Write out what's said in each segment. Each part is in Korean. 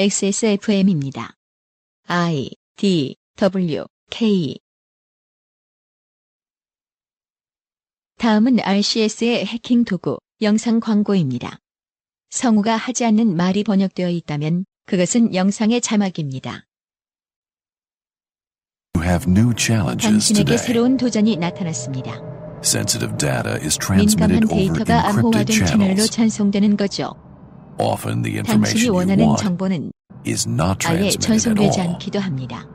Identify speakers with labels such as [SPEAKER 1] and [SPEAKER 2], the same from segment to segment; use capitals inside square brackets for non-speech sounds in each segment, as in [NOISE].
[SPEAKER 1] XSFM입니다. I D W K 다음은 RCS의 해킹 도구 영상 광고입니다. 성우가 하지 않는 말이 번역되어 있다면 그것은 영상의 자막입니다.
[SPEAKER 2] You have new challenges
[SPEAKER 1] 당신에게
[SPEAKER 2] today.
[SPEAKER 1] 새로운 도전이 나타났습니다.
[SPEAKER 2] Sensitive data is
[SPEAKER 1] 민감한 데이터가 암호화된 채널로. 전송되는 거죠.
[SPEAKER 2] Often the
[SPEAKER 1] 당신이
[SPEAKER 2] information you
[SPEAKER 1] 원하는
[SPEAKER 2] want
[SPEAKER 1] 정보는
[SPEAKER 2] is not
[SPEAKER 1] 아예
[SPEAKER 2] transmitted at
[SPEAKER 1] 전송되지
[SPEAKER 2] all.
[SPEAKER 1] 않기도 합니다.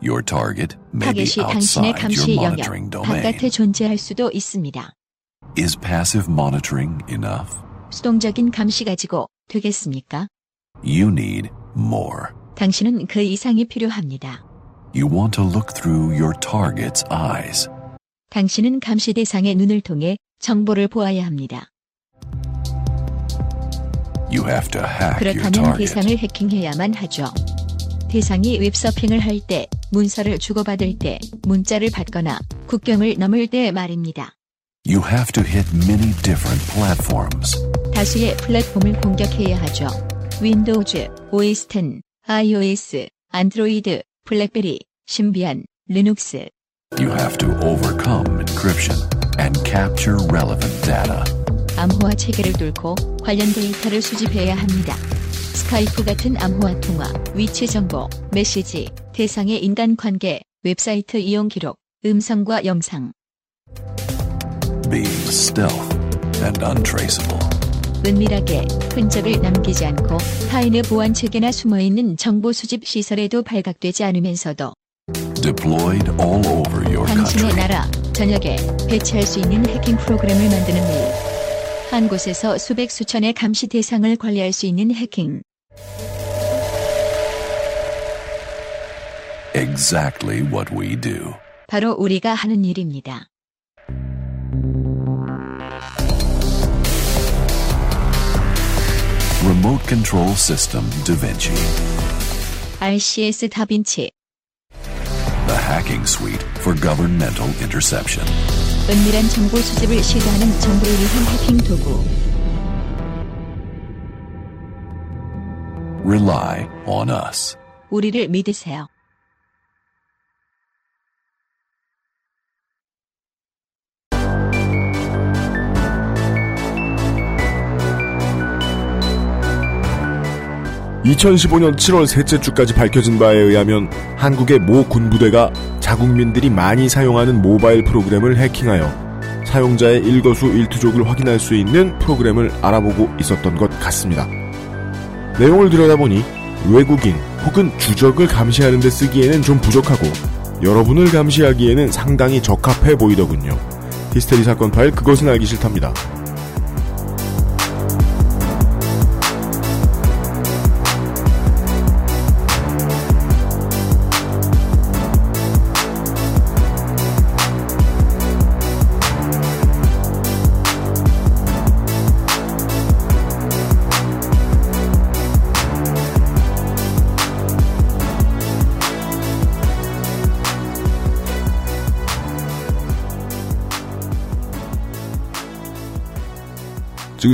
[SPEAKER 2] Your target may be
[SPEAKER 1] 타겟이 당신의
[SPEAKER 2] outside
[SPEAKER 1] 감시
[SPEAKER 2] your
[SPEAKER 1] 영역
[SPEAKER 2] monitoring domain.
[SPEAKER 1] 바깥에 존재할 수도 있습니다.
[SPEAKER 2] Is passive monitoring enough?
[SPEAKER 1] 수동적인 감시 가지고 되겠습니까?
[SPEAKER 2] You need more.
[SPEAKER 1] 당신은 그 이상이 필요합니다.
[SPEAKER 2] You want to look through your target's eyes.
[SPEAKER 1] 당신은 감시 대상의 눈을 통해 정보를 보아야 합니다. 그렇다면. 대상을 해킹해야만 하죠. 대상이 웹서핑을 할 때, 문서를 주고받을 때, 문자를 받거나 국경을 넘을 때 말입니다.
[SPEAKER 2] You have to hit many different platforms.
[SPEAKER 1] 다수의 플랫폼을 공격해야 하죠. 윈도우즈, OS X, iOS, 안드로이드, 블랙베리, 심비안, 리눅스.
[SPEAKER 2] You have to overcome encryption and capture relevant data.
[SPEAKER 1] 암호화 체계를 뚫고 관련 데이터를 수집해야 합니다. 스카이프 같은 암호화 통화, 위치 정보, 메시지, 대상의 인간 관계, 웹사이트 이용 기록, 음성과 영상,
[SPEAKER 2] Being stealth and untraceable.
[SPEAKER 1] 은밀하게 흔적을 남기지 않고 타인의 보안 체계나 숨어 있는 정보 수집 시설에도 발각되지 않으면서도
[SPEAKER 2] Deployed all over your
[SPEAKER 1] 당신의. 나라 전역에 배치할 수 있는 해킹 프로그램을 만드는 일. 한 곳에서 수백 수천의 감시 대상을 관리할 수 있는 해킹.
[SPEAKER 2] Exactly what we do.
[SPEAKER 1] 바로 우리가 하는 일입니다.
[SPEAKER 2] Remote Control System Da Vinci.
[SPEAKER 1] RCS 다빈치,
[SPEAKER 2] The hacking suite for governmental interception.
[SPEAKER 1] 은밀한 정보 수집을 시도하는 정부를 위한 해킹 도구.
[SPEAKER 2] Rely on us.
[SPEAKER 1] 우리를 믿으세요.
[SPEAKER 3] (2015년 7월 셋째 주까지 밝혀진 바에 의하면) 한국의 모 군부대가 자국민들이 많이 사용하는 모바일 프로그램을 해킹하여 사용자의 일거수 일투족을 확인할 수 있는 프로그램을 알아보고 있었던 것 같습니다. 내용을 들여다보니 외국인 혹은 주적을 감시하는 데 쓰기에는 좀 부족하고 여러분을 감시하기에는 상당히 적합해 보이더군요. 히스테리 사건 파일 그것은 알기 싫답니다.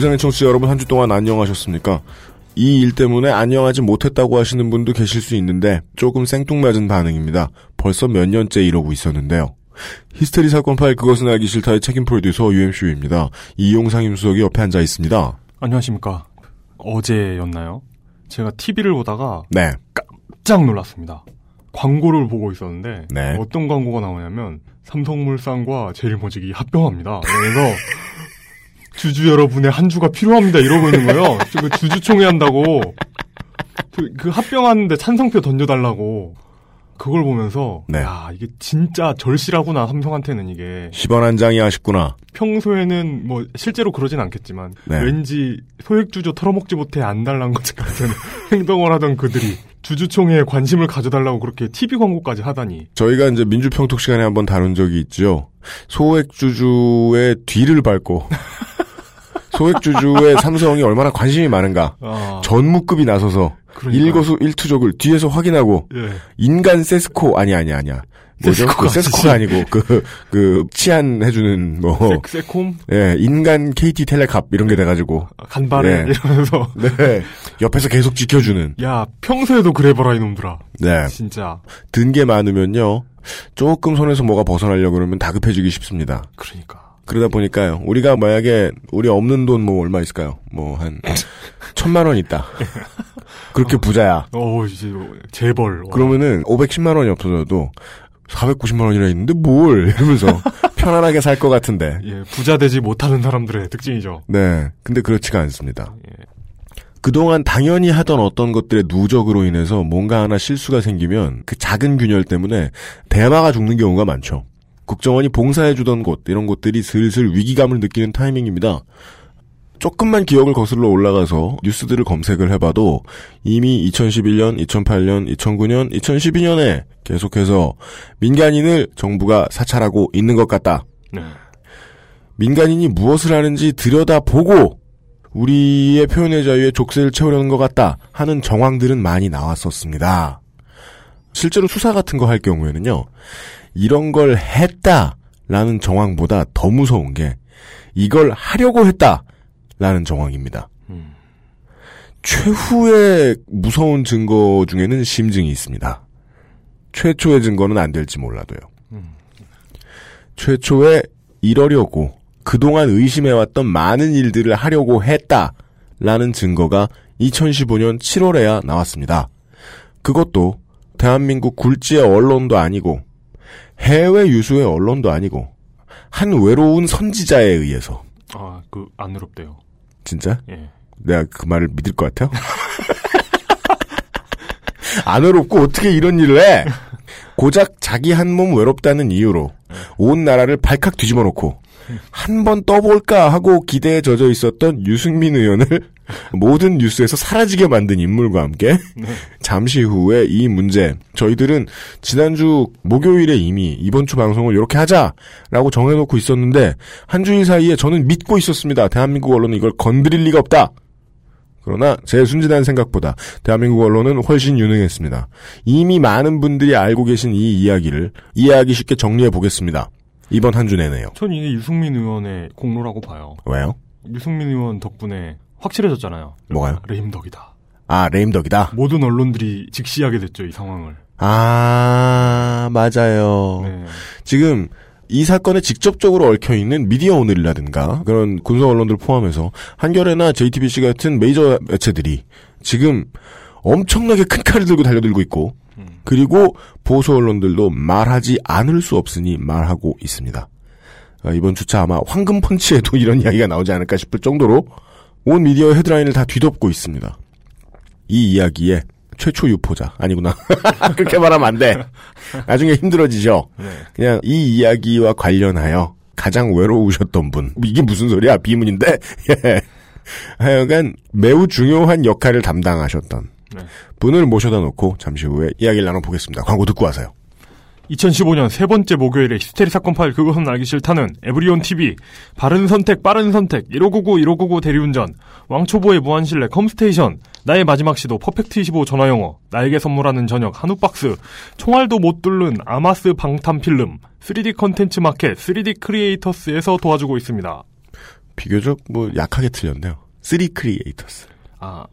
[SPEAKER 3] 지구상의 청취자 여러분 한 주 동안 안녕하셨습니까? 이 일 때문에 안녕하지 못했다고 하시는 분도 계실 수 있는데 조금 생뚱맞은 반응입니다. 벌써 몇 년째 이러고 있었는데요. 히스테리 사건 파일 그것은 알기 싫다의 책임 프로듀서 UMCU입니다. 이용상 임수석이 옆에 앉아 있습니다.
[SPEAKER 4] 안녕하십니까. 어제였나요? 제가 TV를 보다가
[SPEAKER 3] 네.
[SPEAKER 4] 깜짝 놀랐습니다. 광고를 보고 있었는데
[SPEAKER 3] 네.
[SPEAKER 4] 어떤 광고가 나오냐면 삼성물산과 제일모직이 합병합니다. 그래서 [LAUGHS] 주주 여러분의 한 주가 필요합니다 이러고 있는 거예요. 그 주주총회 한다고 그, 그 합병하는데 찬성표 던져달라고 그걸 보면서
[SPEAKER 3] 네.
[SPEAKER 4] 야 이게 진짜 절실하구나 삼성한테는 이게
[SPEAKER 3] 10원 한 장이 아쉽구나.
[SPEAKER 4] 평소에는 뭐 실제로 그러진 않겠지만
[SPEAKER 3] 네.
[SPEAKER 4] 왠지 소액 주주 털어먹지 못해 안 달란 것 같은 [LAUGHS] 행동을 하던 그들이 주주총회에 관심을 가져달라고 그렇게 TV 광고까지 하다니
[SPEAKER 3] 저희가 이제 민주평톡 시간에 한번 다룬 적이 있죠. 소액 주주의 뒤를 밟고 소액주주의 [LAUGHS] 삼성이 얼마나 관심이 많은가.
[SPEAKER 4] 아,
[SPEAKER 3] 전무급이 나서서
[SPEAKER 4] 그러니까요.
[SPEAKER 3] 일거수 일투족을 뒤에서 확인하고
[SPEAKER 4] 예.
[SPEAKER 3] 인간 세스코 아니 아니 아니야. 뭐죠?
[SPEAKER 4] 세스코가
[SPEAKER 3] 그 세스코가 아니고 그그 치안 해주는 뭐
[SPEAKER 4] 세, 세콤
[SPEAKER 3] 예, 인간 KT 텔레캅 이런 게 돼가지고
[SPEAKER 4] 간발에
[SPEAKER 3] 네.
[SPEAKER 4] 이러면서 [LAUGHS]
[SPEAKER 3] 네 옆에서 계속 지켜주는
[SPEAKER 4] 야 평소에도 그래봐라 이놈들아
[SPEAKER 3] 네
[SPEAKER 4] 진짜
[SPEAKER 3] 든 게 많으면요 조금 손에서 뭐가 벗어나려 고 그러면 다급해지기 쉽습니다.
[SPEAKER 4] 그러니까
[SPEAKER 3] 그러다 보니까요 우리가 만약에 우리 없는 돈 뭐 얼마 있을까요? 뭐 한 [LAUGHS] 천만 원 있다. 그렇게 부자야.
[SPEAKER 4] 어 이제 재벌 와.
[SPEAKER 3] 그러면은 510만 원이 없어져도 490만 원이나 있는데 뭘 [LAUGHS] 이러면서 편안하게 살 것 같은데.
[SPEAKER 4] 예 부자 되지 못하는 사람들의 특징이죠
[SPEAKER 3] 네. 근데 그렇지가 않습니다.
[SPEAKER 4] 예.
[SPEAKER 3] 그동안 당연히 하던 어떤 것들의 누적으로 인해서 뭔가 하나 실수가 생기면 그 작은 균열 때문에 대마가 죽는 경우가 많죠. 국정원이 봉사해주던 곳, 이런 곳들이 슬슬 위기감을 느끼는 타이밍입니다. 조금만 기억을 거슬러 올라가서 뉴스들을 검색을 해봐도 이미 2011년, 2008년, 2009년, 2012년에 계속해서 민간인을 정부가 사찰하고 있는 것 같다.
[SPEAKER 4] 네.
[SPEAKER 3] 민간인이 무엇을 하는지 들여다보고 우리의 표현의 자유에 족쇄를 채우려는 것 같다 하는 정황들은 많이 나왔었습니다. 실제로 수사 같은 거 할 경우에는요, 이런 걸 했다라는 정황보다 더 무서운 게 이걸 하려고 했다라는 정황입니다.
[SPEAKER 4] 음.
[SPEAKER 3] 최후의 무서운 증거 중에는 심증이 있습니다. 최초의 증거는 안 될지 몰라도요.
[SPEAKER 4] 음.
[SPEAKER 3] 최초에 이러려고 그동안 의심해왔던 많은 일들을 하려고 했다라는 증거가 2015년 7월에야 나왔습니다. 그것도 대한민국 굴지의 언론도 아니고 해외 유수의 언론도 아니고 한 외로운 선지자에 의해서
[SPEAKER 4] 아그 안 외롭대요
[SPEAKER 3] 진짜
[SPEAKER 4] 예
[SPEAKER 3] 내가 그 말을 믿을 것 같아요? [LAUGHS] 안 외롭고 어떻게 이런 일을 해? 고작 자기 한 몸 외롭다는 이유로 온 나라를 발칵 뒤집어 놓고 한 번 떠볼까 하고 기대에 젖어 있었던 유승민 의원을 모든 뉴스에서 사라지게 만든 인물과 함께 [LAUGHS] 잠시 후에 이 문제 저희들은 지난주 목요일에 이미 이번 주 방송을 이렇게 하자라고 정해놓고 있었는데 한 주일 사이에 저는 믿고 있었습니다. 대한민국 언론은 이걸 건드릴 리가 없다. 그러나 제 순진한 생각보다 대한민국 언론은 훨씬 유능했습니다. 이미 많은 분들이 알고 계신 이 이야기를 이해하기 쉽게 정리해 보겠습니다. 이번 한 주 내내요.
[SPEAKER 4] 전 이게 유승민 의원의 공로라고 봐요
[SPEAKER 3] 왜요?
[SPEAKER 4] 유승민 의원 덕분에 확실해졌잖아요
[SPEAKER 3] 뭐가요?
[SPEAKER 4] 레임덕이다
[SPEAKER 3] 아 레임덕이다.
[SPEAKER 4] 모든 언론들이 직시하게 됐죠 이 상황을
[SPEAKER 3] 아 맞아요.
[SPEAKER 4] 네.
[SPEAKER 3] 지금 이 사건에 직접적으로 얽혀 있는 미디어 오늘이라든가 그런 군소 언론들 포함해서 한겨레나 JTBC 같은 메이저 매체들이 지금 엄청나게 큰 칼을 들고 달려들고 있고
[SPEAKER 4] 음.
[SPEAKER 3] 그리고 보수 언론들도 말하지 않을 수 없으니 말하고 있습니다. 아, 이번 주차 아마 황금 펀치에도 [LAUGHS] 이런 이야기가 나오지 않을까 싶을 정도로 온 미디어 헤드라인을 다 뒤덮고 있습니다. 이 이야기의 최초 유포자 아니구나 [LAUGHS] 그렇게 말하면 안 돼. 나중에 힘들어지죠.
[SPEAKER 4] 네.
[SPEAKER 3] 그냥 이 이야기와 관련하여 가장 외로우셨던 분 이게 무슨 소리야 비문인데 [LAUGHS] 예. 하여간 매우 중요한 역할을 담당하셨던
[SPEAKER 4] 네.
[SPEAKER 3] 분을 모셔다 놓고 잠시 후에 이야기를 나눠보겠습니다. 광고 듣고 와서요.
[SPEAKER 4] 2015년 세 번째 목요일에 히스테리 사건 파일 그것은 알기 싫다는 에브리온 TV 바른 선택 빠른 선택 1599 1599 대리운전 왕초보의 무한신뢰 컴스테이션 나의 마지막 시도 퍼펙트 25 전화영어 나에게 선물하는 저녁 한우 박스 총알도 못 뚫는 아마스 방탄 필름 3D 컨텐츠 마켓 3D 크리에이터스에서 도와주고 있습니다.
[SPEAKER 3] 비교적 뭐 약하게 틀렸네요. 3 크리에이터스.
[SPEAKER 4] 아,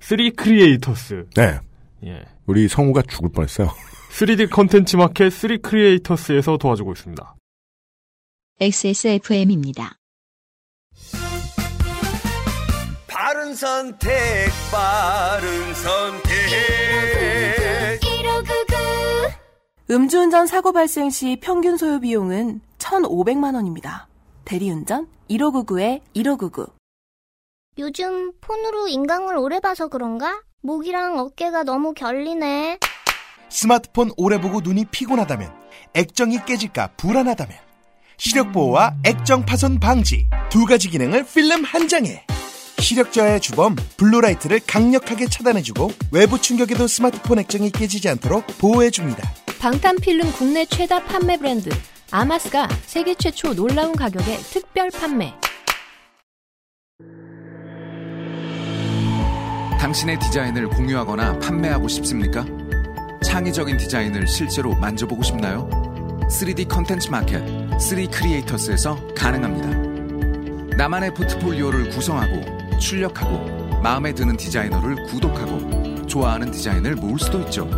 [SPEAKER 4] 3 크리에이터스.
[SPEAKER 3] 네.
[SPEAKER 4] 예.
[SPEAKER 3] 우리 성우가 죽을 뻔했어요.
[SPEAKER 4] 3D 컨텐츠 마켓 3 크리에이터스에서 도와주고 있습니다.
[SPEAKER 1] XSFM입니다.
[SPEAKER 5] 바른 선택, 바른 선택.
[SPEAKER 6] 음주운전 사고 발생 시 평균 소요 비용은 1,500만 원입니다. 대리운전 1599에 1599.
[SPEAKER 7] 요즘 폰으로 인강을 오래 봐서 그런가? 목이랑 어깨가 너무 결리네.
[SPEAKER 8] 스마트폰 오래 보고 눈이 피곤하다면 액정이 깨질까 불안하다면 시력 보호와 액정 파손 방지 두 가지 기능을 필름 한 장에 시력 저하의 주범 블루라이트를 강력하게 차단해주고 외부 충격에도 스마트폰 액정이 깨지지 않도록 보호해줍니다.
[SPEAKER 9] 방탄필름 국내 최다 판매 브랜드 아마스가 세계 최초 놀라운 가격에 특별 판매.
[SPEAKER 10] 당신의 디자인을 공유하거나 판매하고 싶습니까? 창의적인 디자인을 실제로 만져보고 싶나요? 3D 컨텐츠 마켓 3 크리에이터스에서 가능합니다. 나만의 포트폴리오를 구성하고 출력하고 마음에 드는 디자이너를 구독하고 좋아하는 디자인을 모을 수도 있죠.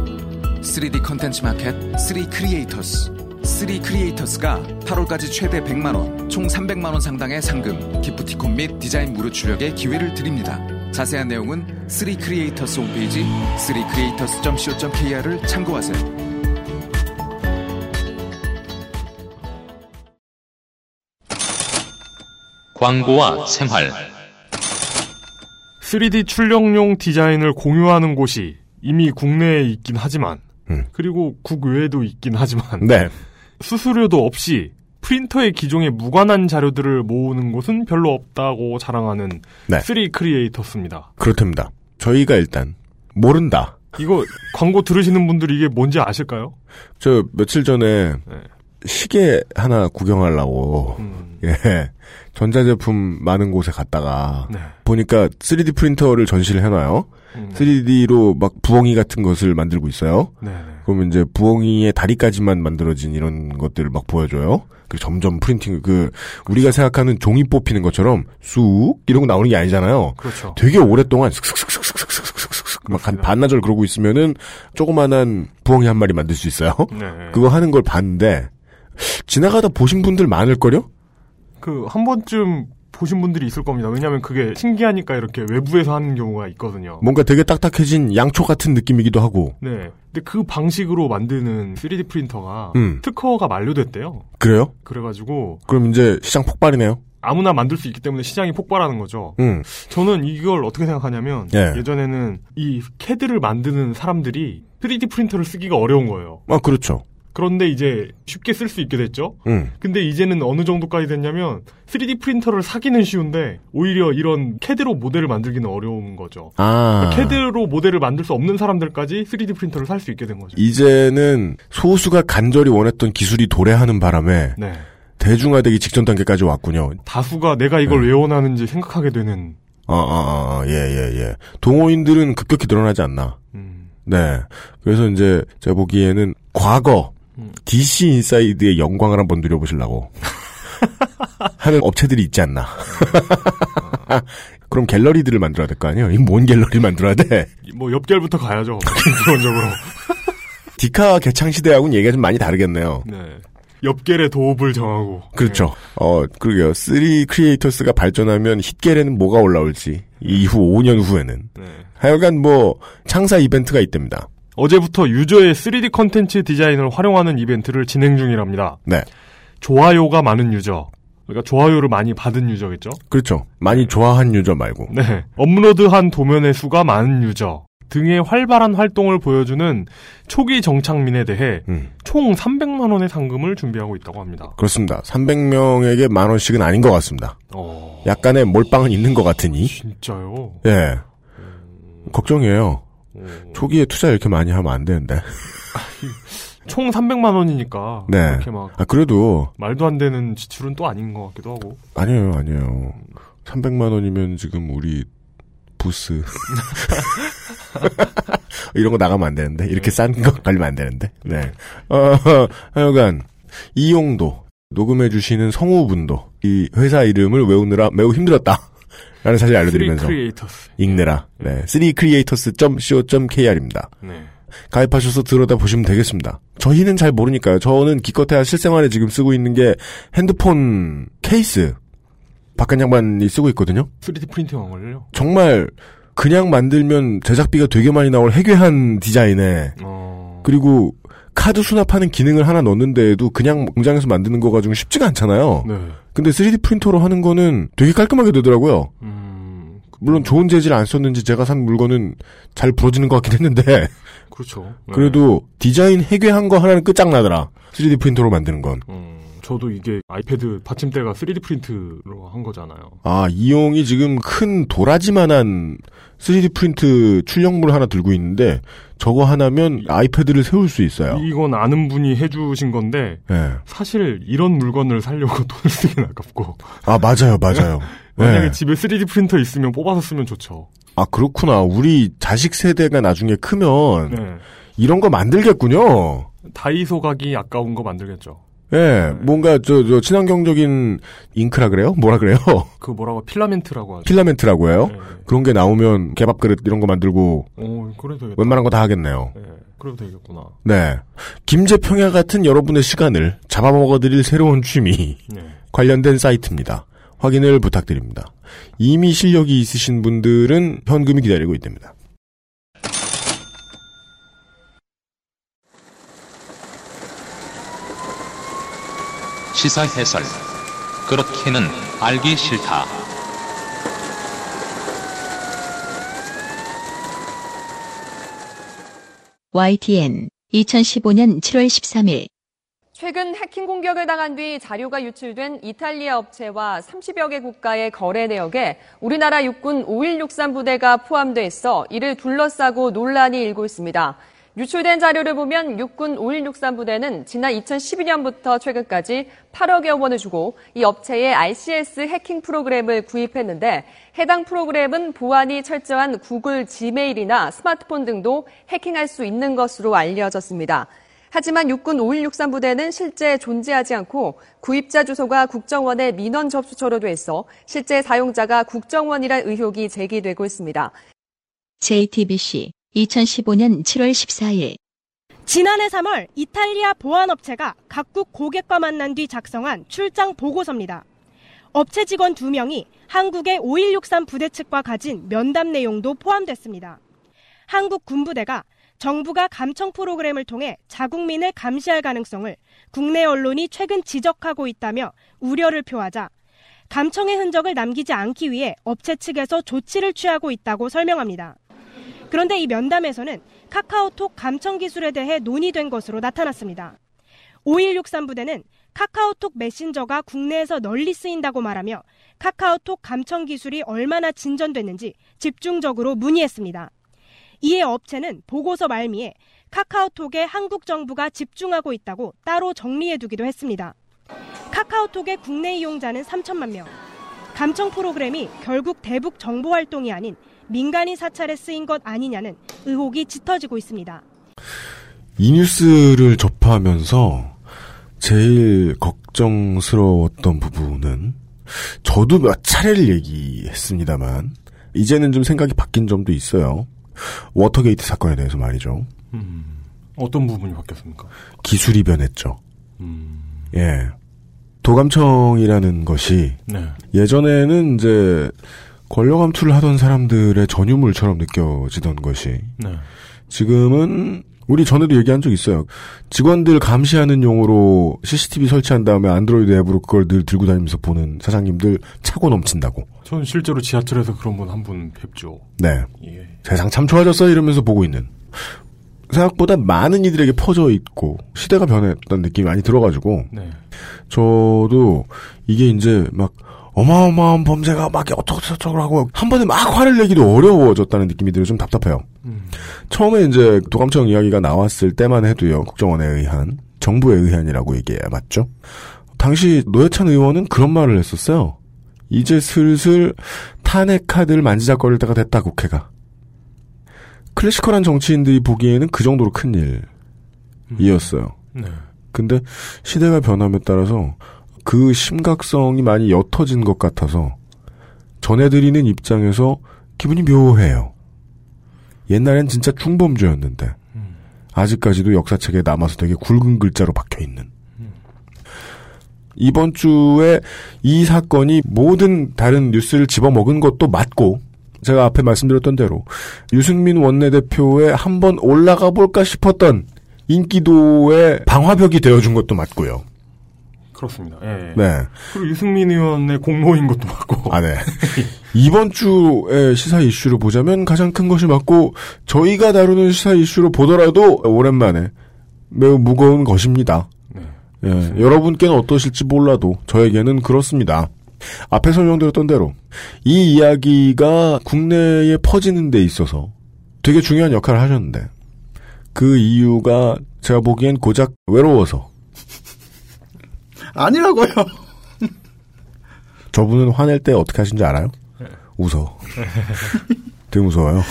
[SPEAKER 10] 3D 컨텐츠 마켓 3 Creators 3 Creators가 8월까지 최대 100만 원, 총 300만 원 상당의 상금, 기프티콘 및 디자인 무료 출력의 기회를 드립니다. 자세한 내용은 3 Creators 홈페이지 3creators.co.kr을 참고하세요.
[SPEAKER 11] 광고와 생활
[SPEAKER 4] 3D 출력용 디자인을 공유하는 곳이 이미 국내에 있긴 하지만 그리고 국외에도 있긴 하지만
[SPEAKER 3] 네. [LAUGHS]
[SPEAKER 4] 수수료도 없이 프린터의 기종에 무관한 자료들을 모으는 곳은 별로 없다고 자랑하는
[SPEAKER 3] 네.
[SPEAKER 4] 3 크리에이터스입니다.
[SPEAKER 3] 그렇답니다. 저희가 일단 모른다.
[SPEAKER 4] 이거 광고 들으시는 분들이 이게 뭔지 아실까요?
[SPEAKER 3] 저 며칠 전에
[SPEAKER 4] 네.
[SPEAKER 3] 시계 하나 구경하려고
[SPEAKER 4] 음.
[SPEAKER 3] 예 전자제품 많은 곳에 갔다가
[SPEAKER 4] 네.
[SPEAKER 3] 보니까 3D 프린터를 전시를 해놔요.
[SPEAKER 4] 음.
[SPEAKER 3] 3D로 막 부엉이 같은 것을 만들고 있어요.
[SPEAKER 4] 네, 네.
[SPEAKER 3] 그러면 이제 부엉이의 다리까지만 만들어진 이런 것들을 막 보여줘요. 그 점점 프린팅 그 우리가 생각하는 종이 뽑히는 것처럼 쑥 이런 거 나오는 게 아니잖아요.
[SPEAKER 4] 그렇죠.
[SPEAKER 3] 되게 오랫동안 슥슥슥슥슥슥슥슥슥 막한 반나절 그러고 있으면은 조그만한 부엉이 한 마리 만들 수 있어요. [LAUGHS]
[SPEAKER 4] 네.
[SPEAKER 3] 그거 하는 걸 봤는데 지나가다 보신 분들 많을걸요?
[SPEAKER 4] 그 한 번쯤 보신 분들이 있을 겁니다. 왜냐하면 그게 신기하니까 이렇게 외부에서 하는 경우가 있거든요.
[SPEAKER 3] 뭔가 되게 딱딱해진 양초 같은 느낌이기도 하고.
[SPEAKER 4] 네. 근데 그 방식으로 만드는 3D 프린터가
[SPEAKER 3] 음.
[SPEAKER 4] 특허가 만료됐대요.
[SPEAKER 3] 그래요?
[SPEAKER 4] 그래가지고
[SPEAKER 3] 그럼 이제 시장 폭발이네요.
[SPEAKER 4] 아무나 만들 수 있기 때문에 시장이 폭발하는 거죠.
[SPEAKER 3] 음.
[SPEAKER 4] 저는 이걸 어떻게 생각하냐면
[SPEAKER 3] 예.
[SPEAKER 4] 예전에는 이 캐드를 만드는 사람들이 3D 프린터를 쓰기가 어려운 거예요.
[SPEAKER 3] 아 그렇죠.
[SPEAKER 4] 그런데 이제 쉽게 쓸 수 있게 됐죠.
[SPEAKER 3] 음.
[SPEAKER 4] 근데 이제는 어느 정도까지 됐냐면 3D 프린터를 사기는 쉬운데 오히려 이런 캐드로 모델을 만들기는 어려운 거죠.
[SPEAKER 3] 아.
[SPEAKER 4] 그러니까 캐드로 모델을 만들 수 없는 사람들까지 3D 프린터를 살 수 있게 된 거죠.
[SPEAKER 3] 이제는 소수가 간절히 원했던 기술이 도래하는 바람에
[SPEAKER 4] 네.
[SPEAKER 3] 대중화되기 직전 단계까지 왔군요.
[SPEAKER 4] 다수가 내가 이걸
[SPEAKER 3] 네.
[SPEAKER 4] 왜 원하는지 생각하게 되는
[SPEAKER 3] 아, 아, 아, 아, 예, 예, 예. 동호인들은 급격히 늘어나지 않나.
[SPEAKER 4] 음.
[SPEAKER 3] 네. 그래서 이제 제가 보기에는 과거
[SPEAKER 4] 음.
[SPEAKER 3] DC 인사이드의 영광을 한번 누려보시려고 [LAUGHS] 하는 업체들이 있지 않나. [LAUGHS] 그럼 갤러리들을 만들어야 될 거 아니에요? 이뭔 갤러리를 만들어야 돼?
[SPEAKER 4] 뭐 엽갤부터 가야죠. 기본적으로. [LAUGHS]
[SPEAKER 3] 디카 개창 시대하고는 얘기가 좀 많이 다르겠네요.
[SPEAKER 4] 네. 엽갤의 도읍을 정하고.
[SPEAKER 3] 그렇죠. 어, 그러게요. 3 Creators가 발전하면 힛갤에는 뭐가 올라올지 이후 5년 후에는
[SPEAKER 4] 네.
[SPEAKER 3] 하여간 뭐 창사 이벤트가 있답니다.
[SPEAKER 4] 어제부터 유저의 3D 컨텐츠 디자인을 활용하는 이벤트를 진행 중이랍니다.
[SPEAKER 3] 네.
[SPEAKER 4] 좋아요가 많은 유저. 그러니까 좋아요를 많이 받은 유저겠죠?
[SPEAKER 3] 그렇죠. 많이 좋아한 유저 말고.
[SPEAKER 4] 네. 업로드한 도면의 수가 많은 유저 등의 활발한 활동을 보여주는 초기 정착민에 대해
[SPEAKER 3] 음.
[SPEAKER 4] 총 300만 원의 상금을 준비하고 있다고 합니다.
[SPEAKER 3] 그렇습니다. 300명에게 만 원씩은 아닌 것 같습니다.
[SPEAKER 4] 어,
[SPEAKER 3] 약간의 몰빵은 있는 것 같으니.
[SPEAKER 4] 진짜요?
[SPEAKER 3] 예. 걱정이에요.
[SPEAKER 4] 어.
[SPEAKER 3] 초기에 투자 이렇게 많이 하면 안 되는데.
[SPEAKER 4] 총 300만 원이니까
[SPEAKER 3] 네.
[SPEAKER 4] 그렇게 막
[SPEAKER 3] 아, 그래도
[SPEAKER 4] 말도 안 되는 지출은 또 아닌 것 같기도 하고.
[SPEAKER 3] 아니에요, 아니에요. 300만 원이면 지금 우리 부스 [LAUGHS] 이런 거 나가면 안 되는데 이렇게 싼거 걸리면 안 되는데. 네. 어, 하여간 이용도 녹음해 주시는 성우분도 이 회사 이름을 외우느라 매우 힘들었다. 라는 사실 알려드리면서
[SPEAKER 4] Creators.
[SPEAKER 3] 읽느라 네. 3creators.co.kr입니다.
[SPEAKER 4] 네.
[SPEAKER 3] 가입하셔서 들여다 보시면 되겠습니다. 저희는 잘 모르니까요. 저는 기껏해야 실생활에 지금 쓰고 있는 게 핸드폰 케이스. 박한 양반이 쓰고 있거든요.
[SPEAKER 4] 3D 프린팅 한 걸요?
[SPEAKER 3] 정말 그냥 만들면 제작비가 되게 많이 나올 해괴한 디자인에
[SPEAKER 4] 어.
[SPEAKER 3] 그리고 카드 수납하는 기능을 하나 넣는데에도 그냥 공장에서 만드는 거 가지고 쉽지가 않잖아요.
[SPEAKER 4] 네.
[SPEAKER 3] 근데 3D 프린터로 하는 거는 되게 깔끔하게 되더라고요.
[SPEAKER 4] 음.
[SPEAKER 3] 물론 좋은 재질 안 썼는지 제가 산 물건은 잘 부러지는 것 같긴 했는데 [LAUGHS]
[SPEAKER 4] 그렇죠. 네.
[SPEAKER 3] 그래도 디자인 해괴한 거 하나는 끝장나더라. 3D 프린터로 만드는 건.
[SPEAKER 4] 음, 저도 이게 아이패드 받침대가 3D 프린트로 한 거잖아요.
[SPEAKER 3] 아, 이용이 지금 큰 도라지만한 3D 프린트 출력물 하나 들고 있는데 저거 하나면 아이패드를 세울 수 있어요.
[SPEAKER 4] 이건 아는 분이 해주신 건데
[SPEAKER 3] 예.
[SPEAKER 4] 사실 이런 물건을 살려고 [LAUGHS] 돈을 쓰긴 아깝고
[SPEAKER 3] 아, 맞아요, 맞아요. [LAUGHS]
[SPEAKER 4] 만약에
[SPEAKER 3] 예.
[SPEAKER 4] 집에 3D 프린터 있으면 뽑아서 쓰면 좋죠.
[SPEAKER 3] 아, 그렇구나. 우리 자식 세대가 나중에 크면
[SPEAKER 4] 네.
[SPEAKER 3] 이런 거 만들겠군요.
[SPEAKER 4] 다이소 가기 아까운 거 만들겠죠.
[SPEAKER 3] 예, 뭔가 저, 저 친환경적인 잉크라 그래요? 뭐라 그래요? [LAUGHS]
[SPEAKER 4] 그 뭐라고 필라멘트라고 하죠.
[SPEAKER 3] 필라멘트라고 해요? 그런 게 나오면 개밥 그릇 이런 거 만들고
[SPEAKER 4] 오, 그래도 되겠다.
[SPEAKER 3] 웬만한 거 다 하겠네요.
[SPEAKER 4] 네, 그래도 되겠구나.
[SPEAKER 3] 네. 김제평야 같은 여러분의 시간을 잡아먹어 드릴 새로운 취미
[SPEAKER 4] 네.
[SPEAKER 3] 관련된 사이트입니다. 확인을 부탁드립니다. 이미 실력이 있으신 분들은 현금이 기다리고 있답니다.
[SPEAKER 11] 시사 해설. 그렇게는 알기 싫다.
[SPEAKER 1] YTN 2015년 7월 13일
[SPEAKER 12] 최근 해킹 공격을 당한 뒤 자료가 유출된 이탈리아 업체와 30여 개 국가의 거래 내역에 우리나라 육군 5163 부대가 포함돼 있어 이를 둘러싸고 논란이 일고 있습니다. 유출된 자료를 보면 육군 5163 부대는 지난 2012년부터 최근까지 8억여 원을 주고 이 업체의 RCS 해킹 프로그램을 구입했는데 해당 프로그램은 보안이 철저한 구글 지메일이나 스마트폰 등도 해킹할 수 있는 것으로 알려졌습니다. 하지만 육군 5163 부대는 실제 존재하지 않고 구입자 주소가 국정원의 민원 접수처로 돼 있어 실제 사용자가 국정원이란 의혹이 제기되고 있습니다.
[SPEAKER 1] JTBC 2015년 7월 14일
[SPEAKER 13] 지난해 3월 이탈리아 보안업체가 각국 고객과 만난 뒤 작성한 출장 보고서입니다. 업체 직원 2명이 한국의 5163 부대 측과 가진 면담 내용도 포함됐습니다. 한국 군부대가 정부가 감청 프로그램을 통해 자국민을 감시할 가능성을 국내 언론이 최근 지적하고 있다며 우려를 표하자 감청의 흔적을 남기지 않기 위해 업체 측에서 조치를 취하고 있다고 설명합니다. 그런데 이 면담에서는 카카오톡 감청 기술에 대해 논의된 것으로 나타났습니다. 5163 부대는 카카오톡 메신저가 국내에서 널리 쓰인다고 말하며 카카오톡 감청 기술이 얼마나 진전됐는지 집중적으로 문의했습니다. 이에 업체는 보고서 말미에 카카오톡에 한국 정부가 집중하고 있다고 따로 정리해두기도 했습니다. 카카오톡의 국내 이용자는 3천만 명. 감청 프로그램이 결국 대북 정보 활동이 아닌 민간인 사찰에 쓰인 것 아니냐는 의혹이 짙어지고 있습니다.
[SPEAKER 3] 이 뉴스를 접하면서 제일 걱정스러웠던 부분은 저도 몇 차례를 얘기했습니다만 이제는 좀 생각이 바뀐 점도 있어요. 워터게이트 사건에 대해서 말이죠.
[SPEAKER 4] 음, 어떤 부분이 바뀌었습니까?
[SPEAKER 3] 기술이 변했죠.
[SPEAKER 4] 음.
[SPEAKER 3] 예. 도감청이라는 것이
[SPEAKER 4] 네.
[SPEAKER 3] 예전에는 이제 권력 감투를 하던 사람들의 전유물처럼 느껴지던 것이
[SPEAKER 4] 네.
[SPEAKER 3] 지금은 우리 전에도 얘기한 적 있어요. 직원들 감시하는 용으로 CCTV 설치한 다음에 안드로이드 앱으로 그걸 늘 들고 다니면서 보는 사장님들 차고 넘친다고.
[SPEAKER 4] 전 실제로 지하철에서 그런 분 한분 뵙죠.
[SPEAKER 3] 네.
[SPEAKER 4] 예.
[SPEAKER 3] 세상 참 좋아졌어 이러면서 보고 있는. 생각보다 많은 이들에게 퍼져 있고 시대가 변했다는 느낌이 많이 들어가지고
[SPEAKER 4] 네.
[SPEAKER 3] 저도 이게 이제 막 어마어마한 범죄가 막 어쩌고저쩌고 하고 한 번에 막 화를 내기도 어려워졌다는 느낌이 들어 좀 답답해요.
[SPEAKER 4] 음.
[SPEAKER 3] 처음에 이제 도감청 이야기가 나왔을 때만 해도요 국정원에 의한 정부에 의한이라고 얘기해야 맞죠? 당시 노회찬 의원은 그런 말을 했었어요. 이제 슬슬 탄핵 카드를 만지작거릴 때가 됐다 국회가. 클래시컬한 정치인들이 보기에는 그 정도로 큰 일이었어요.
[SPEAKER 4] 네.
[SPEAKER 3] 근데 시대가 변함에 따라서 그 심각성이 많이 옅어진 것 같아서 전해드리는 입장에서 기분이 묘해요. 옛날엔 진짜 중범죄였는데 아직까지도 역사책에 남아서 되게 굵은 글자로 박혀 있는. 이번 주에 이 사건이 모든 다른 뉴스를 집어먹은 것도 맞고 제가 앞에 말씀드렸던 대로 유승민 원내대표의 한번 올라가 볼까 싶었던 인기도의 방화벽이 되어준 것도 맞고요.
[SPEAKER 4] 그렇습니다. 예.
[SPEAKER 3] 네.
[SPEAKER 4] 그리고 유승민 의원의 공모인 것도 맞고.
[SPEAKER 3] 아, 네. [LAUGHS] 이번 주의 시사 이슈를 보자면 가장 큰 것이 맞고 저희가 다루는 시사 이슈로 보더라도 오랜만에 매우 무거운 것입니다. 예, 여러분께는 어떠실지 몰라도 저에게는 그렇습니다. 앞에 설명드렸던 대로 이 이야기가 국내에 퍼지는 데 있어서 되게 중요한 역할을 하셨는데 그 이유가 제가 보기엔 고작 외로워서
[SPEAKER 14] 아니라고요.
[SPEAKER 3] 저분은 화낼 때 어떻게 하신지 알아요?
[SPEAKER 4] 네.
[SPEAKER 3] 웃어. 되게 무서워요.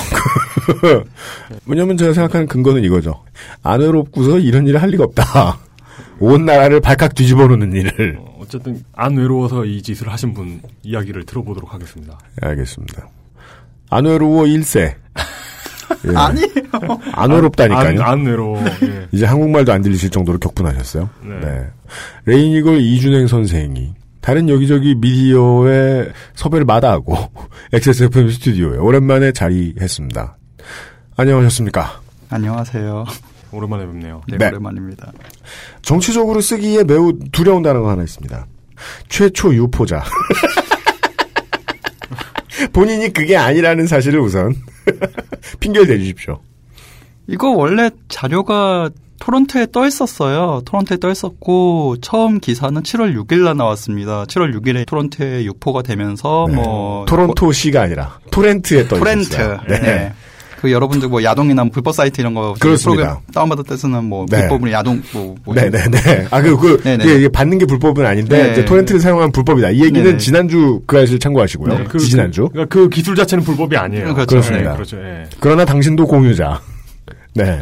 [SPEAKER 3] [LAUGHS] 왜냐면 제가 생각하는 근거는 이거죠. 안 외롭고서 이런 일을 할 리가 없다. 온 나라를 발칵 뒤집어 놓는 일을.
[SPEAKER 4] 어쨌든 안 외로워서 이 짓을 하신 분 이야기를 들어보도록 하겠습니다.
[SPEAKER 3] 알겠습니다. 안 외로워 1세. 예. [LAUGHS]
[SPEAKER 14] 아니에요.
[SPEAKER 3] 안 외롭다니까요.
[SPEAKER 4] 안, 안 외로워. 예. [LAUGHS]
[SPEAKER 3] 이제 한국말도 안 들리실 정도로 격분하셨어요.
[SPEAKER 4] 네.
[SPEAKER 3] 레이니걸 이준행 선생이 다른 여기저기 미디어에 섭외를 마다하고 [LAUGHS] XSFM 스튜디오에 오랜만에 자리했습니다. 안녕하셨습니까?
[SPEAKER 14] 안녕하세요.
[SPEAKER 4] 오랜만에 뵙네요.
[SPEAKER 14] 네,
[SPEAKER 3] 네.
[SPEAKER 14] 오랜만입니다.
[SPEAKER 3] 정치적으로 쓰기에 매우 두려운 단어가 하나 있습니다. 최초 유포자. [LAUGHS] 본인이 그게 아니라는 사실을 우선 [LAUGHS] 핑계를 대주십시오.
[SPEAKER 14] 이거 원래 자료가 토론토에 떠 있었어요. 토론토에 떠 있었고 처음 기사는 7월 6일 날 나왔습니다. 7월 6일에 토론토에 유포가 되면서 뭐
[SPEAKER 3] 토론토시가 아니라 torrent에 떠
[SPEAKER 14] 토렌트.
[SPEAKER 3] 있었어요.
[SPEAKER 14] 네. 그 여러분들 뭐 야동이나 뭐 불법 사이트 이런 거
[SPEAKER 3] 그렇습니다.
[SPEAKER 14] 다운받을 때 쓰는 뭐
[SPEAKER 3] 네.
[SPEAKER 14] 불법으로 야동 뭐, 뭐
[SPEAKER 3] 네네네. 아, 그, 그,
[SPEAKER 14] 네네.
[SPEAKER 3] 이게, 이게 받는 게 불법은 아닌데,
[SPEAKER 14] 네.
[SPEAKER 3] 이제 torrent를 사용한 불법이다. 이 얘기는
[SPEAKER 4] 네네.
[SPEAKER 3] 지난주 그 아이를 참고하시고요.
[SPEAKER 4] 네, 그,
[SPEAKER 3] 지난주.
[SPEAKER 4] 그, 그 기술 자체는 불법이 아니에요.
[SPEAKER 14] 그렇죠.
[SPEAKER 3] 그렇습니다.
[SPEAKER 4] 네, 그렇죠. 예.
[SPEAKER 3] 그러나 당신도 공유자. 네.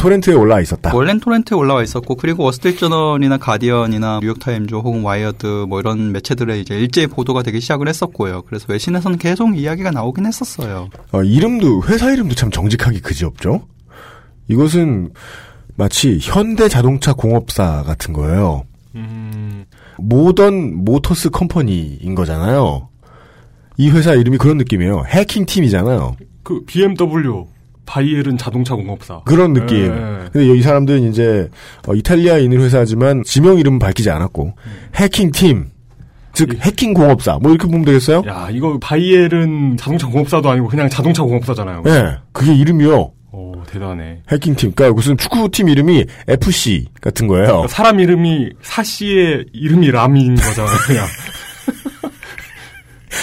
[SPEAKER 3] torrent에 올라와 있었다.
[SPEAKER 14] 원래는 torrent에 올라와 있었고 그리고 월스트리트저널이나 가디언이나 뉴욕타임즈 혹은 와이어드 뭐 이런 매체들의 이제 일제히 보도가 되기 시작을 했었고요. 그래서 외신에서는 계속 이야기가 나오긴 했었어요.
[SPEAKER 3] 어, 이름도, 회사 이름도 참 정직하기 그지없죠? 이것은 마치 현대 자동차 공업사 같은 거예요.
[SPEAKER 4] 음,
[SPEAKER 3] Modern Motors Company인 거잖아요. 이 회사 이름이 그런 느낌이에요. 해킹 팀이잖아요.
[SPEAKER 4] 그 BMW 바이에른 자동차 공업사.
[SPEAKER 3] 그런 느낌.
[SPEAKER 4] 예.
[SPEAKER 3] 근데 이 사람들은 이제 어, 이탈리아에 있는 회사지만 지명 이름은 밝히지 않았고 해킹 팀, 즉 해킹 공업사 뭐 이렇게 보면 되겠어요?
[SPEAKER 4] 야, 이거 바이엘은 자동차 공업사도 아니고 그냥 자동차 공업사잖아요.
[SPEAKER 3] 네, 그게 이름이요.
[SPEAKER 4] 오, 대단해.
[SPEAKER 3] 해킹 팀. 그러니까 무슨 축구 팀 이름이 FC 같은 거예요.
[SPEAKER 4] 그러니까 사람 이름이 사씨의 이름이 람인 거잖아요, 그냥. [LAUGHS]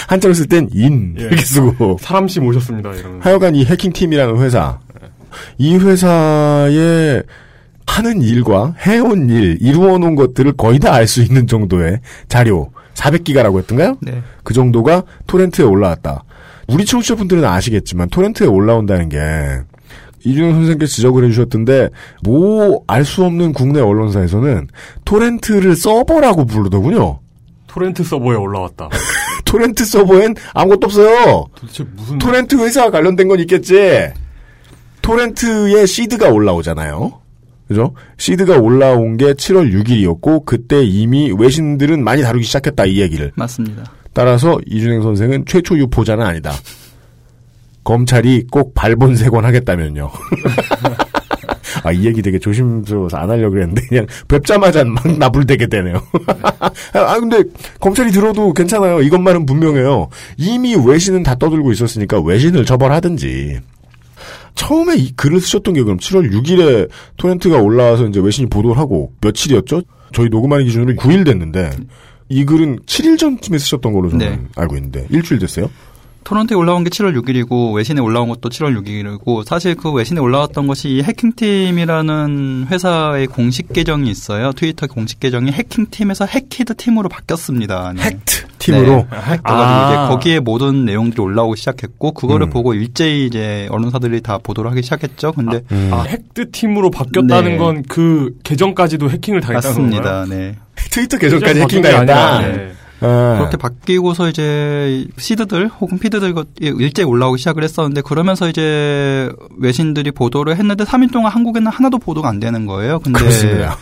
[SPEAKER 3] 한자로 쓸 땐 인
[SPEAKER 4] 예.
[SPEAKER 3] 이렇게 쓰고.
[SPEAKER 4] 사람씨 모셨습니다, 이러면.
[SPEAKER 3] 하여간 이 해킹 팀이라는 회사, 이 회사의 하는 일과 해온 일, 이루어 놓은 것들을 거의 다 알 수 있는 정도의 자료, 400기가라고 했던가요?
[SPEAKER 14] 네.
[SPEAKER 3] 그 정도가 토렌트에 올라왔다. 우리 청취자분들은 아시겠지만 토렌트에 올라온다는 게 이준영 선생님께서 지적을 해주셨던데 뭐 알 수 없는 국내 언론사에서는 토렌트를 서버라고 부르더군요.
[SPEAKER 4] 토렌트 서버에 올라왔다. [LAUGHS]
[SPEAKER 3] 토렌트 서버엔 아무것도 없어요.
[SPEAKER 4] 도대체 무슨
[SPEAKER 3] 토렌트 회사와 관련된 건 있겠지. 토렌트에 시드가 올라오잖아요. 그죠? 시드가 올라온 게 7월 6일이었고 그때 이미 외신들은 많이 다루기 시작했다 이 얘기를.
[SPEAKER 14] 맞습니다.
[SPEAKER 3] 따라서 이준행 선생은 최초 유포자는 아니다. 검찰이 꼭 발본색원 하겠다면요. [LAUGHS] 아, 이 얘기 되게 조심스러워서 안 하려고 그랬는데, 그냥 뵙자마자 막 나불대게 되네요. [LAUGHS] 아, 근데 검찰이 들어도 괜찮아요. 이것만은 분명해요. 이미 외신은 다 떠들고 있었으니까 외신을 처벌하든지. 처음에 이 글을 쓰셨던 게 그럼 7월 6일에 토렌트가 올라와서 이제 외신이 보도를 하고 며칠이었죠? 저희 녹음하는 기준으로 9일 됐는데, 이 글은 7일 전쯤에 쓰셨던 걸로 저는
[SPEAKER 14] 네.
[SPEAKER 3] 알고 있는데, 일주일 됐어요?
[SPEAKER 14] 토론토에 올라온 게 7월 6일이고 외신에 올라온 것도 7월 6일이고 사실 그 외신에 올라왔던 것이 이 해킹팀이라는 회사의 공식 계정이 있어요. 트위터 공식 계정이 해킹팀에서 해키드 팀으로 바뀌었습니다. 네.
[SPEAKER 3] 헥트 팀으로?
[SPEAKER 14] 네. 그래가지고
[SPEAKER 4] 아.
[SPEAKER 14] 이제 거기에 모든 내용들이 올라오기 시작했고 그거를
[SPEAKER 3] 음.
[SPEAKER 14] 보고 일제히 이제 언론사들이 다 보도를 하기 시작했죠. 근데
[SPEAKER 3] 음.
[SPEAKER 4] 아, Hacked Team으로 바뀌었다는
[SPEAKER 14] 네.
[SPEAKER 4] 건그 계정까지도 해킹을 당했다는
[SPEAKER 14] 맞습니다.
[SPEAKER 4] 건가요?
[SPEAKER 14] 네.
[SPEAKER 3] 트위터 계정까지
[SPEAKER 4] 계정
[SPEAKER 3] 해킹
[SPEAKER 4] 바뀐 게
[SPEAKER 3] 당했다.
[SPEAKER 4] 아.
[SPEAKER 14] 그렇게 바뀌고서 이제 seed들 혹은 feed들 것- 일제히 올라오기 시작을 했었는데 그러면서 이제 외신들이 보도를 했는데 3일 동안 한국에는 하나도 보도가 안 되는 거예요. 근데
[SPEAKER 3] 그렇습니다.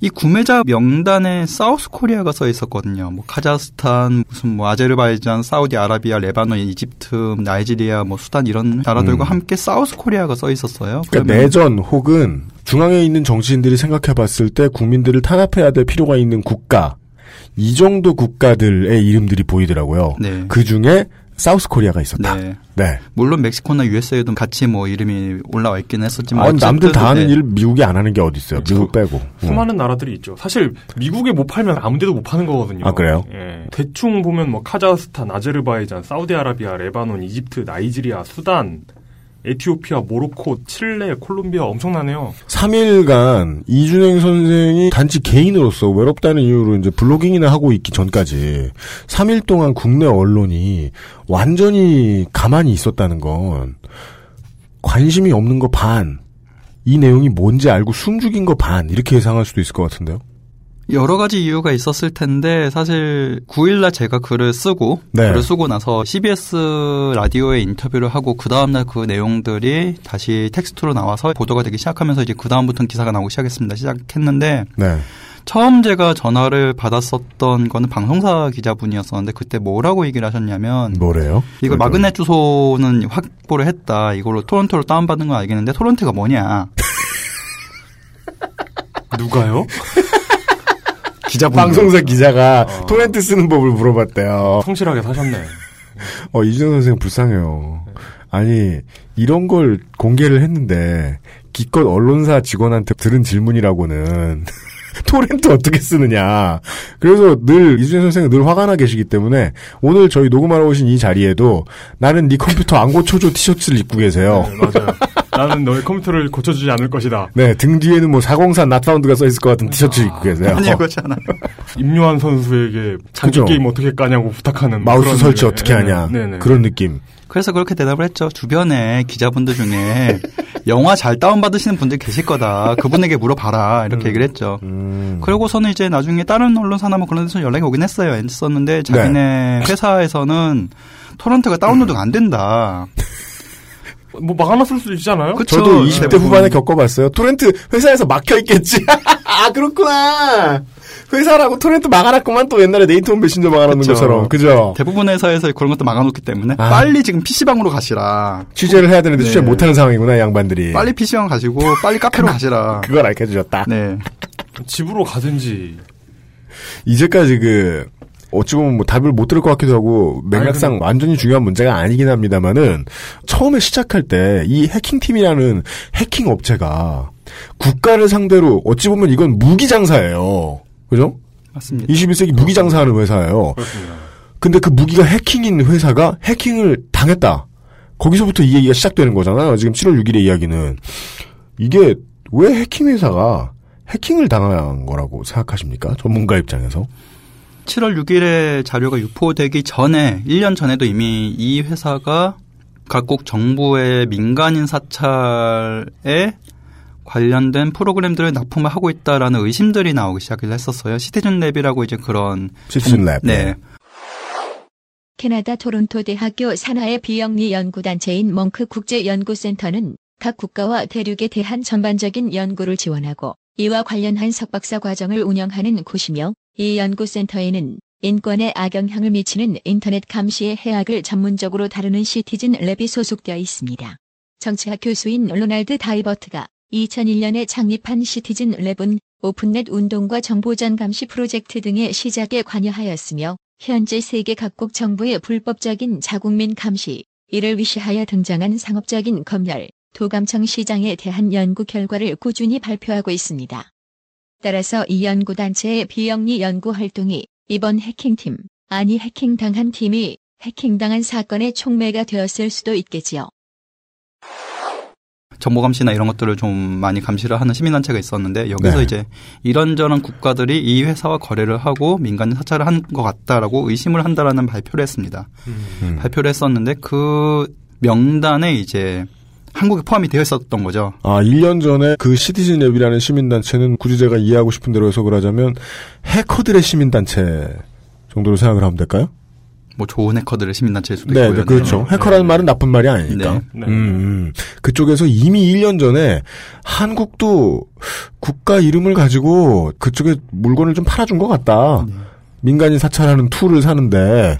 [SPEAKER 14] 이 구매자 명단에 South Korea가 써 있었거든요. 뭐 카자흐스탄, 무슨 뭐 아제르바이잔, 사우디아라비아, 레바논, 이집트, 나이지리아, 뭐 수단 이런 나라들과
[SPEAKER 3] 음.
[SPEAKER 14] 함께 South Korea가 써 있었어요.
[SPEAKER 3] 그러니까 내전 혹은 중앙에 있는 정치인들이 생각해 봤을 때 국민들을 탄압해야 될 필요가 있는 국가 이 정도 국가들의 이름들이 보이더라고요.
[SPEAKER 14] 네.
[SPEAKER 3] 그 중에 사우스 코리아가 있었다.
[SPEAKER 14] 네.
[SPEAKER 3] 네.
[SPEAKER 14] 물론 멕시코나 USA도 같이 뭐 이름이 올라와 있긴 했었지만
[SPEAKER 3] 아, 남들 다
[SPEAKER 14] 어쨌든,
[SPEAKER 3] 하는
[SPEAKER 14] 네.
[SPEAKER 3] 일 미국이 안 하는 게 어디 있어요? 미국 빼고. 음.
[SPEAKER 4] 수많은 나라들이 있죠. 사실 미국에 못 팔면 아무데도 못 파는 거거든요.
[SPEAKER 3] 아, 그래요?
[SPEAKER 4] 예. 대충 보면 뭐 카자흐스탄, 아제르바이잔, 사우디아라비아, 레바논, 이집트, 나이지리아, 수단 에티오피아, 모로코, 칠레, 콜롬비아 엄청나네요.
[SPEAKER 3] 3일간 이준행 선생이 단지 개인으로서 외롭다는 이유로 이제 블로깅이나 하고 있기 전까지 3일 동안 국내 언론이 완전히 가만히 있었다는 건 관심이 없는 거 반, 이 내용이 뭔지 알고 숨죽인 거 반, 이렇게 예상할 수도 있을 것 같은데요.
[SPEAKER 14] 여러 가지 이유가 있었을 텐데 사실 9일날 제가 글을 쓰고
[SPEAKER 3] 네.
[SPEAKER 14] 글을 쓰고 나서 CBS 라디오에 인터뷰를 하고 그 다음날 그 내용들이 다시 텍스트로 나와서 보도가 되기 시작하면서 이제 그 다음부터는 기사가 나오기 시작했습니다. 시작했는데
[SPEAKER 3] 네.
[SPEAKER 14] 처음 제가 전화를 받았었던 거는 방송사 기자분이었었는데 그때 뭐라고 얘기를 하셨냐면
[SPEAKER 3] 뭐래요?
[SPEAKER 14] 이거 마그넷 주소는 확보를 했다. 이걸로 토론토로 다운받은 건 알겠는데 토론토가 뭐냐? [LAUGHS]
[SPEAKER 4] 누가요? [LAUGHS]
[SPEAKER 14] 기자분
[SPEAKER 3] 방송사 기자가 토렌트 쓰는 법을 물어봤대요.
[SPEAKER 4] 성실하게 사셨네.
[SPEAKER 3] 어, 이준영 선생 불쌍해요. 아니, 이런 걸 공개를 했는데, 기껏 언론사 직원한테 들은 질문이라고는, [LAUGHS] 토렌트 어떻게 쓰느냐. 그래서 늘, 이준영 선생은 늘 화가 나 계시기 때문에, 오늘 저희 녹음하러 오신 이 자리에도, 나는 네 컴퓨터 안 고쳐줘 티셔츠를 입고 계세요.
[SPEAKER 4] 네, 맞아요. 나는 너의 컴퓨터를 고쳐주지 않을 것이다.
[SPEAKER 3] 네, 등 뒤에는 뭐 404 not found가 써있을 것 같은 티셔츠 입고 계세요.
[SPEAKER 14] 아니 그렇잖아요. [LAUGHS]
[SPEAKER 4] 임요환 선수에게 자기
[SPEAKER 3] 그죠.
[SPEAKER 4] 게임 어떻게 까냐고 부탁하는
[SPEAKER 3] 마우스 설치
[SPEAKER 4] 네,
[SPEAKER 3] 어떻게
[SPEAKER 4] 네,
[SPEAKER 3] 하냐.
[SPEAKER 4] 네, 네.
[SPEAKER 3] 그런 느낌.
[SPEAKER 14] 그래서 그렇게 대답을 했죠. 주변에 기자분들 중에 [LAUGHS] 영화 잘 다운받으시는 분들 계실 거다. 그분에게 물어봐라.
[SPEAKER 3] 음.
[SPEAKER 14] 이렇게 얘기를 했죠. 그러고서는 이제 나중에 다른 언론사나 뭐 그런 데서 연락이 오긴 했어요. 했었는데 자기네
[SPEAKER 3] 네.
[SPEAKER 14] 회사에서는 토론토가 다운로드가 안 된다. [LAUGHS]
[SPEAKER 4] 뭐 막아놨을 수도 있잖아요.
[SPEAKER 14] 그쵸.
[SPEAKER 3] 저도 20대
[SPEAKER 14] 대부분.
[SPEAKER 3] 후반에 겪어봤어요. 토렌트 회사에서 막혀 있겠지. [LAUGHS] 아, 그렇구나. 회사라고 토렌트 막아놨구만 또 옛날에 네이트홈 메신저 막아놓는
[SPEAKER 14] 그쵸.
[SPEAKER 3] 것처럼. 그죠?
[SPEAKER 14] 대부분 회사에서 그런 것도 막아놓기 때문에
[SPEAKER 3] 아.
[SPEAKER 14] 빨리 지금 PC방으로 가시라.
[SPEAKER 3] 취재를 해야 되는데
[SPEAKER 14] 네.
[SPEAKER 3] 취재 못하는 상황이구나, 이 양반들이.
[SPEAKER 14] 빨리 PC방 가시고 빨리 카페로 가시라.
[SPEAKER 3] 그걸 알려주셨다.
[SPEAKER 14] 네.
[SPEAKER 4] 집으로 가든지.
[SPEAKER 3] 이제까지 그, 어찌 보면 뭐 답을 못 들을 것 같기도 하고, 맥락상
[SPEAKER 4] 아니,
[SPEAKER 3] 완전히 중요한 문제가 아니긴 합니다만은, 처음에 시작할 때, 이 해킹팀이라는 해킹 업체가, 국가를 상대로, 어찌 보면 이건 무기 장사예요. 그죠?
[SPEAKER 14] 맞습니다.
[SPEAKER 3] 21세기 무기 장사하는 회사예요.
[SPEAKER 4] 그렇습니다.
[SPEAKER 3] 근데 그 무기가 해킹인 회사가 해킹을 당했다. 거기서부터 이 얘기가 시작되는 거잖아요. 지금 7월 6일의 이야기는. 이게 왜 해킹 회사가 해킹을 당한 거라고 생각하십니까? 전문가 입장에서.
[SPEAKER 14] 7월 6일에 자료가 유포되기 전에 1년 전에도 이미 이 회사가 각국 정부의 민간인 사찰에 관련된 프로그램들을 납품을 하고 있다라는 의심들이 나오기 시작을 했었어요. Citizen Lab이라고 이제 그런
[SPEAKER 3] Citizen Lab.
[SPEAKER 14] 네.
[SPEAKER 1] 캐나다 토론토 대학교 산하의 비영리 연구단체인 멍크 국제연구센터는 각 국가와 대륙에 대한 전반적인 연구를 지원하고 이와 관련한 석박사 과정을 운영하는 곳이며 이 연구센터에는 인권에 악영향을 미치는 인터넷 감시의 해악을 전문적으로 다루는 Citizen Lab이 소속되어 있습니다. 정치학 교수인 로날드 다이버트가 2001년에 창립한 Citizen Lab은 OpenNet 운동과 정보전 감시 프로젝트 등의 시작에 관여하였으며 현재 세계 각국 정부의 불법적인 자국민 감시, 이를 위시하여 등장한 상업적인 검열, 도감청 시장에 대한 연구 결과를 꾸준히 발표하고 있습니다. 따라서 이 연구단체의 비영리 연구 활동이 이번 해킹팀, 아니 해킹당한 팀이 해킹당한 사건의 촉매가 되었을 수도 있겠지요.
[SPEAKER 14] 정보 감시나 이런 것들을 좀 많이 감시를 하는 시민단체가 있었는데 여기서
[SPEAKER 3] 네.
[SPEAKER 14] 이제 이런저런 국가들이 이 회사와 거래를 하고 민간인 사찰을 한 것 같다라고 의심을 한다라는 발표를 했습니다.
[SPEAKER 3] 음.
[SPEAKER 14] 발표를 했었는데 그 명단에 이제 한국이 포함이 되어 있었던 거죠.
[SPEAKER 3] 아, 1년 전에 그 시티즌 랩이라는 시민단체는 굳이 제가 이해하고 싶은 대로 해석을 하자면 해커들의 시민단체 정도로 생각을 하면 될까요?
[SPEAKER 14] 뭐 좋은 해커들의 시민단체일 수도
[SPEAKER 3] 네,
[SPEAKER 14] 있고요.
[SPEAKER 3] 네, 그렇죠. 해커라는 말은 나쁜 말이 아니니까.
[SPEAKER 14] 네.
[SPEAKER 4] 네.
[SPEAKER 3] 음, 음. 그쪽에서 이미 1년 전에 한국도 국가 이름을 가지고 그쪽에 물건을 좀 팔아준 것 같다.
[SPEAKER 14] 네.
[SPEAKER 3] 민간인 사찰하는 tool을 사는데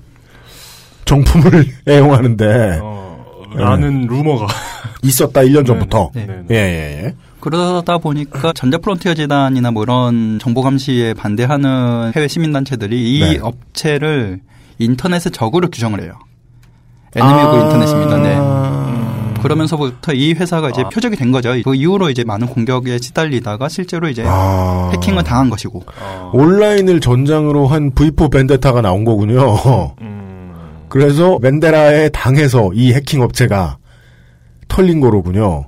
[SPEAKER 3] 정품을 [LAUGHS] 애용하는데
[SPEAKER 4] 어, 라는 루머가. [LAUGHS]
[SPEAKER 3] 있었다 1년 전부터.
[SPEAKER 14] 네.
[SPEAKER 4] 네.
[SPEAKER 3] 예, 예, 예.
[SPEAKER 14] 그러다 보니까 전자프론티어 재단이나 뭐 이런 정보 감시에 반대하는 해외 시민단체들이 이
[SPEAKER 3] 네.
[SPEAKER 14] 업체를 인터넷의 적으로 규정을 해요. 에너미고
[SPEAKER 3] 아.
[SPEAKER 14] 인터넷입니다. 네. 그러면서부터 이 회사가 이제 표적이 된 거죠. 그 이후로 이제 많은 공격에 시달리다가 실제로 이제
[SPEAKER 3] 아.
[SPEAKER 14] 해킹을 당한 것이고.
[SPEAKER 3] 온라인을 전장으로 한 V4 벤데타가 나온 거군요.
[SPEAKER 4] 음.
[SPEAKER 3] 그래서 멘데라에 당해서 이 해킹 업체가 털린 거로군요.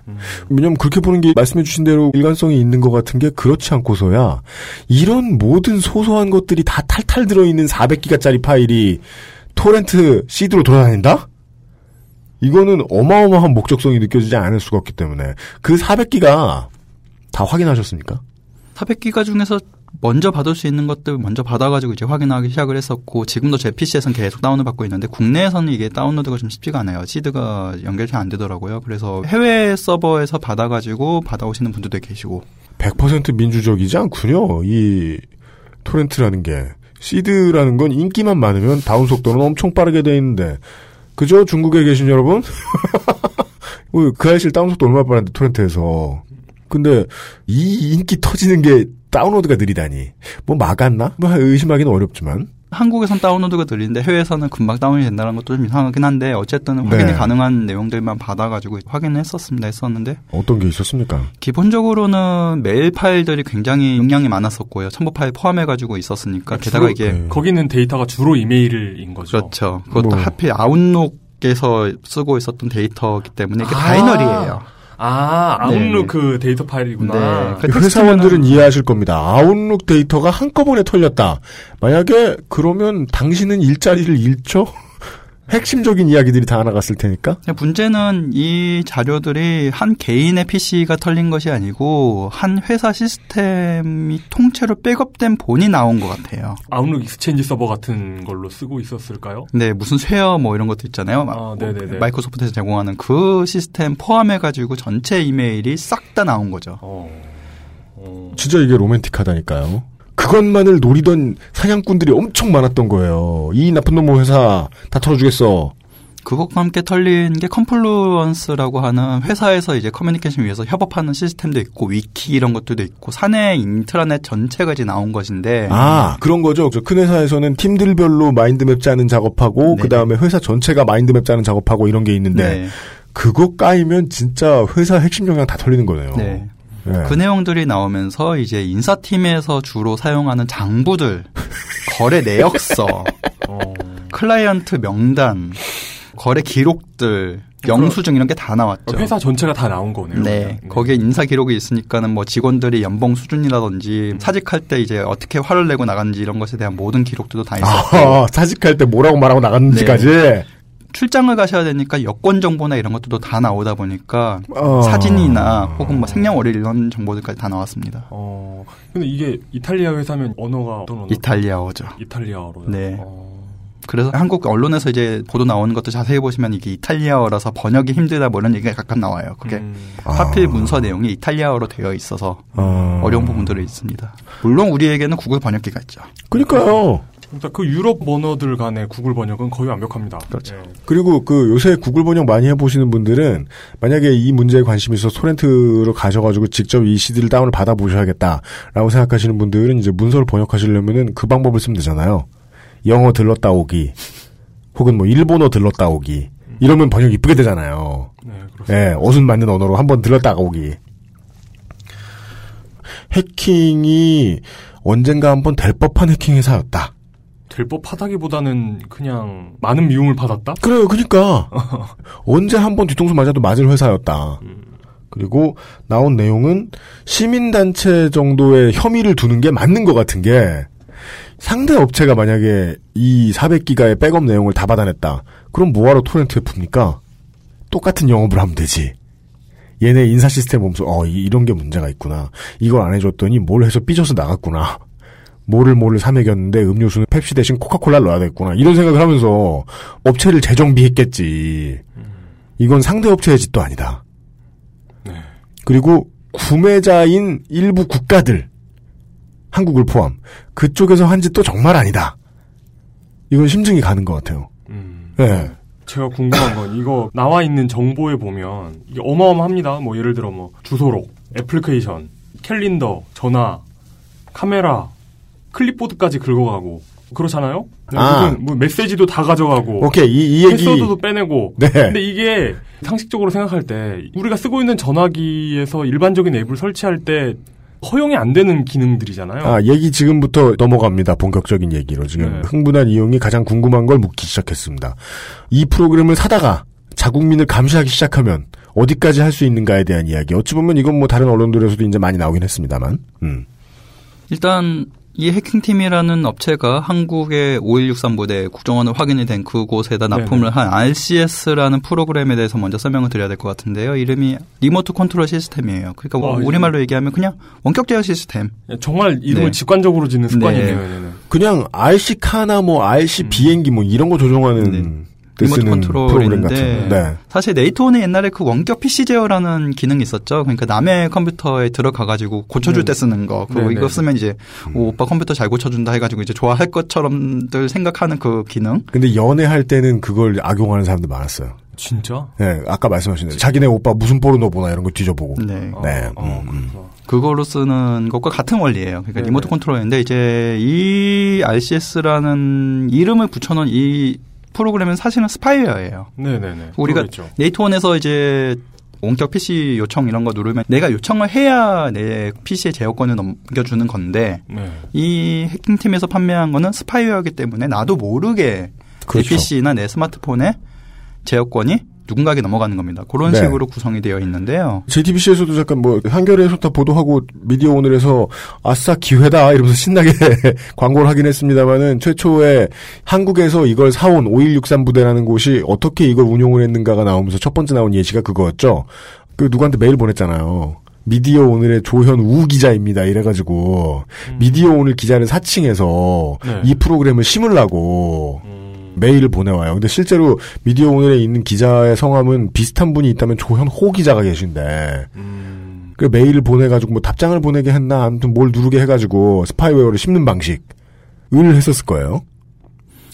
[SPEAKER 3] 왜냐면 그렇게 보는 게 말씀해주신 대로 일관성이 있는 것 같은 게 그렇지 않고서야 이런 모든 소소한 것들이 다 탈탈 들어있는 400기가짜리 파일이 토렌트 시드로 돌아다닌다? 이거는 어마어마한 목적성이 느껴지지 않을 수가 없기 때문에 그 400기가 다 확인하셨습니까?
[SPEAKER 14] 400기가 중에서 먼저 받을 수 있는 것들 먼저 받아가지고 이제 확인하기 시작을 했었고 지금도 제 PC에서는 계속 다운을 받고 있는데 국내에서는 이게 다운로드가 좀 쉽지가 않아요. 시드가 연결이 잘 안 되더라고요. 그래서 해외 서버에서 받아가지고 받아오시는 분들도 계시고
[SPEAKER 3] 100% 민주적이지 않군요. 이 토렌트라는 게 시드라는 건 인기만 많으면 다운 속도는 엄청 빠르게 돼 있는데 그죠? 중국에 계신 여러분? [LAUGHS] 그 아이실 다운 속도 얼마나 빠른데 토렌트에서 근데 이 인기 터지는 게 다운로드가 느리다니 뭐 막았나? 뭐 의심하기는 어렵지만
[SPEAKER 14] 한국에선 다운로드가 느린데 해외에서는 금방 다운이 된다는 것도 좀 이상하긴 한데 어쨌든 확인이
[SPEAKER 3] 네.
[SPEAKER 14] 가능한 내용들만 받아가지고 확인을 했었습니다. 했었는데
[SPEAKER 3] 어떤 게 있었습니까?
[SPEAKER 14] 기본적으로는 메일 파일들이 굉장히 용량이 많았었고요. 첨부 파일 포함해가지고 있었으니까 게다가 이게
[SPEAKER 4] 거기는 데이터가 주로 이메일인 거죠.
[SPEAKER 14] 그렇죠. 그것도
[SPEAKER 4] 뭐.
[SPEAKER 14] 하필 Outlook에서 쓰고 있었던 데이터이기 때문에 이게
[SPEAKER 4] 아.
[SPEAKER 14] binary예요.
[SPEAKER 4] 아,
[SPEAKER 14] 네,
[SPEAKER 4] Outlook
[SPEAKER 14] 네.
[SPEAKER 4] 그 데이터 파일이구나.
[SPEAKER 14] 네. 그
[SPEAKER 3] 회사원들은 이해하실 겁니다. Outlook 데이터가 한꺼번에 털렸다. 만약에 그러면 당신은 일자리를 잃죠? 핵심적인 이야기들이 다 나갔을 테니까.
[SPEAKER 14] 문제는 이 자료들이 한 개인의 PC가 털린 것이 아니고 한 회사 시스템이 통째로 백업된 본이 나온 것 같아요.
[SPEAKER 4] Outlook Exchange 서버 같은 걸로 쓰고 있었을까요?
[SPEAKER 14] 네, 무슨 share 뭐 이런 것도 있잖아요. 막
[SPEAKER 4] 아, 네네네.
[SPEAKER 14] 마이크로소프트에서 제공하는 그 시스템 포함해가지고 전체 이메일이 싹 다 나온 거죠.
[SPEAKER 3] 진짜 이게 로맨틱하다니까요. 그것만을 노리던 사냥꾼들이 엄청 많았던 거예요. 이 나쁜 놈의 회사 다 털어주겠어.
[SPEAKER 14] 그것과 함께 털린 게 Confluence라고 하는 회사에서 이제 커뮤니케이션 위해서 협업하는 시스템도 있고 위키 이런 것들도 있고 사내 인트라넷 전체가 이제 나온 것인데
[SPEAKER 3] 아, 그런 거죠. 저큰 회사에서는 팀들별로 mind map 짜는 작업하고, 그 다음에 회사 전체가 mind map 짜는 작업하고 이런 게 있는데,
[SPEAKER 14] 네.
[SPEAKER 3] 그거 까이면 진짜 회사 핵심 역량 다 털리는 거네요.
[SPEAKER 14] 네.
[SPEAKER 3] 네.
[SPEAKER 14] 그 내용들이 나오면서 이제 인사팀에서 주로 사용하는 장부들, 거래 내역서, [LAUGHS] 클라이언트 명단, 거래 기록들, 영수증 이런 게 다 나왔죠.
[SPEAKER 4] 회사 전체가 다 나온 거네요.
[SPEAKER 14] 네. 거기에 인사 기록이 있으니까는 뭐 직원들이 연봉 수준이라든지 사직할 때 이제 어떻게 화를 내고 나갔는지 이런 것에 대한 모든 기록들도 다 있었고.
[SPEAKER 3] 아, 사직할 때 뭐라고 말하고 나갔는지까지.
[SPEAKER 14] 네. 출장을 가셔야 되니까 여권 정보나 이런 것들도 다 나오다 보니까
[SPEAKER 3] 어.
[SPEAKER 14] 사진이나 혹은 뭐 생년월일 이런 정보들까지 다 나왔습니다.
[SPEAKER 4] 어, 근데 이게 이탈리아 회사면 언어가 어떤 언어?
[SPEAKER 14] 이탈리아어죠.
[SPEAKER 4] 이탈리아어로.
[SPEAKER 14] 네. 그래서 한국 언론에서 이제 보도 나오는 것도 자세히 보시면 이게 이탈리아어라서 번역이 힘들다 뭐 이런 얘기가 가끔 나와요. 그게
[SPEAKER 4] 음.
[SPEAKER 14] 하필 문서 내용이 이탈리아어로 되어 있어서
[SPEAKER 3] 어.
[SPEAKER 14] 어려운 부분들이 있습니다. 물론 우리에게는 구글 번역기가 있죠.
[SPEAKER 3] 그러니까요.
[SPEAKER 4] 그러니까 그 유럽 언어들 간의 구글 번역은 거의 완벽합니다.
[SPEAKER 14] 그렇죠.
[SPEAKER 3] 그리고 그 요새 구글 번역 많이 해보시는 분들은 만약에 이 문제에 관심이 있어 토렌트로 가셔가지고 직접 이 CD를 다운을 받아보셔야겠다라고 생각하시는 분들은 이제 문서를 번역하시려면은 그 방법을 쓰면 되잖아요. 영어 들렀다 오기 혹은 뭐 일본어 들렀다 오기 이러면 번역 이쁘게 되잖아요.
[SPEAKER 4] 네,
[SPEAKER 3] 예, 어순 맞는 언어로 한번 들렀다 오기. 해킹이 언젠가 한번 될 법한 해킹 회사였다.
[SPEAKER 4] 될 법하다기보다는 그냥 많은 미움을 받았다?
[SPEAKER 3] 그래요, 그니까. [LAUGHS] 언제 한 번 뒤통수 맞아도 맞을 회사였다. 그리고 나온 내용은 시민단체 정도의 혐의를 두는 게 맞는 것 같은 게 상대 업체가 만약에 이 400기가의 백업 내용을 다 받아냈다. 그럼 뭐하러 토렌트에 풉니까? 똑같은 영업을 하면 되지. 얘네 인사 시스템 보면서 어 이- 이런 게 문제가 있구나. 이걸 안 해줬더니 뭘 해서 삐져서 나갔구나. 뭐를 뭐를 사 먹였는데 음료수는 펩시 대신 코카콜라를 넣어야 되겠구나. 이런 생각을 하면서 업체를 재정비했겠지. 이건 상대 업체의 짓도 아니다. 그리고 구매자인 일부 국가들, 한국을 포함, 그쪽에서 한 짓도 정말 아니다. 이건 심증이 가는 것 같아요. 예.
[SPEAKER 4] 제가 궁금한 건 이거 나와 있는 정보에 보면 이게 어마어마합니다. 뭐 예를 들어 뭐 주소록, 애플리케이션, 캘린더, 전화, 카메라, 클립보드까지 긁어가고 그렇잖아요.
[SPEAKER 3] 아.
[SPEAKER 4] 무슨 뭐 메시지도 다 가져가고.
[SPEAKER 3] 오케이, 이- 이 얘기-
[SPEAKER 4] 패스워드도 빼내고.
[SPEAKER 3] 네.
[SPEAKER 4] 근데 이게 상식적으로 생각할 때 우리가 쓰고 있는 전화기에서 일반적인 앱을 설치할 때 허용이 안 되는 기능들이잖아요.
[SPEAKER 3] 아, 얘기 지금부터 넘어갑니다. 본격적인 얘기로. 지금
[SPEAKER 4] 네.
[SPEAKER 3] 흥분한 이용이 가장 궁금한 걸 묻기 시작했습니다. 이 프로그램을 사다가 자국민을 감시하기 시작하면 어디까지 할 수 있는가에 대한 이야기. 어찌 보면 이건 뭐 다른 언론들에서도 이제 많이 나오긴 했습니다만. 음.
[SPEAKER 14] 일단 이 해킹팀이라는 업체가 한국의 5163 부대 국정원을 확인이 된 그곳에다 납품을 한 RCS라는 프로그램에 대해서 먼저 설명을 드려야 될 것 같은데요. 이름이 remote control system이에요. 그러니까
[SPEAKER 4] 아,
[SPEAKER 14] 우리말로 얘기하면 그냥 원격 제어 시스템.
[SPEAKER 4] 정말 이름을
[SPEAKER 14] 네.
[SPEAKER 4] 직관적으로 짓는 습관이네요.
[SPEAKER 14] 네.
[SPEAKER 3] 그냥 RC car나 뭐 RC 비행기 뭐 이런 거 조종하는 데
[SPEAKER 14] remote
[SPEAKER 3] 쓰는 프로그램 같은.
[SPEAKER 14] control인데
[SPEAKER 3] 네.
[SPEAKER 14] 사실 네이트온은 옛날에 그 원격 PC 제어라는 기능이 있었죠. 그러니까 남의 컴퓨터에 들어가 가지고 고쳐줄
[SPEAKER 4] 네.
[SPEAKER 14] 때 쓰는 거. 그리고
[SPEAKER 4] 네,
[SPEAKER 14] 이거
[SPEAKER 4] 네.
[SPEAKER 14] 쓰면 이제 오, 오빠 컴퓨터 잘 고쳐준다 해가지고 이제 좋아할 것처럼들 생각하는 그 기능.
[SPEAKER 3] 근데 연애할 때는 그걸 악용하는 사람들 많았어요.
[SPEAKER 4] 진짜?
[SPEAKER 3] 네, 아까 말씀하신 대로 자기네 오빠 무슨 포르노 보나 이런 거 뒤져보고.
[SPEAKER 14] 네.
[SPEAKER 3] 네. 음, 음.
[SPEAKER 14] 그거로 쓰는 것과 같은 원리예요. 그러니까
[SPEAKER 4] 네네.
[SPEAKER 14] remote control인데 이제 이 RCS라는 이름을 붙여놓은 이 프로그램은 사실은 spyware예요.
[SPEAKER 4] 네네네.
[SPEAKER 14] 우리가
[SPEAKER 4] 그거겠죠.
[SPEAKER 14] 네이트온에서 이제 원격 PC 요청 이런 거 누르면 내가 요청을 해야 내 PC의 제어권을 넘겨주는 건데
[SPEAKER 4] 네.
[SPEAKER 14] 이 해킹팀에서 판매한 거는 spyware이기 때문에 나도 모르게
[SPEAKER 3] 그렇죠.
[SPEAKER 14] 내 PC나 내 스마트폰에 제어권이 누군가에게 넘어가는 겁니다. 그런
[SPEAKER 3] 네.
[SPEAKER 14] 식으로 구성이 되어 있는데요.
[SPEAKER 3] JTBC에서도 잠깐 뭐 한겨레에서 다 보도하고 미디어 오늘에서 아싸 기회다 이러면서 신나게 [LAUGHS] 광고를 하긴 했습니다만은 최초에 한국에서 이걸 사온 5163 부대라는 곳이 어떻게 이걸 운용을 했는가가 나오면서 첫 번째 나온 예시가 그거였죠. 그 누구한테 메일 보냈잖아요. 미디어 오늘의 조현우 기자입니다. 이래가지고 미디어 오늘 기자는 사칭해서
[SPEAKER 4] 네.
[SPEAKER 3] 이 프로그램을 심으려고 메일을 보내와요. 근데 실제로 미디어 오늘에 있는 기자의 성함은 비슷한 분이 있다면 조현호 기자가 계신데 그 메일을 보내가지고 뭐 답장을 보내게 했나 아무튼 뭘 누르게 해가지고 spyware를 심는 방식을 했었을 거예요.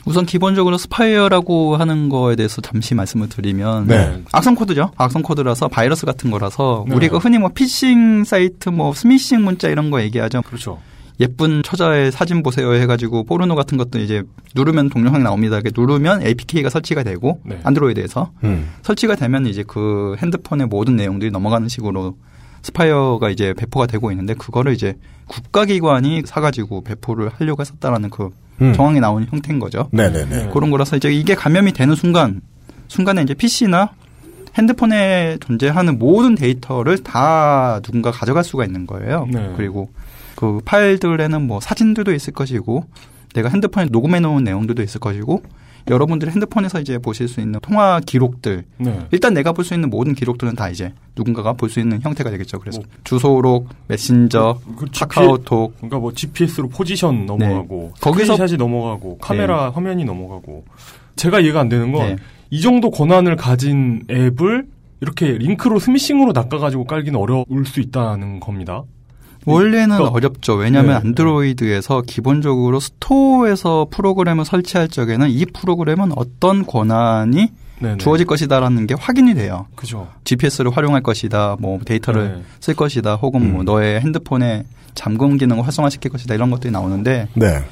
[SPEAKER 14] 우선 기본적으로 spyware라고 하는 거에 대해서 잠시 말씀을 드리면
[SPEAKER 3] 네.
[SPEAKER 14] 악성 코드죠. 악성 코드라서 바이러스 같은 거라서
[SPEAKER 4] 네.
[SPEAKER 14] 우리가 흔히 뭐 피싱 사이트 뭐 스미싱 문자 이런 거 얘기하죠.
[SPEAKER 4] 그렇죠.
[SPEAKER 14] 예쁜 처자의 사진 보세요 해가지고 포르노 같은 것도 이제 누르면 동영상 나옵니다. 이렇게 누르면 APK가 설치가 되고
[SPEAKER 4] 네.
[SPEAKER 14] 안드로이드에서
[SPEAKER 3] 음.
[SPEAKER 14] 설치가 되면 이제 그 핸드폰의 모든 내용들이 넘어가는 식으로 spyware가 이제 배포가 되고 있는데 그거를 이제 국가기관이 사가지고 배포를 하려고 했었다라는 그
[SPEAKER 3] 음.
[SPEAKER 14] 정황이 나오는 형태인 거죠.
[SPEAKER 3] 네네네.
[SPEAKER 14] 그런 거라서 이제 이게 감염이 되는 순간 순간에 이제 PC나 핸드폰에 존재하는 모든 데이터를 다 누군가 가져갈 수가 있는 거예요.
[SPEAKER 4] 네.
[SPEAKER 14] 그리고 그 파일들에는 뭐 사진들도 있을 것이고 내가 핸드폰에 녹음해 놓은 내용들도 있을 것이고 여러분들이 핸드폰에서 이제 보실 수 있는 통화 기록들
[SPEAKER 4] 네.
[SPEAKER 14] 일단 내가 볼 수 있는 모든 기록들은 다 이제 누군가가 볼 수 있는 형태가 되겠죠. 그래서
[SPEAKER 4] 뭐
[SPEAKER 14] 주소록, 메신저,
[SPEAKER 4] 그
[SPEAKER 14] 카카오톡,
[SPEAKER 4] 그러니까 뭐 GPS로 포지션 넘어가고
[SPEAKER 14] 네. 거기서-
[SPEAKER 4] 스크린샷이 넘어가고 카메라 화면이 넘어가고 제가 이해가 안 되는 건이
[SPEAKER 14] 네.
[SPEAKER 4] 정도 권한을 가진 앱을 이렇게 링크로 스미싱으로 낚아가지고 깔기는 어려울 수 있다는 겁니다.
[SPEAKER 14] 원래는
[SPEAKER 4] 그러니까-
[SPEAKER 14] 어렵죠. 왜냐하면
[SPEAKER 4] 네,
[SPEAKER 14] 안드로이드에서 기본적으로 스토어에서 프로그램을 설치할 적에는 이 프로그램은 어떤 권한이
[SPEAKER 4] 네네.
[SPEAKER 14] 주어질 것이다라는 게 확인이 돼요.
[SPEAKER 4] 그죠.
[SPEAKER 14] GPS를 활용할 것이다, 뭐 데이터를
[SPEAKER 4] 네.
[SPEAKER 14] 쓸 것이다, 혹은 뭐 너의 핸드폰에 잠금 기능을 활성화시킬 것이다 이런 것들이 나오는데
[SPEAKER 3] 네.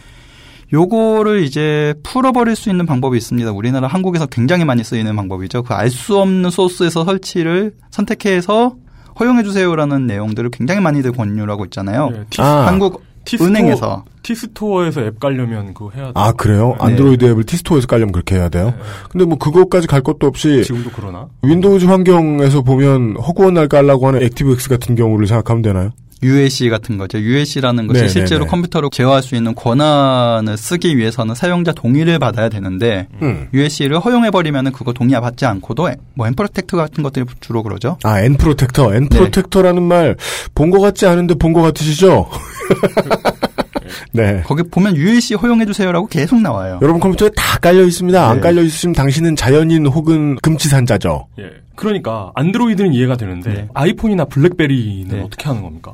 [SPEAKER 14] 요거를 이제 풀어버릴 수 있는 방법이 있습니다. 우리나라 한국에서 굉장히 많이 쓰이는 방법이죠. 그 알 수 없는 소스에서 설치를 선택해서 허용해 주세요라는 내용들을 굉장히 많이들 권유를 하고 있잖아요.
[SPEAKER 4] 네, 티-
[SPEAKER 3] 아.
[SPEAKER 14] 한국
[SPEAKER 4] 티스토어-
[SPEAKER 14] 은행에서
[SPEAKER 4] 티스토어에서 앱 깔려면 그거 해야 돼.
[SPEAKER 3] 아 그래요?
[SPEAKER 14] 네.
[SPEAKER 3] 안드로이드 앱을 티스토어에서 깔려면 그렇게 해야 돼요? 근데 뭐 그것까지 갈 것도 없이
[SPEAKER 4] 지금도 그러나?
[SPEAKER 3] Windows 환경에서 보면 허구한 날 깔라고 하는 액티브엑스 같은 경우를 생각하면 되나요?
[SPEAKER 14] UAC 같은 거죠. UAC라는 것이
[SPEAKER 3] 네,
[SPEAKER 14] 실제로
[SPEAKER 3] 네, 네.
[SPEAKER 14] 컴퓨터로 제어할 수 있는 권한을 쓰기 위해서는 사용자 동의를 받아야 되는데
[SPEAKER 3] 음.
[SPEAKER 14] UAC를 허용해버리면 그거 동의 받지 않고도 뭐 nProtect 같은 것들이 주로 그러죠.
[SPEAKER 3] 아, nProtector. nProtector라는 말 본 것 같지 않은데 본 것 같으시죠? [LAUGHS] 네.
[SPEAKER 14] 거기 보면 UAC 허용해주세요라고 계속 나와요.
[SPEAKER 3] 여러분 컴퓨터에 다 깔려 있습니다. 안
[SPEAKER 4] 네.
[SPEAKER 3] 깔려 있으시면 당신은 자연인 혹은 금치산자죠.
[SPEAKER 4] 예. 그러니까 안드로이드는 이해가 되는데
[SPEAKER 14] 네.
[SPEAKER 4] 아이폰이나 블랙베리는
[SPEAKER 14] 네.
[SPEAKER 4] 어떻게 하는 겁니까?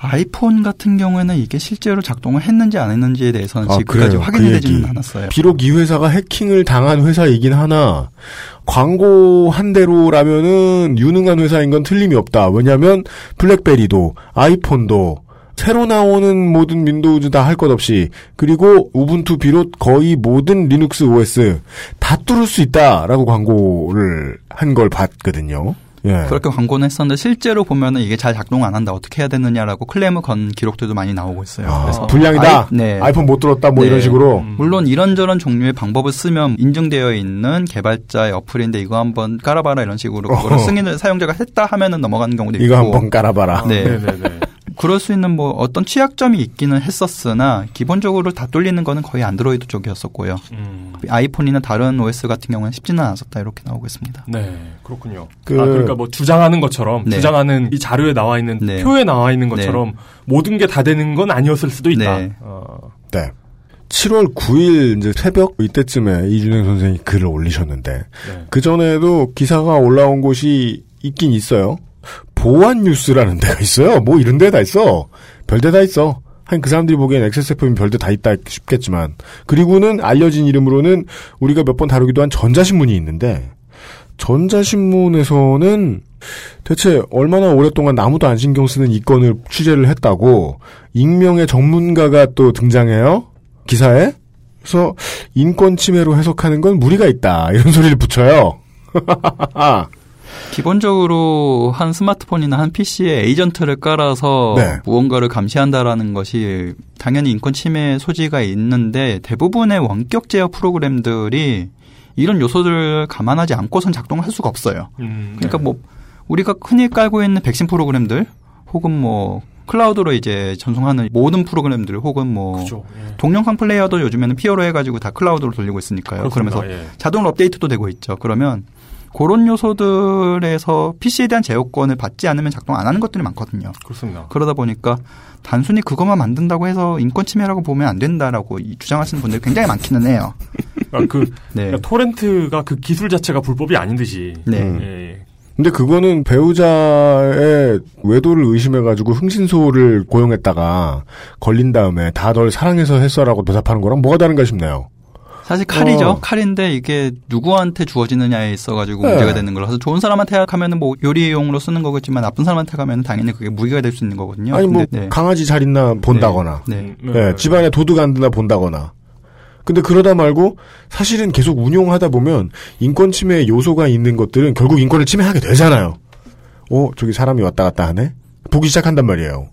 [SPEAKER 14] 아이폰 같은 경우에는 이게 실제로 작동을 했는지 안 했는지에 대해서는
[SPEAKER 3] 아,
[SPEAKER 14] 지금까지
[SPEAKER 3] 그래요.
[SPEAKER 14] 확인이
[SPEAKER 3] 그
[SPEAKER 14] 되지는. 않았어요.
[SPEAKER 3] 비록 이 회사가 해킹을 당한 회사이긴 하나 광고 한 대로라면은 유능한 회사인 건 틀림이 없다. 왜냐하면 블랙베리도 아이폰도 새로 나오는 모든 윈도우즈 다 할 것 없이 그리고 우분투 비롯 거의 모든 리눅스 OS 다 뚫을 수 있다라고 광고를 한 걸 봤거든요. 예.
[SPEAKER 14] 그렇게 광고는 했었는데 실제로 보면은 이게 잘 작동 안 한다 어떻게 해야 되느냐라고 클레임을 건 기록들도 많이 나오고 있어요. 그래서
[SPEAKER 3] 아, 불량이다.
[SPEAKER 14] 아이, 네.
[SPEAKER 3] 아이폰 못 들었다. 뭐
[SPEAKER 14] 네.
[SPEAKER 3] 이런 식으로.
[SPEAKER 14] 물론 이런저런 종류의 방법을 쓰면 인증되어 있는 개발자의 어플인데 이거 한번 깔아봐라 이런 식으로 그걸
[SPEAKER 3] 어허.
[SPEAKER 14] 승인을 사용자가 했다 하면은 넘어가는 경우도 있고
[SPEAKER 3] 이거 한번 깔아봐라.
[SPEAKER 14] 네.
[SPEAKER 4] 네네네.
[SPEAKER 14] 그럴 수 있는 뭐 어떤 취약점이 있기는 했었으나 기본적으로 다 뚫리는 거는 거의 안드로이드 쪽이었었고요.
[SPEAKER 4] 음.
[SPEAKER 14] 아이폰이나 다른 OS 같은 경우는 쉽지는 않았었다 이렇게 나오고 있습니다.
[SPEAKER 4] 네, 그렇군요.
[SPEAKER 3] 그-
[SPEAKER 4] 아, 그러니까 뭐 주장하는 것처럼
[SPEAKER 14] 네.
[SPEAKER 4] 주장하는 이 자료에 나와 있는
[SPEAKER 14] 네.
[SPEAKER 4] 표에 나와 있는 것처럼 모든 게 다 되는 건 아니었을 수도 있다.
[SPEAKER 14] 네.
[SPEAKER 4] 어,
[SPEAKER 3] 네. 7월 9일 이제 새벽 이때쯤에 이준영 선생이 글을 올리셨는데
[SPEAKER 4] 네.
[SPEAKER 3] 그 전에도 기사가 올라온 곳이 있긴 있어요. 보안 뉴스라는 데가 있어요. 뭐 이런 데다 있어. 별데 다 있어. 한 그 사람들이 보기엔 XSFM 별데 다 있다 싶겠지만 그리고는 알려진 이름으로는 우리가 몇 번 다루기도 한 전자신문이 있는데 전자신문에서는 대체 얼마나 오랫동안 아무도 안 신경 쓰는 이 건을 취재를 했다고 익명의 전문가가 또 등장해요 기사에 그래서 인권 침해로 해석하는 건 무리가 있다 이런 소리를 붙여요. [LAUGHS]
[SPEAKER 14] 기본적으로 한 스마트폰이나 한 PC에 에이전트를 깔아서
[SPEAKER 3] 네.
[SPEAKER 14] 무언가를 감시한다라는 것이 당연히 인권 침해 소지가 있는데 대부분의 원격 제어 프로그램들이 이런 요소들을 감안하지 않고선 작동을 할 수가 없어요.
[SPEAKER 4] 음,
[SPEAKER 14] 그러니까
[SPEAKER 4] 네.
[SPEAKER 14] 뭐 우리가 흔히 깔고 있는 백신 프로그램들 혹은 뭐 클라우드로 이제 전송하는 모든 프로그램들 혹은 뭐
[SPEAKER 4] 그죠. 예.
[SPEAKER 14] 동영상 플레이어도 요즘에는 피어로 해가지고 다 클라우드로 돌리고 있으니까요.
[SPEAKER 4] 그렇습니다.
[SPEAKER 14] 그러면서
[SPEAKER 4] 예.
[SPEAKER 14] 자동으로 업데이트도 되고 있죠. 그러면 그런 요소들에서 PC에 대한 제어권을 받지 않으면 작동 안 하는 것들이 많거든요.
[SPEAKER 4] 그렇습니다.
[SPEAKER 14] 그러다 보니까 단순히 그것만 만든다고 해서 인권 침해라고 보면 안 된다라고 이 주장하시는 분들이 굉장히 많기는 해요. [LAUGHS]
[SPEAKER 4] 아, 그
[SPEAKER 14] 네.
[SPEAKER 4] 그러니까 토렌트가 그 기술 자체가 불법이 아닌 듯이.
[SPEAKER 14] 네.
[SPEAKER 4] 예.
[SPEAKER 3] 근데 그거는 배우자의 외도를 의심해가지고 흥신소를 고용했다가 걸린 다음에 다 널 사랑해서 했어라고 대답하는 거랑 뭐가 다른가 싶네요.
[SPEAKER 14] 사실 칼이죠.
[SPEAKER 3] 어.
[SPEAKER 14] 칼인데 이게 누구한테 주어지느냐에 있어가지고
[SPEAKER 3] 네.
[SPEAKER 14] 문제가 되는 거라서 좋은 사람한테 가면은 뭐 요리용으로 쓰는 거겠지만 나쁜 사람한테 가면 당연히 그게 무기가 될 수 있는 거거든요.
[SPEAKER 3] 아니 뭐
[SPEAKER 14] 근데 네.
[SPEAKER 3] 강아지 잘 있나 본다거나,
[SPEAKER 14] 네.
[SPEAKER 3] 네, 집안에 도둑 안 드나 본다거나. 근데 그러다 말고 사실은 계속 운용하다 보면 인권 침해 요소가 있는 것들은 결국 인권을 침해하게 되잖아요. 어, 저기 사람이 왔다 갔다 하네? 보기 시작한단 말이에요.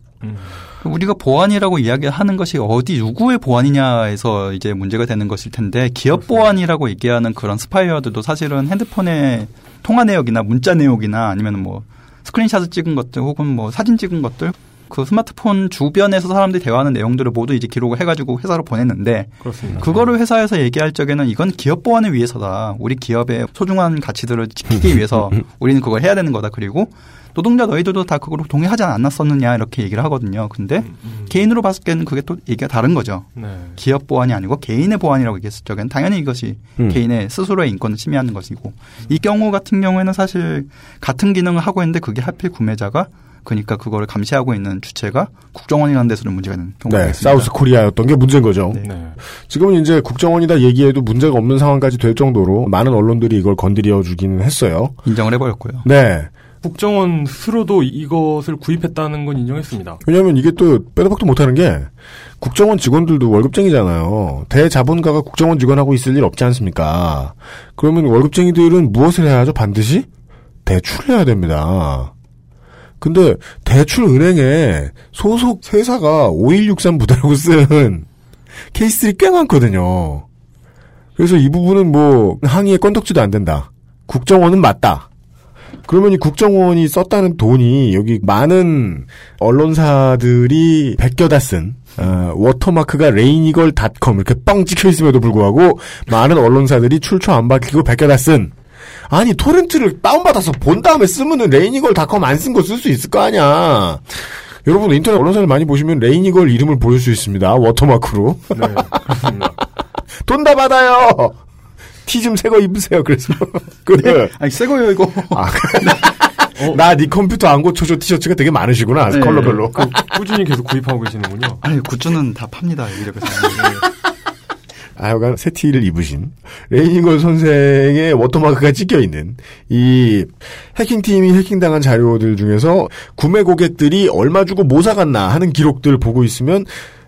[SPEAKER 14] 우리가 보안이라고 이야기하는 것이 어디 누구의 보안이냐에서 이제 문제가 되는 것일 텐데 기업 보안이라고 얘기하는 그런 스파이어들도 사실은 핸드폰의 통화 내역이나 문자 내역이나 아니면 뭐 스크린샷을 찍은 것들 혹은 뭐 사진 찍은 것들 그 스마트폰 주변에서 사람들이 대화하는 내용들을 모두 이제 기록을 해가지고 회사로 보냈는데
[SPEAKER 4] 그렇습니다.
[SPEAKER 14] 그거를 회사에서 얘기할 적에는 이건 기업 보안을 위해서다. 우리 기업의 소중한 가치들을 지키기 위해서 [LAUGHS] 우리는 그걸 해야 되는 거다. 그리고 노동자 너희들도 다 그거로 동의하지 않았었느냐 이렇게 얘기를 하거든요. 근데 개인으로 봤을 때는 그게 또 얘기가 다른 거죠.
[SPEAKER 4] 네.
[SPEAKER 14] 기업 보안이 아니고 개인의 보안이라고 얘기했을 적에는 당연히 이것이
[SPEAKER 3] 음.
[SPEAKER 14] 개인의 스스로의 인권을 침해하는 것이고 이 경우 같은 경우에는 사실 같은 기능을 하고 있는데 그게 하필 구매자가 그러니까 그거를 감시하고 있는 주체가 국정원이라는 데서는 문제가 되는 경우가
[SPEAKER 3] 네,
[SPEAKER 14] 있습니다.
[SPEAKER 3] South Korea였던 게 문제인 거죠.
[SPEAKER 4] 네.
[SPEAKER 3] 지금은 이제 국정원이다 얘기해도 문제가 없는 상황까지 될 정도로 많은 언론들이 이걸 건드려 주기는 했어요.
[SPEAKER 14] 인정을 해버렸고요.
[SPEAKER 3] 네.
[SPEAKER 4] 국정원 스스로도 이것을 구입했다는 건 인정했습니다.
[SPEAKER 3] 왜냐하면 이게 또 빼도 박도 못하는 게 국정원 직원들도 월급쟁이잖아요. 대자본가가 국정원 직원하고 있을 일 없지 않습니까? 그러면 월급쟁이들은 무엇을 해야 하죠? 반드시 대출을 해야 됩니다. 근데 대출 은행에 소속 회사가 5163 부대라고 쓴 케이스들이 꽤 많거든요. 그래서 이 부분은 뭐 항의의 건덕지도 안 된다. 국정원은 맞다. 그러면 이 국정원이 썼다는 돈이 여기 많은 언론사들이 베껴다 쓴 어, 워터마크가 레이니걸닷컴 이렇게 뻥 찍혀 있음에도 불구하고 많은 언론사들이 출처 안 밝히고 베껴다 쓴 아니 토렌트를 다운받아서 본 다음에 쓰면은 레이니걸닷컴 안 쓴 거 쓸 수 있을 거 아니야. 여러분 인터넷 언론사를 많이 보시면 레이니걸 이름을 보실 수 있습니다. 워터마크로.
[SPEAKER 4] 네. [LAUGHS]
[SPEAKER 3] 돈 다 받아요. 티 좀 새거 입으세요. 그래서 [LAUGHS] 그
[SPEAKER 14] 아니 새 거요 이거. [LAUGHS]
[SPEAKER 3] 나네 컴퓨터 안 고쳐줘 티셔츠가 되게 많으시구나
[SPEAKER 14] 네.
[SPEAKER 3] 컬러별로.
[SPEAKER 4] 그 꾸준히 계속 구입하고 계시는군요.
[SPEAKER 14] 아니 굿즈는 다 팝니다 여기저기서.
[SPEAKER 3] 하여간 새 티를 입으신 레이니걸 선생의 워터마크가 찍혀 있는 이 해킹팀이 해킹당한 자료들 중에서 구매 고객들이 얼마 주고 뭐 사갔나 하는 기록들 보고 있으면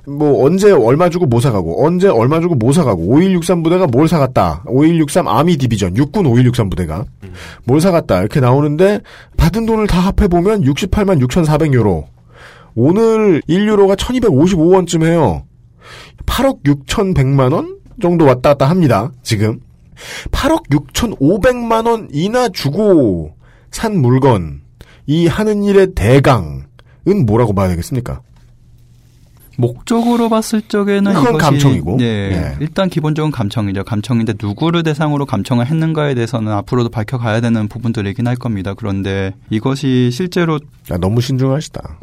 [SPEAKER 3] 뭐 언제 얼마 주고 뭐 사가고 언제 얼마 주고 뭐 사가고 5163 부대가 뭘 사갔다. 5163 Army Division 육군 5163 부대가 뭘 사갔다 이렇게 나오는데 받은 돈을 다 합해 보면 68만 6,400유로. 오늘 1유로가 1,255원쯤 해요. 8억 6,100만 원 정도 왔다 갔다 합니다. 지금 8억 6,500만 원이나 주고 산 물건 이 하는 일의 대강은 뭐라고 봐야 되겠습니까?
[SPEAKER 14] 목적으로 봤을 적에는
[SPEAKER 3] 그건
[SPEAKER 14] 이것이
[SPEAKER 3] 감청이고.
[SPEAKER 14] 네,
[SPEAKER 3] 예.
[SPEAKER 14] 일단 기본적인 감청이죠. 감청인데 누구를 대상으로 감청을 했는가에 대해서는 앞으로도 밝혀가야 되는 부분들이긴 할 겁니다. 그런데 이것이 실제로
[SPEAKER 3] 야, 너무 신중하시다.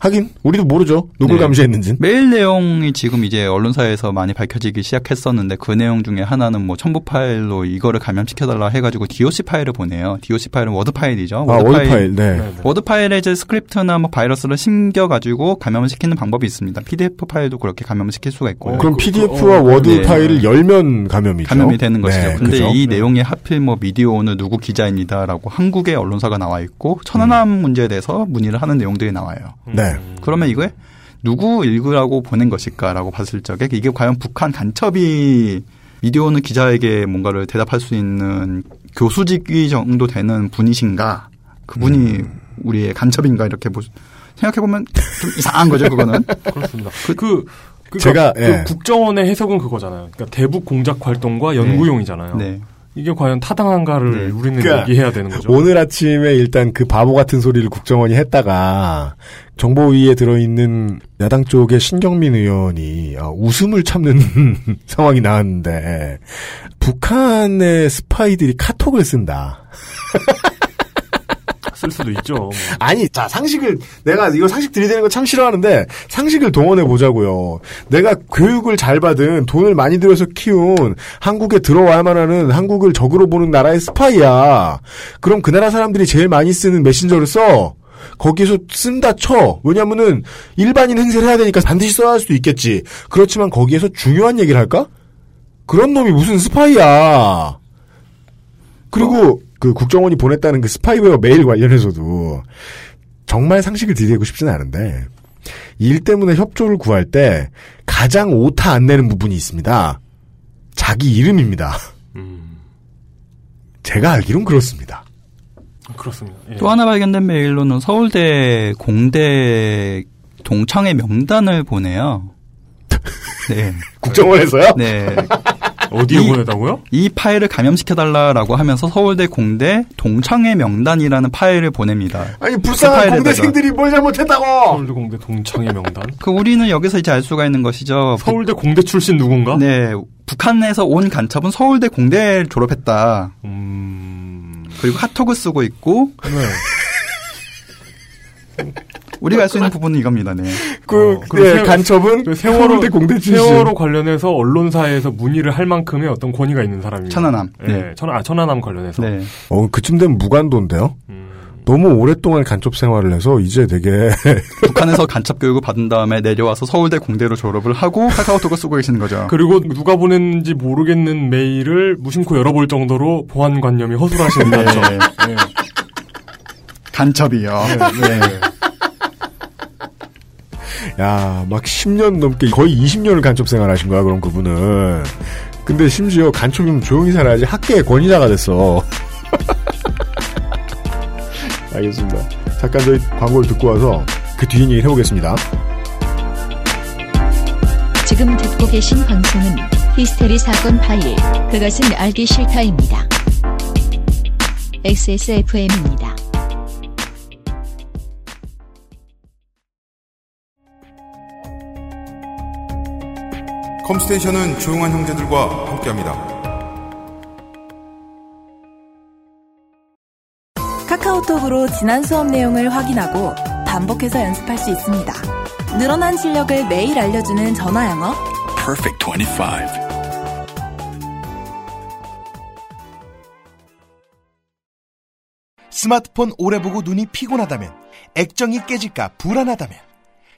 [SPEAKER 3] 하긴 우리도 모르죠. 누굴
[SPEAKER 14] 네.
[SPEAKER 3] 감시했는지.
[SPEAKER 14] 메일 내용이 지금 이제 언론사에서 많이 밝혀지기 시작했었는데 그 내용 중에 하나는 뭐 첨부 파일로 이거를 감염시켜 달라 해 가지고 DOC 파일을 보내요. DOC 파일은 워드 파일이죠.
[SPEAKER 3] 아, 워드 파일. 네.
[SPEAKER 14] 워드 파일에 이제 스크립트나 뭐 바이러스를 심겨 가지고 감염을 시키는 방법이 있습니다. PDF 파일도 그렇게 감염을 시킬 수가 있고요.
[SPEAKER 3] 그럼 PDF와 워드
[SPEAKER 14] 네.
[SPEAKER 3] 파일을 열면 감염이죠.
[SPEAKER 14] 감염이 되는 것이죠.
[SPEAKER 3] 네,
[SPEAKER 14] 근데
[SPEAKER 3] 그죠?
[SPEAKER 14] 이 내용에 하필 뭐 미디어 오늘 누구 기자입니다라고 한국의 언론사가 나와 있고 천안함 문제에 대해서 문의를 하는 내용들이 나와요.
[SPEAKER 3] 네.
[SPEAKER 14] 그러면 이거에 누구 일구라고 보낸 것일까라고 봤을 적에 이게 과연 북한 간첩이 미디어오늘 기자에게 뭔가를 대답할 수 있는 교수직위 정도 되는 분이신가? 그분이
[SPEAKER 3] 음.
[SPEAKER 14] 우리의 간첩인가 이렇게 보 생각해 보면 좀 이상한 거죠, 그거는. [LAUGHS]
[SPEAKER 4] 그렇습니다. 그, 그, 그,
[SPEAKER 3] 제가,
[SPEAKER 4] 그
[SPEAKER 3] 예.
[SPEAKER 4] 국정원의 해석은 그거잖아요. 그러니까 대북 공작 활동과 연구용이잖아요.
[SPEAKER 14] 네.
[SPEAKER 4] 이게 과연 타당한가를 우리는
[SPEAKER 3] 그러니까
[SPEAKER 4] 얘기해야 되는 거죠.
[SPEAKER 3] 오늘 아침에 일단 그 바보 같은 소리를 국정원이 했다가 정보위에 들어있는 야당 쪽의 신경민 의원이 어, 웃음을 참는 [LAUGHS] 상황이 나왔는데 북한의 스파이들이 카톡을 쓴다. [LAUGHS]
[SPEAKER 4] 쓸 수도 있죠. 뭐. [LAUGHS]
[SPEAKER 3] 아니, 자, 상식을, 내가 이거 상식 들이대는 거 참 싫어하는데, 상식을 동원해 보자고요. 내가 교육을 잘 받은, 돈을 많이 들여서 키운, 한국에 들어와야만 하는, 한국을 적으로 보는 나라의 스파이야. 그럼 그 나라 사람들이 제일 많이 쓰는 메신저를 써. 거기서 쓴다 쳐. 왜냐면은, 일반인 행세를 해야 되니까 반드시 써야 할 수도 있겠지. 그렇지만 거기에서 중요한 얘기를 할까? 그런 놈이 무슨 스파이야. 그리고 그 국정원이 보냈다는 그 스파이웨어 메일 관련해서도 정말 상식을 들이대고 싶지는 않은데 일 때문에 협조를 구할 때 가장 오타 안 내는 부분이 있습니다. 자기 이름입니다. 제가 알기론 그렇습니다.
[SPEAKER 4] 그렇습니다. 예.
[SPEAKER 14] 또 하나 발견된 메일로는 서울대 공대 동창회 명단을 보내요. [LAUGHS] 네.
[SPEAKER 3] 국정원에서요?
[SPEAKER 14] 네.
[SPEAKER 4] 어디에
[SPEAKER 14] 이-
[SPEAKER 4] 보내다고요?
[SPEAKER 14] 이 파일을 감염시켜달라라고 하면서 서울대 공대 동창회 명단이라는 파일을 보냅니다.
[SPEAKER 3] 아니
[SPEAKER 14] 그
[SPEAKER 3] 불쌍한
[SPEAKER 14] 파일에다가.
[SPEAKER 3] 공대생들이 뭘 잘못했다고?
[SPEAKER 4] 서울대 공대 동창회 명단.
[SPEAKER 14] 그 우리는 여기서 이제 알 수가 있는 것이죠.
[SPEAKER 4] 서울대 공대 출신 누군가?
[SPEAKER 14] 네. 북한에서 온 간첩은 서울대 공대를 졸업했다.
[SPEAKER 4] 음.
[SPEAKER 14] 그리고 카톡을 쓰고 있고
[SPEAKER 4] 네. [LAUGHS]
[SPEAKER 14] 우리가 알 수 있는 부분은 이겁니다. 네.
[SPEAKER 3] 그,
[SPEAKER 4] 어,
[SPEAKER 3] 네,
[SPEAKER 4] 세-
[SPEAKER 3] 간첩은
[SPEAKER 4] 그 세월호
[SPEAKER 3] 서울대 공대 출신.
[SPEAKER 4] 세월호 관련해서 언론사에서 문의를 할 만큼의 어떤 권위가 있는 사람입니다.
[SPEAKER 14] 천안함.
[SPEAKER 4] 네.
[SPEAKER 14] 네.
[SPEAKER 4] 천, 아, 천안함 관련해서.
[SPEAKER 14] 네.
[SPEAKER 3] 어, 그쯤 되면 무관도인데요? 너무 오랫동안 간첩 생활을 해서 이제 되게 [LAUGHS]
[SPEAKER 14] 북한에서 간첩 교육을 받은 다음에 내려와서 서울대 공대로 졸업을 하고 카카오톡을 쓰고 계시는 거죠.
[SPEAKER 4] 그리고 누가 보냈는지 모르겠는 메일을 무심코 열어볼 정도로 보안관념이 허술하신
[SPEAKER 14] 네.
[SPEAKER 4] 간첩. 네.
[SPEAKER 14] 간첩이요.
[SPEAKER 4] 네.
[SPEAKER 3] 야, 막 10년 넘게 거의 20년을 간첩 생활하신 거야, 그럼 그분은. 근데 심지어 간첩이면 조용히 살아야지 학계의 권위자가 됐어. [LAUGHS] 알겠습니다. 잠깐 저희 광고를 듣고 와서 그 뒤에 얘기를 해보겠습니다.
[SPEAKER 1] 지금 듣고 계신 방송은 히스테리 사건 파일, 그것은 알기 싫다입니다. XSFM입니다.
[SPEAKER 15] 컴스테이션은 조용한 형제들과 함께합니다.
[SPEAKER 6] 카카오톡으로 지난 수업 내용을 확인하고 반복해서 연습할 수 있습니다. 늘어난 실력을 매일 알려주는 전화 영어.
[SPEAKER 2] Perfect 25.
[SPEAKER 8] 스마트폰 오래 보고 눈이 피곤하다면 액정이 깨질까 불안하다면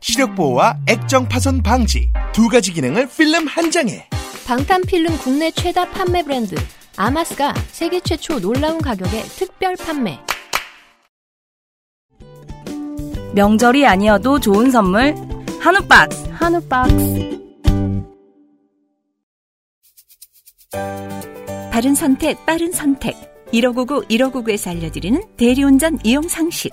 [SPEAKER 8] 시력 보호와 액정 파손 방지 두 가지 기능을 필름 한 장에
[SPEAKER 9] 방탄 필름 국내 최다 판매 브랜드 아마스가 세계 최초 놀라운 가격에 특별 판매.
[SPEAKER 16] 명절이 아니어도 좋은 선물
[SPEAKER 6] 한우 박스.
[SPEAKER 16] 한우 박스.
[SPEAKER 17] 바른 선택, 빠른 선택. 1599, 1599에서 알려드리는 대리운전 이용 상식.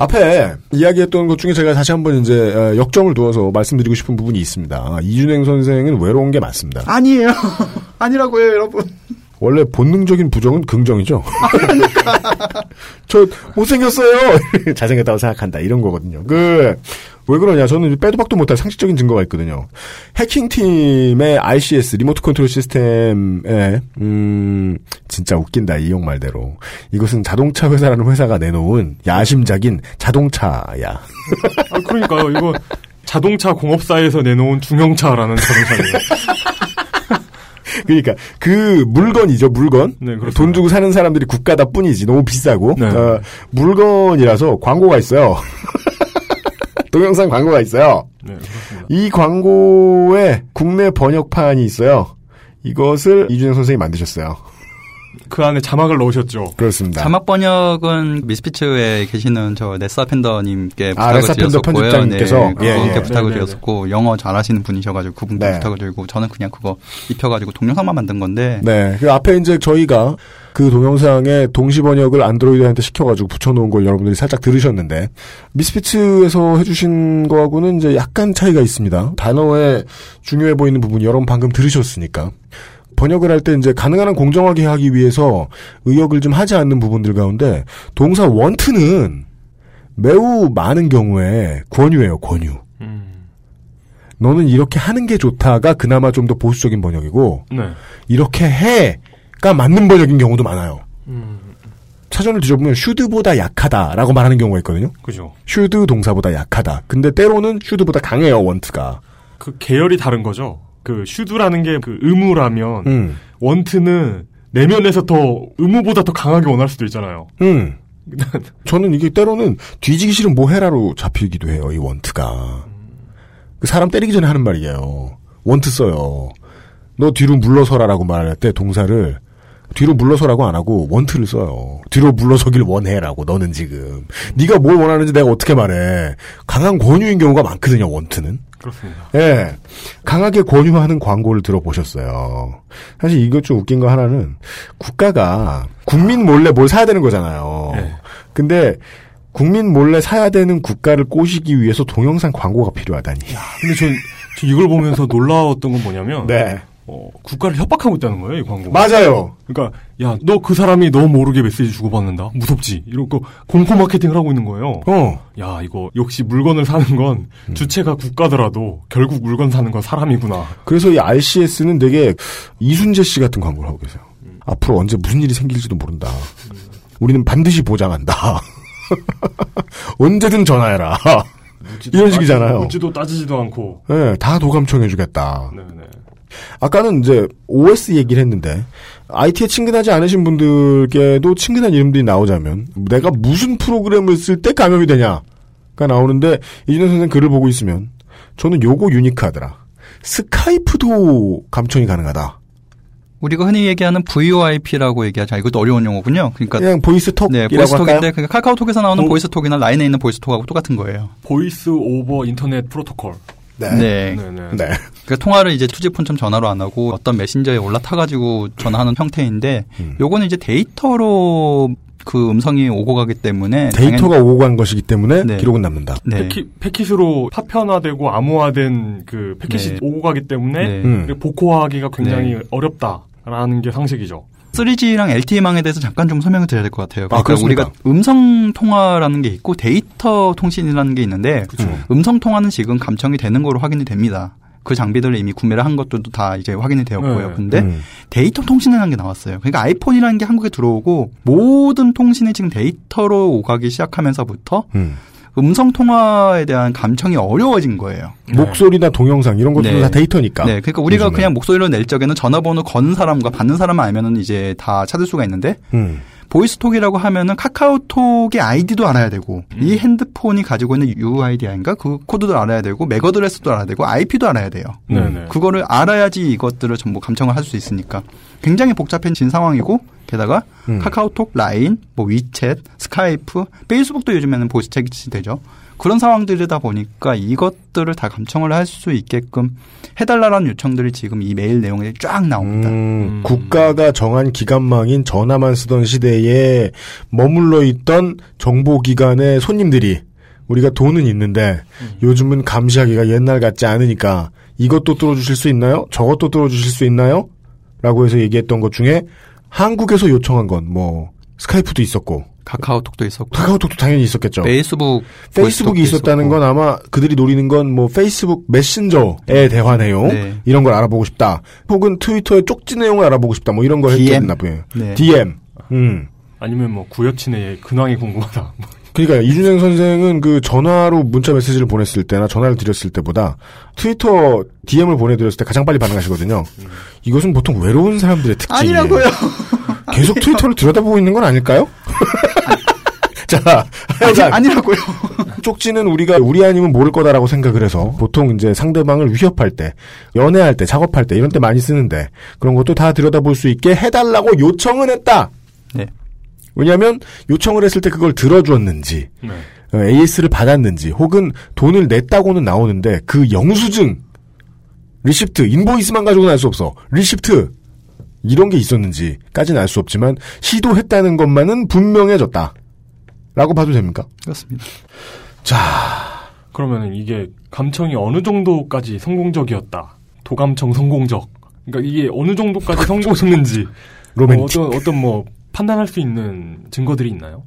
[SPEAKER 3] 앞에 이야기했던 것 중에 제가 다시 한번 이제 어, 역점을 두어서 말씀드리고 싶은 부분이 있습니다. 이준행 선생은 외로운 게 맞습니다.
[SPEAKER 14] 아니에요. [LAUGHS] 아니라고요, 여러분.
[SPEAKER 3] 원래 본능적인 부정은 긍정이죠. [LAUGHS] 저 못생겼어요. [LAUGHS] 잘생겼다고 생각한다. 이런 거거든요. 그, 왜 그러냐. 저는 빼도 박도 못할 상식적인 증거가 있거든요. 해킹팀의 RCS, 리모트 컨트롤 시스템에, 음, 진짜 웃긴다. 이용 말대로. 이것은 자동차 회사라는 회사가 내놓은 야심작인 자동차야.
[SPEAKER 4] 아, 그러니까요. 이거 자동차 공업사에서 내놓은 중형차라는 자동차예요. [LAUGHS]
[SPEAKER 3] 그러니까 그 물건이죠 물건
[SPEAKER 4] 네.
[SPEAKER 3] 돈 주고 사는 사람들이 국가다 뿐이지 너무 비싸고
[SPEAKER 4] 네.
[SPEAKER 3] 어, 물건이라서 광고가 있어요 [LAUGHS] 동영상 광고가 있어요
[SPEAKER 4] 네, 그렇습니다.
[SPEAKER 3] 이 광고에 국내 번역판이 있어요 이것을 이준영 선생이 만드셨어요
[SPEAKER 4] 그 안에 자막을 넣으셨죠.
[SPEAKER 3] 그렇습니다
[SPEAKER 14] 자막 번역은 미스피츠에 계시는 저 레사 팬더님께
[SPEAKER 3] 아,
[SPEAKER 14] 부탁을
[SPEAKER 3] 레사 팬더
[SPEAKER 14] 드렸었고요.
[SPEAKER 3] 편집장님께서?
[SPEAKER 14] 네,
[SPEAKER 3] 예,
[SPEAKER 14] 그분께
[SPEAKER 3] 예.
[SPEAKER 14] 부탁을
[SPEAKER 4] 네, 네,
[SPEAKER 14] 드렸었고 영어 잘하시는 분이셔가지고 그분께
[SPEAKER 3] 네.
[SPEAKER 14] 부탁을 드리고 저는 그냥 그거 입혀가지고 동영상만 만든 건데
[SPEAKER 3] 네. 그 앞에 이제 저희가 그 동영상에 동시 번역을 안드로이드한테 시켜가지고 붙여놓은 걸 여러분들이 살짝 들으셨는데, 미스피츠에서 해주신 거하고는 이제 약간 차이가 있습니다. 단어에 중요해 보이는 부분 여러분 방금 들으셨으니까. 번역을 할 때 이제 가능한 한 공정하게 하기 위해서 의역을 좀 하지 않는 부분들 가운데, 동사 원트는 매우 많은 경우에 권유예요, 권유. 너는 이렇게 하는 게 좋다가 그나마 좀 더 보수적인 번역이고,
[SPEAKER 4] 네.
[SPEAKER 3] 이렇게 해 가 맞는 번역인 경우도 많아요. 사전을 뒤져보면 should보다 약하다라고 말하는 경우가 있거든요.
[SPEAKER 4] 그죠.
[SPEAKER 3] should 동사보다 약하다. 근데 때로는 should보다 강해요, want가.
[SPEAKER 4] 그 계열이 다른 거죠. 그 should라는 게 그 의무라면
[SPEAKER 3] 음.
[SPEAKER 4] want는 내면에서 더 의무보다 더 강하게 원할 수도 있잖아요.
[SPEAKER 3] 음. [LAUGHS] 저는 이게 때로는 뒤지기 싫은 뭐 해라로 잡히기도 해요, 이 want가. 그 사람 때리기 전에 하는 말이에요. want 써요. 너 뒤로 물러서라라고 말할 때 동사를 뒤로 물러서라고 안 하고 want를 써요. 뒤로 물러서길 원해라고 너는 지금 네가 뭘 원하는지 내가 어떻게 말해. 강한 권유인 경우가 많거든요. 원트는.
[SPEAKER 4] 그렇습니다.
[SPEAKER 3] 예. 강하게 권유하는 광고를 들어보셨어요. 사실 이것 좀 웃긴 거 하나는 국가가 국민 몰래 뭘 사야 되는 거잖아요. 근데 국민 몰래 사야 되는 국가를 꼬시기 위해서 동영상 광고가 필요하다니.
[SPEAKER 4] 근데 전, 전 이걸 보면서 놀라웠던 건 뭐냐면
[SPEAKER 3] 네.
[SPEAKER 4] 어, 국가를 협박하고 있다는 거예요, 이 광고.
[SPEAKER 3] 맞아요.
[SPEAKER 4] 그러니까 야, 너 그 사람이 너 모르게 메시지 주고받는다. 무섭지. 이러고 공포 마케팅을 하고 있는 거예요.
[SPEAKER 3] 어.
[SPEAKER 4] 야, 이거 역시 물건을 사는 건
[SPEAKER 3] 음.
[SPEAKER 4] 주체가 국가더라도 결국 물건 사는 건 사람이구나.
[SPEAKER 3] 그래서 이 RCS는 되게 이순재 씨 같은 광고를 하고 계세요. 앞으로 언제 무슨 일이 생길지도 모른다. 우리는 반드시 보장한다. [LAUGHS] 언제든 전화해라. [LAUGHS] 이런 식이잖아요.
[SPEAKER 4] 묻지도 따지지도 않고.
[SPEAKER 3] 네, 다 도감청해주겠다.
[SPEAKER 4] 네네.
[SPEAKER 3] 아까는 이제 OS 얘기를 했는데 IT에 친근하지 않으신 분들께도 친근한 이름들이 나오자면 내가 무슨 프로그램을 쓸 때 감염이 되냐가 나오는데 이준현 선생 글을 보고 있으면 저는 요거 유니크하더라. 스카이프도 감청이 가능하다.
[SPEAKER 14] 우리가 흔히 얘기하는 VoIP라고 얘기하죠. 이것도 어려운 용어군요. 그러니까
[SPEAKER 3] 그냥 보이스톡
[SPEAKER 14] 네, 보이스톡인데 그러니까 카카오톡에서 나오는 보 이스톡이나 라인에 있는 보이스톡하고 똑같은 거예요.
[SPEAKER 4] Voice over Internet Protocol.
[SPEAKER 3] 네.
[SPEAKER 14] 네.
[SPEAKER 4] 네네.
[SPEAKER 3] 네.
[SPEAKER 14] 그 통화를 이제 2G폰처럼 전화로 안 하고 어떤 메신저에 올라타가지고 전화하는 형태인데
[SPEAKER 3] 음.
[SPEAKER 14] 요거는 이제 데이터로 그 음성이 오고 가기 때문에
[SPEAKER 3] 데이터가 오고 간 것이기 때문에
[SPEAKER 14] 네.
[SPEAKER 3] 기록은 남는다.
[SPEAKER 14] 네.
[SPEAKER 4] 패킷, 패킷으로 파편화되고 암호화된 그 패킷이
[SPEAKER 14] 네.
[SPEAKER 4] 오고 가기 때문에
[SPEAKER 14] 네.
[SPEAKER 3] 음.
[SPEAKER 4] 복호하기가 굉장히
[SPEAKER 14] 네.
[SPEAKER 4] 어렵다라는 게 상식이죠.
[SPEAKER 14] 3G랑 LTE망에 대해서 잠깐 좀 설명을 드려야 될 것 같아요.
[SPEAKER 3] 아,
[SPEAKER 14] 그러니까
[SPEAKER 3] 그렇습니까?
[SPEAKER 14] 우리가 음성 통화라는 게 있고 데이터 통신이라는 게 있는데 음성 통화는 지금 감청이 되는 거로 확인이 됩니다. 그 장비들을 이미 구매를 한 것들도 다 이제 확인이 되었고요.
[SPEAKER 4] 네.
[SPEAKER 14] 근데
[SPEAKER 3] 음.
[SPEAKER 14] 데이터 통신이라는 게 나왔어요. 그러니까 아이폰이라는 게 한국에 들어오고 모든 통신이 지금 데이터로 오가기 시작하면서부터
[SPEAKER 3] 음.
[SPEAKER 14] 음성 통화에 대한 감청이 어려워진 거예요.
[SPEAKER 3] 목소리나 동영상 이런 것들은
[SPEAKER 14] 네.
[SPEAKER 3] 다 데이터니까.
[SPEAKER 14] 네, 그러니까 우리가
[SPEAKER 3] 요즘은.
[SPEAKER 14] 그냥 목소리로 낼 적에는 전화번호 건 사람과 받는 사람만 알면은 이제 다 찾을 수가 있는데
[SPEAKER 3] 음.
[SPEAKER 14] 보이스톡이라고 하면은 카카오톡의 아이디도 알아야 되고
[SPEAKER 3] 음.
[SPEAKER 14] 이 핸드폰이 가지고 있는 UID인가 그 코드도 알아야 되고 MAC address도 알아야 되고 IP도 알아야 돼요.
[SPEAKER 4] 네네.
[SPEAKER 14] 그거를 알아야지 이것들을 전부 감청을 할 수 있으니까 굉장히 복잡해진 상황이고 게다가
[SPEAKER 3] 음.
[SPEAKER 14] 카카오톡, 라인, 뭐 위챗, 스카이프, 페이스북도 요즘에는 보이스 챗이 되죠. 그런 상황들이다 보니까 이것들을 다 감청을 할 수 있게끔 해달라는 요청들이 지금 이 메일 내용에 쫙 나옵니다.
[SPEAKER 3] 음, 국가가 정한 기관망인 전화만 쓰던 시대에 머물러 있던 정보기관의 손님들이 우리가 돈은 있는데 요즘은 감시하기가 옛날 같지 않으니까 이것도 뚫어주실 수 있나요? 저것도 뚫어주실 수 있나요? 라고 해서 얘기했던 것 중에 한국에서 요청한 건 뭐 스카이프도 있었고
[SPEAKER 14] 카카오톡도 있었고
[SPEAKER 3] 카카오톡도 당연히 있었겠죠.
[SPEAKER 14] 페이스북
[SPEAKER 3] 페이스북이 있었다는
[SPEAKER 14] 있었고.
[SPEAKER 3] 건 아마 그들이 노리는 건 뭐 페이스북 메신저의 대화 내용
[SPEAKER 14] 네.
[SPEAKER 3] 이런 걸 알아보고 싶다. 혹은 트위터의 쪽지 내용을 알아보고 싶다. 뭐 이런 걸
[SPEAKER 4] DM.
[SPEAKER 3] 했겠나 보요
[SPEAKER 14] 네.
[SPEAKER 3] DM. 음.
[SPEAKER 4] 아니면 뭐 구여친의 근황이 궁금하다. 뭐
[SPEAKER 3] 그러니까 이준영 선생은 그 전화로 문자 메시지를 보냈을 때나 전화를 드렸을 때보다 트위터 DM을 보내드렸을 때 가장 빨리 반응하시거든요. 이것은 보통 외로운 사람들의 특징이에요.
[SPEAKER 14] 아니라고요. [LAUGHS]
[SPEAKER 3] 계속 트위터를 들여다보고 있는 건 아닐까요? [LAUGHS] 자, 하여간
[SPEAKER 14] 아니 라고요.
[SPEAKER 3] 쪽지는 우리가 우리 아니면 모를 거다라고 생각을 해서 보통 이제 상대방을 위협할 때, 연애할 때, 작업할 때 이런 때 많이 쓰는데 그런 것도 다 들여다볼 수 있게 해달라고 요청은 했다.
[SPEAKER 14] 네.
[SPEAKER 3] 왜냐하면 요청을 했을 때 그걸 들어주었는지 어, AS를 받았는지 혹은 돈을 냈다고는 나오는데 그 영수증 receipt 인보이스만 가지고는 알 수 없어 receipt 이런 게 있었는지까지는 알 수 없지만 시도했다는 것만은 분명해졌다 라고 봐도 됩니까?
[SPEAKER 14] 그렇습니다.
[SPEAKER 3] 자
[SPEAKER 4] 그러면은 이게 감청이 어느 정도까지 성공적이었다. 도감청 성공적. 그러니까 이게 어느 정도까지 [LAUGHS] 성공했는지
[SPEAKER 3] 로맨틱.
[SPEAKER 4] 어, 어떤 어떤 뭐 판단할 수 있는 증거들이 있나요?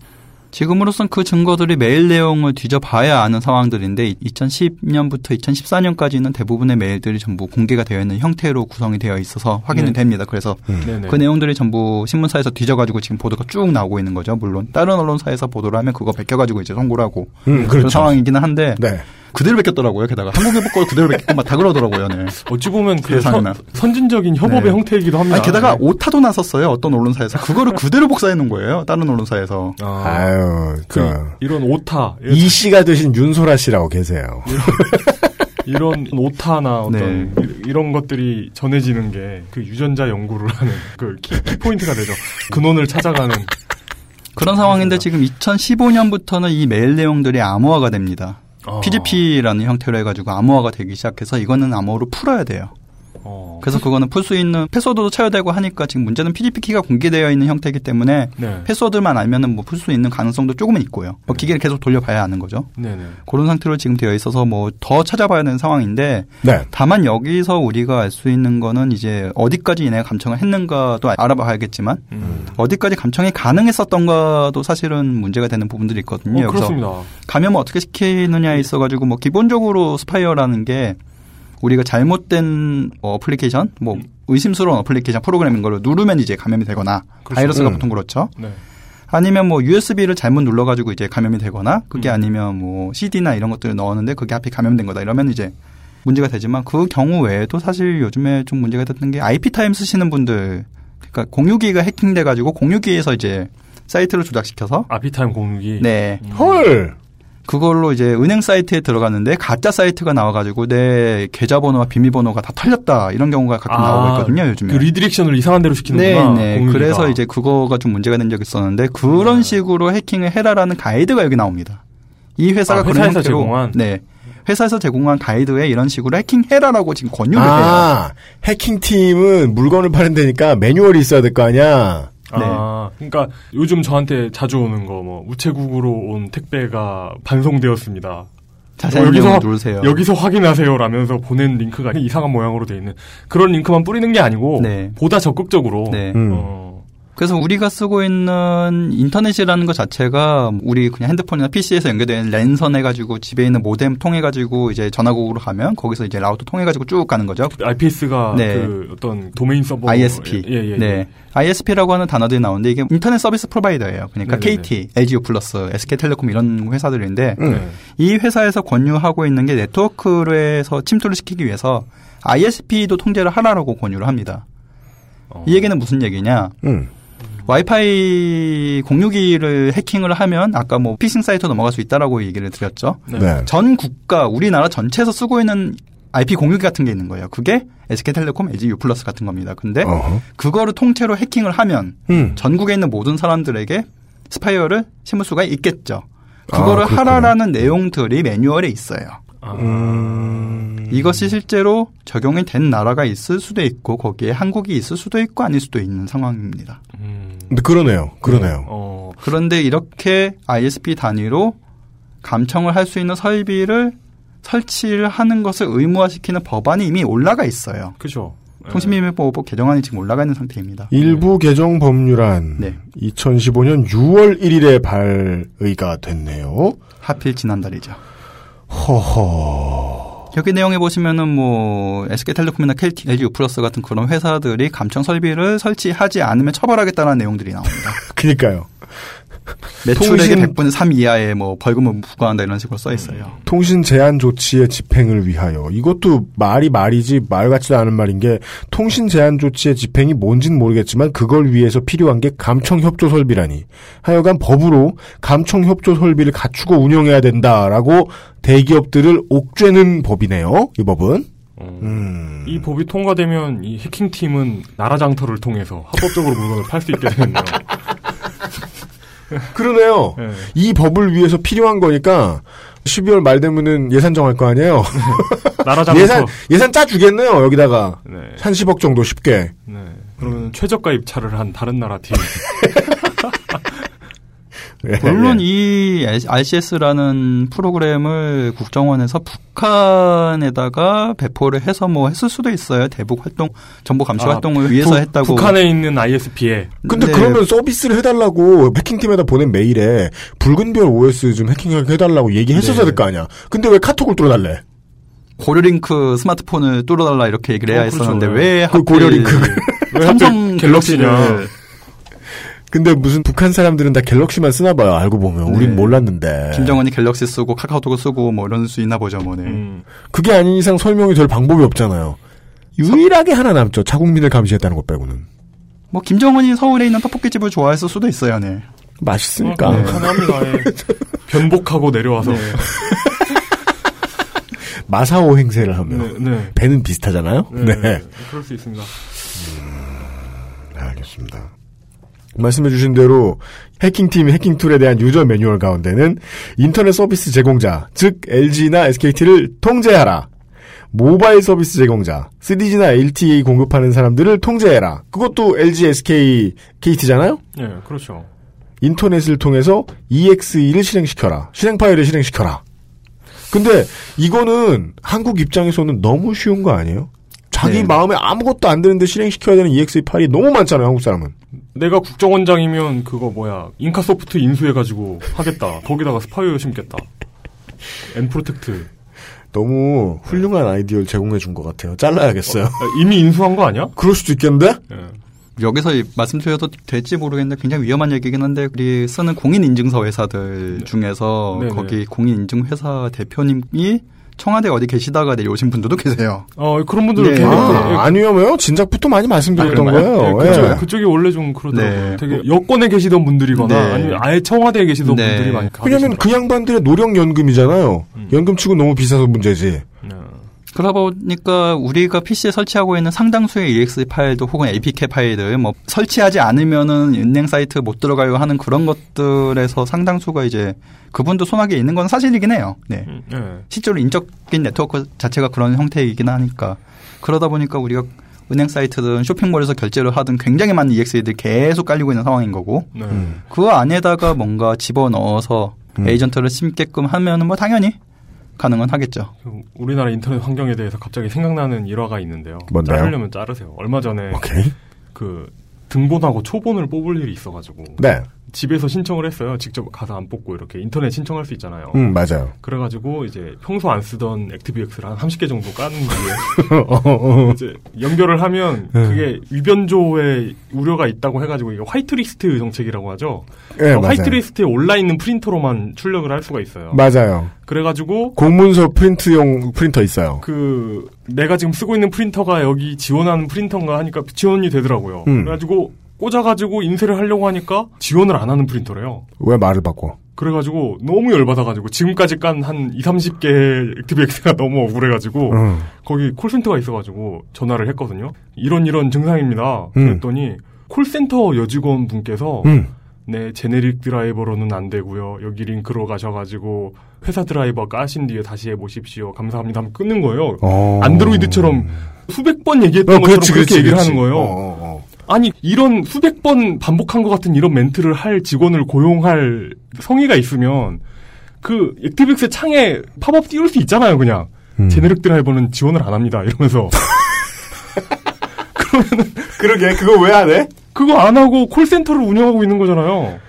[SPEAKER 14] 지금으로선 그 증거들이 메일 내용을 뒤져봐야 아는 상황들인데 2010년부터 2014년까지는 대부분의 메일들이 전부 공개가 되어 있는 형태로 구성이 되어 있어서 확인이
[SPEAKER 4] 네.
[SPEAKER 14] 됩니다. 그래서
[SPEAKER 4] 네네.
[SPEAKER 14] 그 내용들이 전부 신문사에서 뒤져가지고 지금 보도가 쭉 나오고 있는 거죠. 물론 다른 언론사에서 보도를 하면 그거 베껴가지고 이제 송고를 하고
[SPEAKER 3] 음,
[SPEAKER 14] 그런
[SPEAKER 3] 그렇죠.
[SPEAKER 14] 상황이기는 한데
[SPEAKER 3] 네.
[SPEAKER 14] 그대로 베꼈더라고요. 게다가 한국일보 걸 그대로 베꼈고 막 다 그러더라고요. 네.
[SPEAKER 4] 어찌 보면 그. 선, 선진적인 협업의
[SPEAKER 14] 네.
[SPEAKER 4] 형태이기도 합니다.
[SPEAKER 14] 아니, 게다가
[SPEAKER 4] 네.
[SPEAKER 14] 오타도 났었어요. 어떤 언론사에서 그거를 그대로 복사해 놓은 거예요. 다른 언론사에서.
[SPEAKER 3] 아 유
[SPEAKER 4] 그 이런 오타 이런,
[SPEAKER 3] 이 씨가 되신 윤소라 씨라고 계세요. [LAUGHS]
[SPEAKER 4] 이런 오타나 어떤
[SPEAKER 14] 네.
[SPEAKER 4] 이- 이런 것들이 전해지는 게 그 유전자 연구를 하는 그 키, 키포인트가 되죠. 근원을 찾아가는
[SPEAKER 14] 그런 상황인데 지금 2015년부터는 이 메일 내용들이 암호화가 됩니다.
[SPEAKER 4] 어.
[SPEAKER 14] PGP라는 형태로 해가지고 암호화가 되기 시작해서 이거는 암호로 풀어야 돼요.
[SPEAKER 4] 어.
[SPEAKER 14] 그래서 그거는 풀 수 있는 패스워드도 쳐야 되고 하니까 지금 문제는 PGP 키가 공개되어 있는 형태이기 때문에
[SPEAKER 4] 네.
[SPEAKER 14] 패스워드만 알면은 뭐 풀 수 있는 가능성도 조금은 있고요. 뭐 기계를 계속 돌려봐야 하는 거죠.
[SPEAKER 4] 네네.
[SPEAKER 14] 그런 상태로 지금 되어 있어서 뭐 더 찾아봐야 되는 상황인데
[SPEAKER 3] 네.
[SPEAKER 14] 다만 여기서 우리가 알 수 있는 거는 이제 어디까지 얘네가 감청을 했는가도 알아봐야겠지만
[SPEAKER 4] 음.
[SPEAKER 14] 어디까지 감청이 가능했었던가도 사실은 문제가 되는 부분들이 있거든요.
[SPEAKER 4] 어, 그렇습니다.
[SPEAKER 14] 감염을 어떻게 시키느냐에 있어가지고 뭐 기본적으로 spyware라는 게 우리가 잘못된 뭐 어플리케이션, 뭐 의심스러운 어플리케이션 프로그램인 걸 누르면 이제 감염이 되거나
[SPEAKER 4] 그렇죠.
[SPEAKER 14] 바이러스가
[SPEAKER 3] 음.
[SPEAKER 14] 보통 그렇죠.
[SPEAKER 4] 네.
[SPEAKER 14] 아니면 뭐 USB를 잘못 눌러가지고 이제 감염이 되거나 그게
[SPEAKER 4] 음.
[SPEAKER 14] 아니면 뭐 CD나 이런 것들을 넣었는데 그게 하필 감염된 거다 이러면 이제 문제가 되지만 그 경우 외에도 사실 요즘에 좀 문제가 됐던 게 ipTIME 쓰시는 분들 그러니까 공유기가 해킹돼 가지고 공유기에서 이제 사이트를 조작시켜서
[SPEAKER 4] ipTIME 공유기.
[SPEAKER 14] 네
[SPEAKER 3] 헐.
[SPEAKER 14] 그걸로 이제 은행 사이트에 들어갔는데 가짜 사이트가 나와가지고 내 계좌번호와 비밀번호가 다 털렸다 이런 경우가 가끔 나오고 있거든요 요즘에.
[SPEAKER 4] 그 redirection을 이상한 데로 시키는구나.
[SPEAKER 14] 네, 네. 그래서 이제 그거가 좀 문제가 된 적이 있었는데 그런
[SPEAKER 4] 네.
[SPEAKER 14] 식으로 해킹을 해라라는 가이드가 여기 나옵니다. 이 회사가
[SPEAKER 4] 아,
[SPEAKER 14] 그런
[SPEAKER 4] 회사에서
[SPEAKER 14] 형태로
[SPEAKER 4] 제공한?
[SPEAKER 14] 네. 회사에서 제공한 가이드에 이런 식으로 해킹해라라고 지금 권유를 해요.
[SPEAKER 3] 아, 해킹팀은 물건을 파는 데니까 매뉴얼이 있어야 될 거 아니야.
[SPEAKER 4] 아, 그러니까 요즘 저한테 자주 오는 거 뭐 우체국으로 온 택배가 반송되었습니다.
[SPEAKER 14] 자세한
[SPEAKER 4] 뭐
[SPEAKER 14] 내용을 누르세요.
[SPEAKER 4] 여기서 확인하세요라면서 보낸 링크가 이상한 모양으로 돼 있는 그런 링크만 뿌리는 게 아니고
[SPEAKER 14] 네.
[SPEAKER 4] 보다 적극적으로
[SPEAKER 14] 네.
[SPEAKER 3] 음.
[SPEAKER 4] 어,
[SPEAKER 14] 그래서 우리가 쓰고 있는 인터넷이라는 것 자체가 우리 그냥 핸드폰이나 PC에서 연결된 랜선 해가지고 집에 있는 모뎀 통해가지고 이제 전화국으로 가면 거기서 이제 라우터 통해가지고 쭉 가는 거죠.
[SPEAKER 4] IPS가
[SPEAKER 14] 네.
[SPEAKER 4] 그 어떤 도메인 서버
[SPEAKER 14] ISP.
[SPEAKER 4] 예, 예, 예.
[SPEAKER 14] 네. ISP라고 하는 단어들이 나오는데 이게 Internet Service Provider예요. 그러니까
[SPEAKER 4] 네네네.
[SPEAKER 14] KT, LG U플러스, SK텔레콤 이런 회사들인데
[SPEAKER 4] 네.
[SPEAKER 14] 이 회사에서 권유하고 있는 게 네트워크에서 침투를 시키기 위해서 ISP도 통제를 하라라고 권유를 합니다.
[SPEAKER 4] 어.
[SPEAKER 14] 이 얘기는 무슨 얘기냐?
[SPEAKER 3] 음.
[SPEAKER 14] 와이파이 공유기를 해킹을 하면 아까 뭐 피싱 사이트 넘어갈 수 있다라고 얘기를 드렸죠.
[SPEAKER 3] 네. 네.
[SPEAKER 14] 전 국가 우리나라 전체에서 쓰고 있는 IP 공유기 같은 게 있는 거예요. 그게 SK텔레콤, LG U 플러스 같은 겁니다. 근데
[SPEAKER 3] 어허.
[SPEAKER 14] 그거를 통째로 해킹을 하면
[SPEAKER 3] 음.
[SPEAKER 14] 전국에 있는 모든 사람들에게 spyware를 심을 수가 있겠죠. 그거를
[SPEAKER 3] 아.
[SPEAKER 14] 하라라는 내용들이 매뉴얼에 있어요.
[SPEAKER 3] 음.
[SPEAKER 14] 이것이 실제로 적용이 된 나라가 있을 수도 있고 거기에 한국이 있을 수도 있고 아닐 수도 있는 상황입니다.
[SPEAKER 3] 근데 그러네요. 그러네요.
[SPEAKER 4] 어,
[SPEAKER 14] 그런데 이렇게 ISP 단위로 감청을 할 수 있는 설비를 설치를 하는 것을 의무화시키는 법안이 이미 올라가 있어요.
[SPEAKER 4] 그죠.
[SPEAKER 14] 통신비밀보호법 개정안이 지금 올라가 있는 상태입니다.
[SPEAKER 3] 일부 개정 법률안
[SPEAKER 14] 네.
[SPEAKER 3] 2015년 6월 1일에 발의가 됐네요.
[SPEAKER 14] 하필 지난달이죠.
[SPEAKER 3] 허허.
[SPEAKER 14] 여기 내용에 보시면은 뭐 SK텔레콤이나 KT, LG U+플러스 같은 그런 회사들이 감청 설비를 설치하지 않으면 처벌하겠다는 내용들이 나옵니다. [LAUGHS]
[SPEAKER 3] 그니까요.
[SPEAKER 14] 매출액의
[SPEAKER 3] 통신-
[SPEAKER 14] 100분의 3 이하의 뭐 벌금을 부과한다 이런 식으로 써 있어요.
[SPEAKER 3] 통신 제한 조치의 집행을 위하여 이것도 말이 말이지 말 같지도 않은 말인 게 통신 제한 조치의 집행이 뭔진 모르겠지만 그걸 위해서 필요한 게 감청 협조 설비라니 하여간 법으로 감청 협조 설비를 갖추고 운영해야 된다라고 대기업들을 옥죄는 법이네요. 이 법은 음.
[SPEAKER 4] 이 법이 통과되면 이 해킹팀은 나라 장터를 통해서 합법적으로 물건을 팔 수 있게 되겠네요. [LAUGHS]
[SPEAKER 3] 그러네요.
[SPEAKER 4] 네.
[SPEAKER 3] 이 법을 위해서 필요한 거니까 12월 말 되면은 예산 정할 거 아니에요. [LAUGHS]
[SPEAKER 4] 장터.
[SPEAKER 3] 예산 예산 짜 주겠네요. 여기다가
[SPEAKER 4] 네.
[SPEAKER 3] 한 10억 정도 쉽게.
[SPEAKER 4] 네. 그러면 최저가 입찰을 한 다른 나라 팀. [LAUGHS]
[SPEAKER 3] 예,
[SPEAKER 14] 물론 이 RCS라는 프로그램을 국정원에서 북한에다가 배포를 해서 뭐 했을 수도 있어요. 대북 활동, 정보 감시
[SPEAKER 4] 아,
[SPEAKER 14] 활동을 위해서
[SPEAKER 4] 북-
[SPEAKER 14] 했다고.
[SPEAKER 4] 북한에 있는 ISP에.
[SPEAKER 3] 근데
[SPEAKER 14] 네.
[SPEAKER 3] 그러면 서비스를 해달라고 해킹팀에다 보낸 메일에 붉은별 OS 좀 해킹하게 해달라고 얘기했었어야
[SPEAKER 14] 네.
[SPEAKER 3] 될거 아니야. 근데 왜 카톡을 뚫어달래?
[SPEAKER 14] 고려링크 스마트폰을 뚫어달라 이렇게 얘기를 해야
[SPEAKER 3] 어, 그렇죠.
[SPEAKER 14] 했었는데
[SPEAKER 3] 네. 왜그
[SPEAKER 14] 하필
[SPEAKER 3] 고려링크를. [LAUGHS] 왜
[SPEAKER 14] 삼성
[SPEAKER 3] 갤럭시냐. 근데 무슨 북한 사람들은 다 갤럭시만 쓰나 봐요. 알고 보면 우린 몰랐는데.
[SPEAKER 14] 네. 김정은이 갤럭시 쓰고 카카오톡을 쓰고 뭐 이런 수 있나 보죠, 뭐네.
[SPEAKER 4] 음.
[SPEAKER 3] 그게 아닌 이상 설명이 될 방법이 없잖아요. 유일하게 하나 남죠. 자국민을 감시했다는 것 빼고는.
[SPEAKER 14] 뭐 김정은이 서울에 있는 떡볶이집을 좋아했을 수도 있어요, 네.
[SPEAKER 3] 맛있으니까.
[SPEAKER 4] 네. [LAUGHS] 변복하고 내려와서.
[SPEAKER 3] 마사오 행세를 하면
[SPEAKER 4] 네, 네.
[SPEAKER 3] 배는 비슷하잖아요.
[SPEAKER 4] 네.
[SPEAKER 3] 네.
[SPEAKER 4] 그럴 수 있습니다.
[SPEAKER 3] 알겠습니다. 말씀해주신 대로 해킹팀 해킹 툴에 대한 유저 매뉴얼 가운데는 인터넷 서비스 제공자, 즉 LG나 SKT를 통제하라. 모바일 서비스 제공자, 3G나 LTE 공급하는 사람들을 통제해라. 그것도 LG, SK, KT잖아요?
[SPEAKER 4] 예, 그렇죠.
[SPEAKER 3] 인터넷을 통해서 EXE를 실행시켜라. 실행 파일을 실행시켜라. 근데 이거는 한국 입장에서는 너무 쉬운 거 아니에요? 자기
[SPEAKER 4] 네.
[SPEAKER 3] 마음에 아무것도 안 드는데 실행시켜야 되는 EXE 파일이 너무 많잖아요, 한국 사람은.
[SPEAKER 4] 내가 국정원장이면 그거 뭐야 잉카소프트 인수해가지고 하겠다. 거기다가 스파이어 심겠다. nProtect.
[SPEAKER 3] 너무 훌륭한 아이디어를 제공해 준 것 같아요. 잘라야겠어요.
[SPEAKER 4] 이미 인수한 거 아니야?
[SPEAKER 3] 그럴 수도 있겠는데?
[SPEAKER 14] 여기서 이- 말씀드려도 될지 모르겠는데 굉장히 위험한 얘기긴 한데 우리 쓰는 공인인증서 회사들 중에서
[SPEAKER 4] 네네.
[SPEAKER 14] 거기 공인인증 회사 대표님이 청와대 어디 계시다가 내려오신 분들도 계세요.
[SPEAKER 4] 어 그런 분들
[SPEAKER 14] 네.
[SPEAKER 4] 되게
[SPEAKER 3] 아, 안 위험해요? 진작부터 많이 말씀드렸던
[SPEAKER 14] 아?
[SPEAKER 3] 거예요.
[SPEAKER 4] 네, 그쪽,
[SPEAKER 3] 예.
[SPEAKER 4] 그쪽이 원래 좀 그러더라고요.
[SPEAKER 14] 네.
[SPEAKER 4] 되게 여권에 계시던 분들이거나
[SPEAKER 14] 네.
[SPEAKER 4] 아니면 아예 청와대에 계시던
[SPEAKER 14] 네.
[SPEAKER 4] 분들이 많이 가.
[SPEAKER 3] 왜냐면 그 양반들의 노령연금이잖아요. 연금 치고 너무 비싸서 문제지.
[SPEAKER 14] 그러다 보니까 우리가 PC에 설치하고 있는 상당수의 EXE 파일도 혹은 APK 파일들 뭐 설치하지 않으면은 은행 사이트 못 들어가요 하는 그런 것들에서 상당수가 이제 그분도 손아귀에 있는 건 사실이긴 해요. 네.
[SPEAKER 4] 네.
[SPEAKER 14] 실제로 인적인 네트워크 자체가 그런 형태이긴 하니까 그러다 보니까 우리가 은행 사이트든 쇼핑몰에서 결제를 하든 굉장히 많은 EXE들이 계속 깔리고 있는 상황인 거고
[SPEAKER 4] 네.
[SPEAKER 14] 그 안에다가 뭔가 집어넣어서
[SPEAKER 3] 음.
[SPEAKER 14] 에이전트를 심게끔 하면은 뭐 당연히 가능은 하겠죠.
[SPEAKER 4] 그 우리나라 인터넷 환경에 대해서 갑자기 생각나는 일화가 있는데요.
[SPEAKER 3] 뭔데요?
[SPEAKER 4] 자르려면 자르세요. 얼마 전에
[SPEAKER 3] 오케이.
[SPEAKER 4] 그 등본하고 초본을 뽑을 일이 있어가지고
[SPEAKER 3] 네.
[SPEAKER 4] 집에서 신청을 했어요. 직접 가서 안 뽑고 이렇게 인터넷 신청할 수 있잖아요.
[SPEAKER 3] 음, 맞아요.
[SPEAKER 4] 그래가지고 이제 평소 안 쓰던 액티브엑스를 한 30개 정도 깐 뒤에 [LAUGHS]
[SPEAKER 3] 어, 어.
[SPEAKER 4] 이제 연결을 하면
[SPEAKER 3] 네.
[SPEAKER 4] 그게 위변조에 우려가 있다고 해가지고 이게 화이트리스트 정책이라고 하죠.
[SPEAKER 3] 네,
[SPEAKER 4] 그
[SPEAKER 3] 맞아요.
[SPEAKER 4] 화이트리스트에 올라 있는 프린터로만 출력을 할 수가 있어요.
[SPEAKER 3] 맞아요.
[SPEAKER 4] 그래가지고
[SPEAKER 3] 공문서 프린트용 프린터 있어요.
[SPEAKER 4] 그 내가 지금 쓰고 있는 프린터가 여기 지원하는 프린터인가 하니까 지원이 되더라고요.
[SPEAKER 3] 음.
[SPEAKER 4] 그래가지고 꽂아가지고 인쇄를 하려고 하니까 지원을 안 하는 프린터래요.
[SPEAKER 3] 왜 말을 바꿔?
[SPEAKER 4] 그래가지고 너무 열받아가지고 지금까지 깐 한 2, 30개 ActiveX가 너무 억울해가지고
[SPEAKER 3] 음.
[SPEAKER 4] 거기 콜센터가 있어가지고 전화를 했거든요. 이런 이런 증상입니다.
[SPEAKER 3] 음.
[SPEAKER 4] 그랬더니 콜센터 여직원 분께서
[SPEAKER 3] 음.
[SPEAKER 4] 네 generic driver로는 안 되고요. 여기 링크로 가셔가지고 회사 드라이버 까신 뒤에 다시 해보십시오. 감사합니다. 하면 끊는 거예요.
[SPEAKER 3] 어.
[SPEAKER 4] 안드로이드처럼 수백 번 얘기했던
[SPEAKER 3] 어,
[SPEAKER 4] 것처럼
[SPEAKER 3] 그렇지,
[SPEAKER 4] 그렇게
[SPEAKER 3] 그렇지,
[SPEAKER 4] 얘기를
[SPEAKER 3] 그렇지.
[SPEAKER 4] 하는 거예요.
[SPEAKER 3] 어, 어, 어.
[SPEAKER 4] 아니 이런 수백 번 반복한 것 같은 이런 멘트를 할 직원을 고용할 성의가 있으면 그 액티브엑스 창에 팝업 띄울 수 있잖아요 그냥
[SPEAKER 3] 음.
[SPEAKER 4] generic driver는 지원을 안 합니다 이러면서 [LAUGHS]
[SPEAKER 3] 그러게 그거 왜 안 해?
[SPEAKER 4] 그거 안 하고 콜센터를 운영하고 있는 거잖아요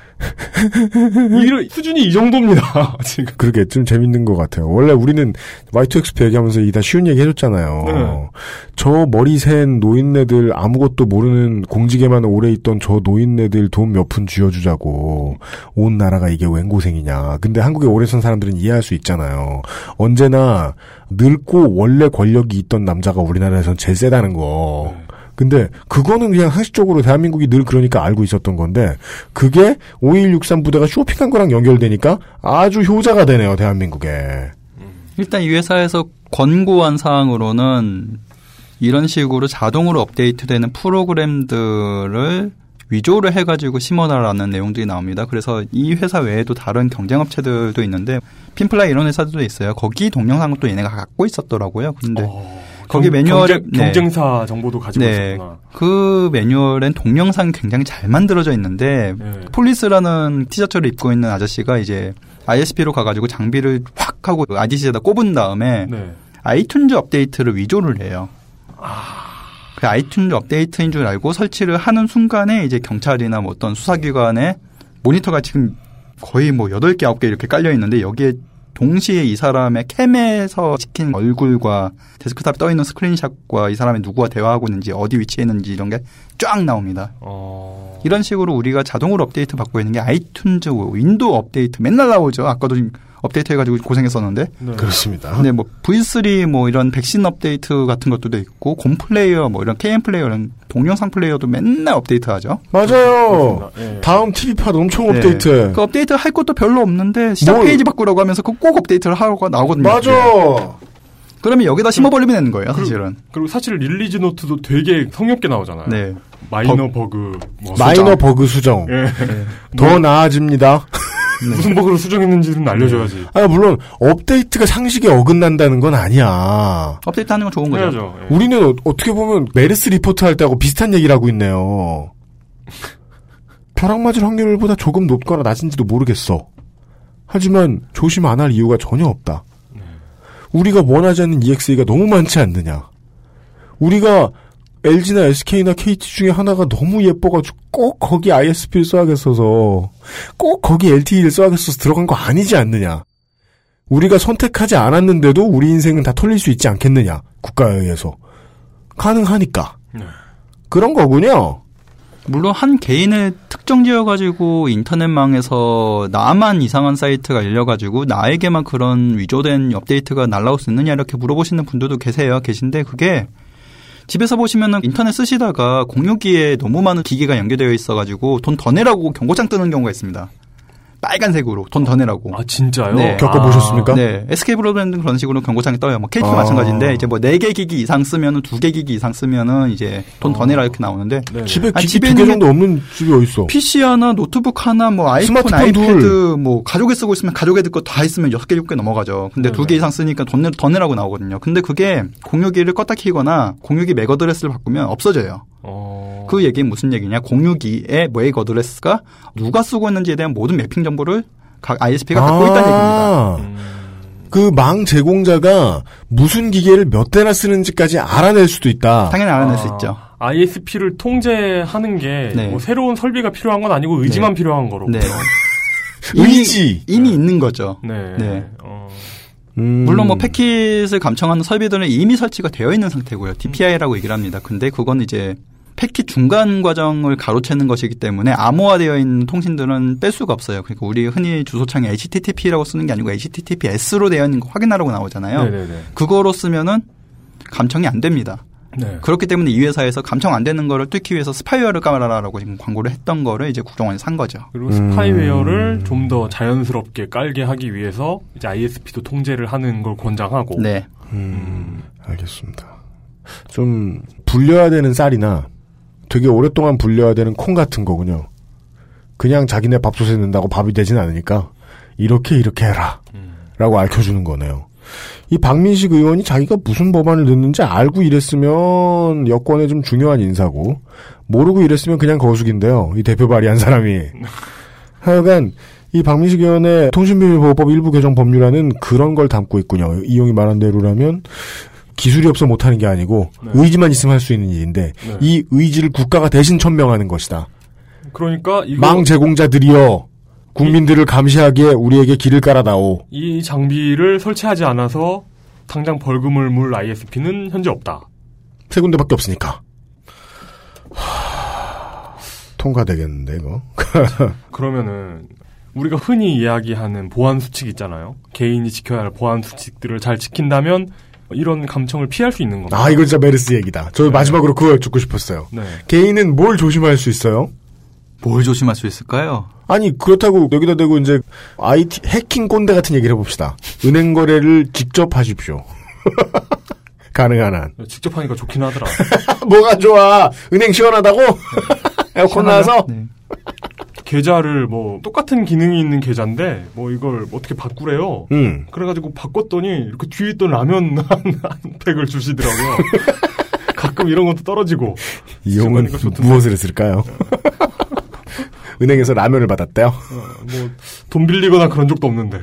[SPEAKER 4] 이 수준이 이 정도입니다 [LAUGHS] 지금
[SPEAKER 3] 그러게 좀 재밌는 것 같아요. 원래 우리는 Y2X 얘기하면서 이다 쉬운 얘기 해줬잖아요.
[SPEAKER 4] 네.
[SPEAKER 3] 저 머리 센 노인네들 아무것도 모르는 공직에만 오래 있던 저 노인네들 돈 몇 푼 쥐어주자고 온 나라가 이게 웬 고생이냐. 근데 한국에 오래 선 사람들은 이해할 수 있잖아요. 언제나 늙고 원래 권력이 있던 남자가 우리나라에선 제일 세다는 거. 근데 그거는 그냥 상식적으로 대한민국이 늘 그러니까 알고 있었던 건데 그게 5163 부대가 쇼핑한 거랑 연결되니까 아주 효자가 되네요 대한민국에.
[SPEAKER 14] 일단 이 회사에서 권고한 사항으로는 이런 식으로 자동으로 업데이트되는 프로그램들을 위조를 해가지고 심어달라는 내용들이 나옵니다. 그래서 이 회사 외에도 다른 경쟁업체들도 있는데 FinFly 이런 회사들도 있어요. 거기 동영상을 또 얘네가 갖고 있었더라고요. 근데 거기
[SPEAKER 4] 경-
[SPEAKER 14] 매뉴얼에
[SPEAKER 4] 경쟁- 경쟁사 정보도 가지고 있었구나.
[SPEAKER 14] 그 매뉴얼엔 동영상이 굉장히 잘 만들어져 있는데
[SPEAKER 4] 네.
[SPEAKER 14] police라는 티셔츠를 입고 있는 아저씨가 이제 ISP로 가가지고 장비를 확 하고 아저씨에다 꼽은 다음에
[SPEAKER 4] 네.
[SPEAKER 14] iTunes 업데이트를 위조를 해요. 그 iTunes 업데이트인 줄 알고 설치를 하는 순간에 이제 경찰이나 뭐 어떤 수사기관에 모니터가 지금 거의 뭐 8개, 9개 이렇게 깔려 있는데 여기에 동시에 이 사람의 캠에서 찍힌 얼굴과 데스크탑에 떠 있는 스크린샷과 이 사람이 누구와 대화하고 있는지 어디 위치에 있는지 이런 게 쫙 나옵니다.
[SPEAKER 4] 어.
[SPEAKER 14] 이런 식으로 우리가 자동으로 업데이트 받고 있는 게 아이튠즈 윈도우 업데이트 맨날 나오죠. 아까도 좀 업데이트 해가지고 고생했었는데.
[SPEAKER 3] 그렇습니다.
[SPEAKER 14] 근데 뭐 V3 뭐 이런 백신 업데이트 같은 것도 있고 곰 플레이어 뭐 이런 KM 플레이어 이런 동영상 플레이어도 맨날 업데이트하죠.
[SPEAKER 3] 맞아요. 다음 TV팟 엄청
[SPEAKER 14] 네.
[SPEAKER 3] 업데이트.
[SPEAKER 14] 그 업데이트 할 것도 별로 없는데 시작
[SPEAKER 3] 뭘.
[SPEAKER 14] 페이지 바꾸라고 하면서 그 꼭 업데이트를 하고 나오거든요.
[SPEAKER 3] 맞아.
[SPEAKER 14] 그러면 여기다 심어버리면 되는 거예요, 사실은.
[SPEAKER 4] 그리고 사실 release note도 되게 성의없게 나오잖아요.
[SPEAKER 14] 네.
[SPEAKER 4] 마이너 버 그, 뭐
[SPEAKER 3] 마이너
[SPEAKER 4] 수정.
[SPEAKER 3] 버그 수정.
[SPEAKER 4] 예.
[SPEAKER 3] 더 나아집니다. [LAUGHS]
[SPEAKER 4] 무슨 버그를 수정했는지는 알려줘야지.
[SPEAKER 3] 아 물론 업데이트가 상식에 어긋난다는 건 아니야.
[SPEAKER 14] 업데이트 하는 건 좋은 거죠.
[SPEAKER 4] 해야죠. 예.
[SPEAKER 3] 우리는 어, 떻게 보면 메르스 리포트 할 때하고 비슷한 얘기를 하고 있네요. [LAUGHS] 벼락 맞을 확률보다 조금 높거나 낮은지도 모르겠어. 하지만 조심 안 할 이유가 전혀 없다. 우리가 원하지 않는 EXE가 너무 많지 않느냐. 우리가 LG나 SK나 KT 중에 하나가 너무 예뻐가지고 꼭 거기 ISP를 써야겠어서 꼭 거기 LTE를 써야겠어서 들어간 거 아니지 않느냐. 우리가 선택하지 않았는데도 우리 인생은 다 털릴 수 있지 않겠느냐. 국가에 의해서. 가능하니까. 그런 거군요.
[SPEAKER 14] 물론 한 개인의 특정 지어가지고 인터넷망에서 나만 이상한 사이트가 열려가지고 나에게만 그런 위조된 업데이트가 날라올 수 있느냐 이렇게 물어보시는 분들도 계세요. 계신데 그게 집에서 보시면은 인터넷 쓰시다가 공유기에 너무 많은 기기가 연결되어 있어가지고 돈 더 내라고 경고장 뜨는 경우가 있습니다. 빨간색으로 돈 더 내라고.
[SPEAKER 4] 아 진짜요?
[SPEAKER 3] 겪어보셨습니까?
[SPEAKER 14] 네. SK 브로드밴드 그런 식으로 경고장이 떠요. 뭐 KT 도
[SPEAKER 3] 아.
[SPEAKER 14] 마찬가지인데 이제 뭐 4개 기기 이상 쓰면은 2개 기기 이상 쓰면은 이제 돈더 내라 이렇게 나오는데
[SPEAKER 3] 집에
[SPEAKER 14] 아니,
[SPEAKER 3] 기기
[SPEAKER 14] 집에
[SPEAKER 3] 두개
[SPEAKER 14] 있는
[SPEAKER 3] 정도 없는 집이 어딨어.
[SPEAKER 14] PC 하나, 노트북 하나, 뭐 아이폰,
[SPEAKER 3] 스마트폰
[SPEAKER 14] 아이패드,
[SPEAKER 3] 둘.
[SPEAKER 14] 뭐 가족이 쓰고 있으면 가족의 것 다 있으면 여섯 개, 일곱 개 넘어가죠. 근데 두 개 이상 쓰니까 돈 내, 더 내라고 나오거든요. 근데 그게 공유기를 껐다 키거나 공유기 MAC address를 바꾸면 없어져요. 그 얘기는 무슨 얘기냐? 공유기의 MAC address가 누가 쓰고 있는지에 대한 모든 mapping 정보를 각 ISP가 갖고 있다는 얘기입니다.
[SPEAKER 3] 그 망 제공자가 무슨 기계를 몇 대나 쓰는지까지 알아낼 수도 있다.
[SPEAKER 14] 당연히 알아낼 수 있죠.
[SPEAKER 4] ISP를 통제하는 게
[SPEAKER 14] 네.
[SPEAKER 4] 뭐 새로운 설비가 필요한 건 아니고 의지만
[SPEAKER 14] 네.
[SPEAKER 4] 필요한 거로.
[SPEAKER 14] 네. [LAUGHS]
[SPEAKER 3] 의지!
[SPEAKER 14] 이미 있는 거죠.
[SPEAKER 4] 네.
[SPEAKER 14] 네.
[SPEAKER 4] 어,
[SPEAKER 3] 음.
[SPEAKER 14] 물론 뭐 패킷을 감청하는 설비들은 이미 설치가 되어 있는 상태고요. DPI라고 얘기를 합니다. 근데 그건 이제 패킷 중간 과정을 가로채는 것이기 때문에 암호화되어 있는 통신들은 뺄 수가 없어요. 그러니까 우리 흔히 주소창에 HTTP라고 쓰는 게 아니고 HTTPS로 되어 있는 거 확인하라고 나오잖아요.
[SPEAKER 4] 네네네.
[SPEAKER 14] 그거로 쓰면은 감청이 안 됩니다.
[SPEAKER 4] 네.
[SPEAKER 14] 그렇기 때문에 이 회사에서 감청 안 되는 거를 뚫기 위해서 스파이웨어를 깔아라라고 지금 광고를 했던 거를 이제 국정원이 산 거죠.
[SPEAKER 4] 그리고 스파이웨어를 좀더 자연스럽게 깔게 하기 위해서 이제 ISP도 통제를 하는 걸 권장하고.
[SPEAKER 14] 네.
[SPEAKER 3] 음, 알겠습니다. 좀 불려야 되는 쌀이나 되게 오랫동안 불려야 되는 콩 같은 거군요. 그냥 자기네 밥솥에 넣는다고 밥이 되진 않으니까 이렇게 이렇게 해라 라고 알려주는 거네요. 이 박민식 의원이 자기가 무슨 법안을 넣는지 알고 이랬으면 여권에 좀 중요한 인사고 모르고 이랬으면 그냥 거수기인데요. 이 대표 발의한 사람이. [LAUGHS] 하여간 이 박민식 의원의 통신비밀보호법 일부 개정 법률안은 그런 걸 담고 있군요. 이용이 말한 대로라면 기술이 없어 못하는 게 아니고
[SPEAKER 4] 네.
[SPEAKER 3] 의지만 있으면 할 수 있는 일인데
[SPEAKER 4] 네.
[SPEAKER 3] 이 의지를 국가가 대신 천명하는 것이다.
[SPEAKER 4] 그러니까
[SPEAKER 3] 망 제공자들이여 국민들을 감시하기에 우리에게 길을 깔아다오.
[SPEAKER 4] 이 장비를 설치하지 않아서 당장 벌금을 물 ISP는 현재 없다.
[SPEAKER 3] 세 군데밖에 없으니까. 하, 통과되겠는데 이거. [LAUGHS]
[SPEAKER 4] 그러면은 우리가 흔히 이야기하는 보안 수칙 있잖아요. 개인이 지켜야 할 보안 수칙들을 잘 지킨다면 이런 감청을 피할 수 있는 겁니다.
[SPEAKER 3] 아 이거 진짜 메르스 얘기다. 저 마지막으로 그거 여쭙고 싶었어요.
[SPEAKER 4] 네.
[SPEAKER 3] 개인은 뭘 조심할 수 있어요?
[SPEAKER 14] 뭘 조심할 수 있을까요?
[SPEAKER 3] 아니 그렇다고 여기다 대고 이제 IT 해킹 꼰대 같은 얘기를 해봅시다. 은행 거래를 직접 하십시오. [LAUGHS] 가능한 한.
[SPEAKER 4] 직접 하니까 좋긴 하더라. [LAUGHS]
[SPEAKER 3] 뭐가 좋아? 은행 시원하다고? 에어컨 나와서?
[SPEAKER 14] 네.
[SPEAKER 4] 계좌를 뭐 똑같은 기능이 있는 계좌인데 뭐 이걸 어떻게 바꾸래요.
[SPEAKER 3] 음.
[SPEAKER 4] 그래가지고 바꿨더니 이렇게 뒤에 있던 라면 [LAUGHS] 한, 한 팩을 주시더라고요. [LAUGHS] 가끔 이런 것도 떨어지고. 하니까 좋던데.
[SPEAKER 3] 무엇을 했을까요? [LAUGHS] 은행에서 라면을 받았대요.
[SPEAKER 4] 뭐돈 빌리거나 그런 적도 없는데.